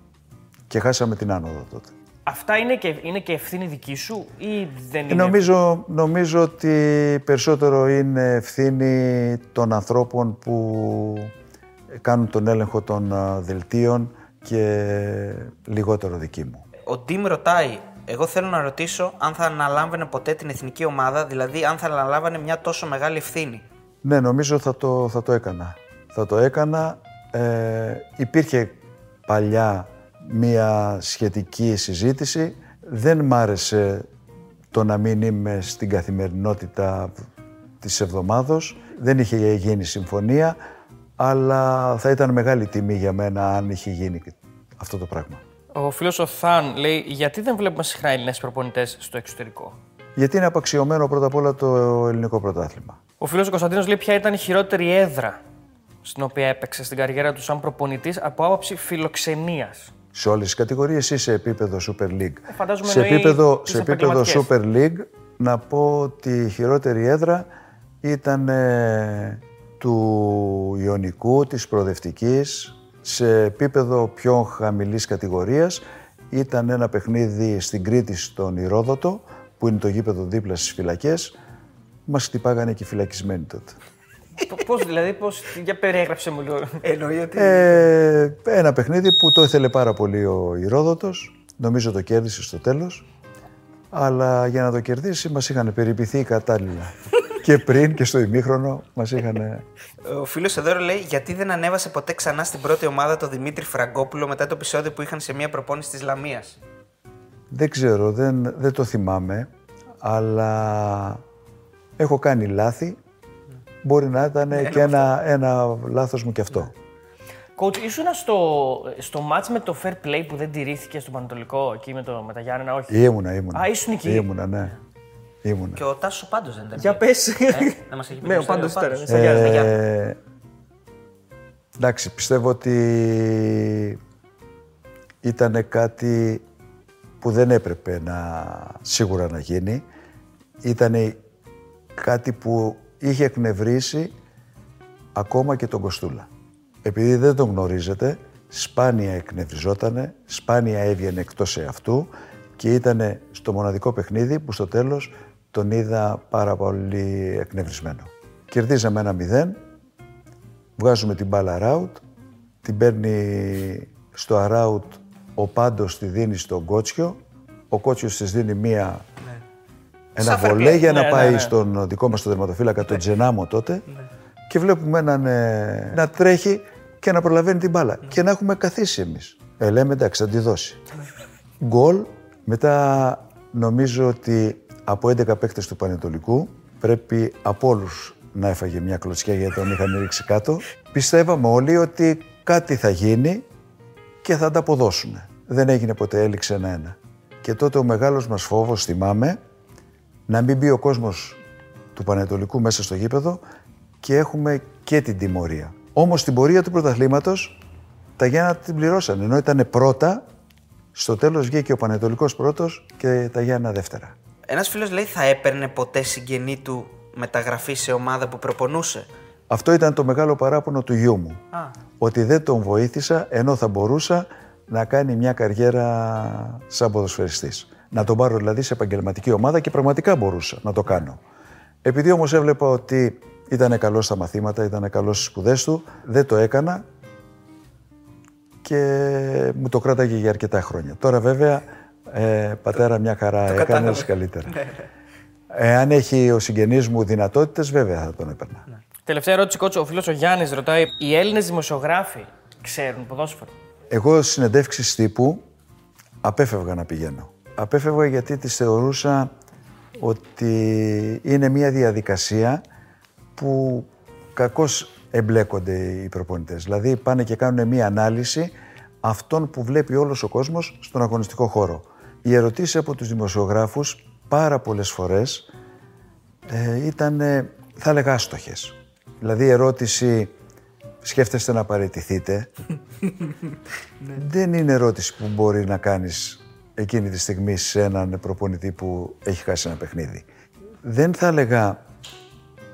Και χάσαμε την άνοδο τότε. Αυτά είναι και, είναι και ευθύνη δική σου ή δεν είναι; Ε, Νομίζω, νομίζω ότι περισσότερο είναι ευθύνη των ανθρώπων που κάνουν τον έλεγχο των α, δελτίων και λιγότερο δική μου. Ο Ντίμ ρωτάει, εγώ θέλω να ρωτήσω αν θα αναλάμβανε ποτέ την εθνική ομάδα, δηλαδή αν θα αναλάμβανε μια τόσο μεγάλη ευθύνη. Ναι, νομίζω θα το, θα το έκανα. Θα το έκανα. Ε, υπήρχε παλιά μία σχετική συζήτηση. Δεν μ' άρεσε το να μην είμαι στην καθημερινότητα της εβδομάδος. Δεν είχε γίνει συμφωνία, αλλά θα ήταν μεγάλη τιμή για μένα αν είχε γίνει αυτό το πράγμα. Ο φίλος ο Θαν λέει: Γιατί δεν βλέπουμε συχνά Έλληνες προπονητές στο εξωτερικό; Γιατί είναι απαξιωμένο πρώτα απ' όλα το ελληνικό πρωτάθλημα. Ο φίλος ο Κωνσταντίνος λέει: Ποια ήταν η χειρότερη έδρα στην οποία έπαιξε στην καριέρα του σαν προπονητής από άποψη φιλοξενίας; Σε όλες τις κατηγορίες ή σε επίπεδο Super League; Ε, φαντάζομαι σε εννοεί επίπεδο, τις σε επίπεδο επαγγελματικές. Super League να πω ότι η χειρότερη έδρα ήταν ε, του Ιωνικού, της Προοδευτικής. Σε επίπεδο πιο χαμηλής κατηγορίας ήταν ένα παιχνίδι στην Κρήτη στον Ηρόδοτο, που είναι το γήπεδο δίπλα στις φυλακές. Μας χτυπάγανε και οι φυλακισμένοι τότε. Πώς δηλαδή, πώς. Για περιέγραψε μου λίγο. Εννοεί ότι. Ε, ένα παιχνίδι που το ήθελε πάρα πολύ ο Ηρόδοτος. Νομίζω το κέρδισε στο τέλος. Αλλά για να το κερδίσει μας είχαν περιποιηθεί κατάλληλα. και πριν και στο ημίχρονο μας είχαν... Ο φίλος εδώ λέει: Γιατί δεν ανέβασε ποτέ ξανά στην πρώτη ομάδα το Δημήτρη Φραγκόπουλο μετά το επεισόδιο που είχαν σε μια προπόνηση της Λαμίας. δεν ξέρω, δεν, δεν το θυμάμαι. Αλλά έχω κάνει λάθη. Μπορεί να ήταν και ένα, ένα λάθος μου και αυτό. Coach, ήσουν στο, στο match με το fair play που δεν τηρήθηκε στο Πανατολικό εκεί με, το, με τα Γιάννενα, όχι; Ήμουνα, ήμουνα. Α, ήσουν εκεί. Ήμουνα, ναι. Ήμουνα. Και ο Τάσος πάντως δεν ήταν. Για πες. Ε, δεν μας έχει πει Ναι, ο το πάντως ιστορία, ήταν. ο Στα Γιάννενα. Ε, Γιάννη. Ε, εντάξει, πιστεύω ότι ήταν κάτι που δεν έπρεπε να σίγουρα να γίνει. Ήταν κάτι που είχε εκνευρίσει ακόμα και τον Κοστούλα. Επειδή δεν τον γνωρίζετε, σπάνια εκνευριζότανε, σπάνια έβγαινε εκτός εαυτού και ήταν στο μοναδικό παιχνίδι που στο τέλος τον είδα πάρα πολύ εκνευρισμένο. Κερδίζαμε ένα μηδέν, βγάζουμε την μπάλα αράουτ, την παίρνει στο αράουτ, ο Πάντος τη δίνει στον Κότσιο, ο Κότσιος της δίνει μία, ένα Σαν fair βολέ play. για να Ναι, ναι, πάει ναι. στον δικό μας τον τερματοφύλακα, τον Τζενάμο τότε και βλέπουμε έναν ε, να τρέχει και να προλαβαίνει την μπάλα και να έχουμε καθίσει εμείς. Ε, λέμε εντάξει, θα τη δώσει. Γκολ. Μετά νομίζω ότι από 11 παίκτες του Πανετολικού πρέπει από όλους να έφαγε μια κλωτσιά γιατί τον είχαν ρίξει κάτω. Πιστεύαμε όλοι ότι κάτι θα γίνει και θα τα αποδώσουν. Δεν έγινε ποτέ, έληξε ένα-ένα. Και τότε ο μεγάλος μας φόβος, θυμάμαι, να μην μπει ο κόσμος του Πανετολικού μέσα στο γήπεδο και έχουμε και την τιμωρία. Όμως την πορεία του πρωταθλήματος τα Γιάννα την πληρώσαν. Ενώ ήταν πρώτα, στο τέλος βγήκε ο Πανετολικός πρώτος και τα Γιάννα δεύτερα. Ένας φίλος λέει: Θα έπαιρνε ποτέ συγγενή του μεταγραφή σε ομάδα που προπονούσε. Αυτό ήταν το μεγάλο παράπονο του γιού μου. Α. Ότι δεν τον βοήθησα ενώ θα μπορούσα να κάνει μια καριέρα σαν ποδοσφαιριστής. Να τον πάρω δηλαδή σε επαγγελματική ομάδα και πραγματικά μπορούσα να το κάνω. Επειδή όμως έβλεπα ότι ήταν καλός στα μαθήματα, ήταν καλός στις σπουδές του, δεν το έκανα και μου το κράταγε για αρκετά χρόνια. Τώρα βέβαια, ε, πατέρα μια χαρά έκανες κατάλαβα. καλύτερα. Εάν έχει ο συγγενής μου δυνατότητες, βέβαια θα τον έπαιρνα. Τελευταία ερώτηση, κότσο. Ο φίλος ο Γιάννης ρωτάει: Οι Έλληνες δημοσιογράφοι ξέρουν ποδόσφαιρο; Εγώ συνεντεύξεις τύπου απέφευγα να πηγαίνω. Απέφευγα γιατί τις θεωρούσα ότι είναι μια διαδικασία που κακώς εμπλέκονται οι προπονητές. Δηλαδή πάνε και κάνουν μια ανάλυση αυτών που βλέπει όλος ο κόσμος στον αγωνιστικό χώρο. Οι ερωτήσεις από τους δημοσιογράφους πάρα πολλές φορές ε, ήταν, ε, θα έλεγα, άστοχες. Δηλαδή η ερώτηση σκέφτεστε να παραιτηθείτε; Δεν είναι ερώτηση που μπορεί να κάνεις εκείνη τη στιγμή σε έναν προπονητή που έχει χάσει ένα παιχνίδι. Δεν θα έλεγα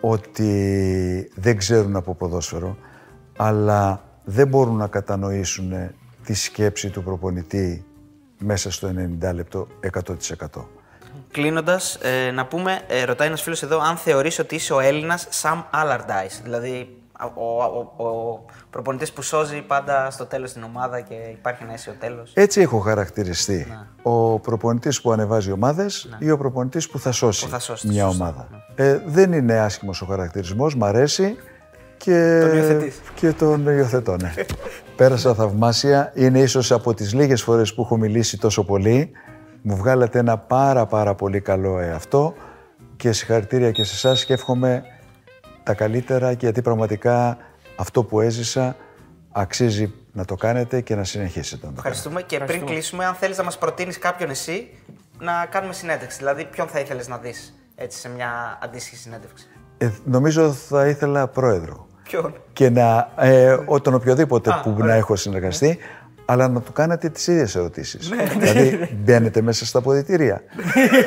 ότι δεν ξέρουν από ποδόσφαιρο, αλλά δεν μπορούν να κατανοήσουν τη σκέψη του προπονητή μέσα στο 90 λεπτό 100%. Κλείνοντας, ε, να πούμε, ε, ρωτάει ένας φίλος εδώ αν θεωρείς ότι είσαι ο Έλληνας Sam Allardyce. Δηλαδή, ο, ο, ο προπονητής που σώζει πάντα στο τέλος την ομάδα και υπάρχει ένα αίσιο τέλος. Έτσι έχω χαρακτηριστεί. Ο προπονητής που ανεβάζει ομάδες ή ο προπονητής που θα σώσει, Που θα σώσει, μια σωστά, ομάδα. Ε, δεν είναι άσχημος ο χαρακτηρισμός, μ' αρέσει και Τον υιοθετείς. και τον υιοθετώ. Ναι. Πέρασα θαυμάσια. Είναι ίσως από τις λίγες φορές που έχω μιλήσει τόσο πολύ. Μου βγάλατε ένα πάρα πάρα πολύ καλό εαυτό και συγχαρητήρια και σε εσάς και εύχομαι τα καλύτερα και γιατί πραγματικά αυτό που έζησα αξίζει να το κάνετε και να συνεχίσετε να το κάνετε. Ευχαριστούμε και πριν κλείσουμε, αν θέλεις να μας προτείνεις κάποιον εσύ να κάνουμε συνέντευξη. Δηλαδή, ποιον θα ήθελες να δεις έτσι σε μια αντίστοιχη συνέντευξη; Ε, νομίζω θα ήθελα πρόεδρο. Ποιον; Και να, ε, ο- τον οποιοδήποτε Α, που ωραία. να έχω συνεργαστεί, αλλά να του κάνετε τις ίδιες ερωτήσεις. δηλαδή, μπαίνετε μέσα στα ποδητήρια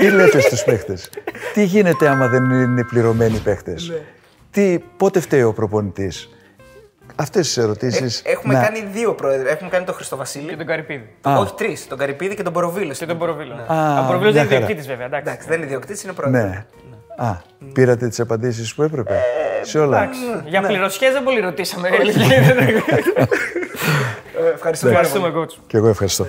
ή λέτε στους παίχτες; Τι γίνεται άμα δεν είναι πληρωμένοι παίχτες; Τι, πότε φταίει ο προπονητής; Αυτές τις ερωτήσεις... Ε, έχουμε να- κάνει δύο πρόεδροι. Έχουμε κάνει τον Χριστοβασίλη. Και τον Καρυπίδη. Όχι τρεις. Τον Καρυπίδη και τον Μποροβίλο. Και τον Ποροβίλο. Α, Ο Ποροβίλο μια δεν είναι χαρά. διοκτήτης βέβαια. Εντάξει. Εντάξει, δεν είναι ιδιοκτήτη, είναι πρόεδρος. Ναι. Α, πήρατε τις απαντήσεις που έπρεπε; σε όλα. Εντάξει. Για πληροσχέ δεν πολύ ρωτήσαμε. Ε, Ευχαριστούμε. Ευχαριστούμε, coach. Και εγώ ευχαριστώ.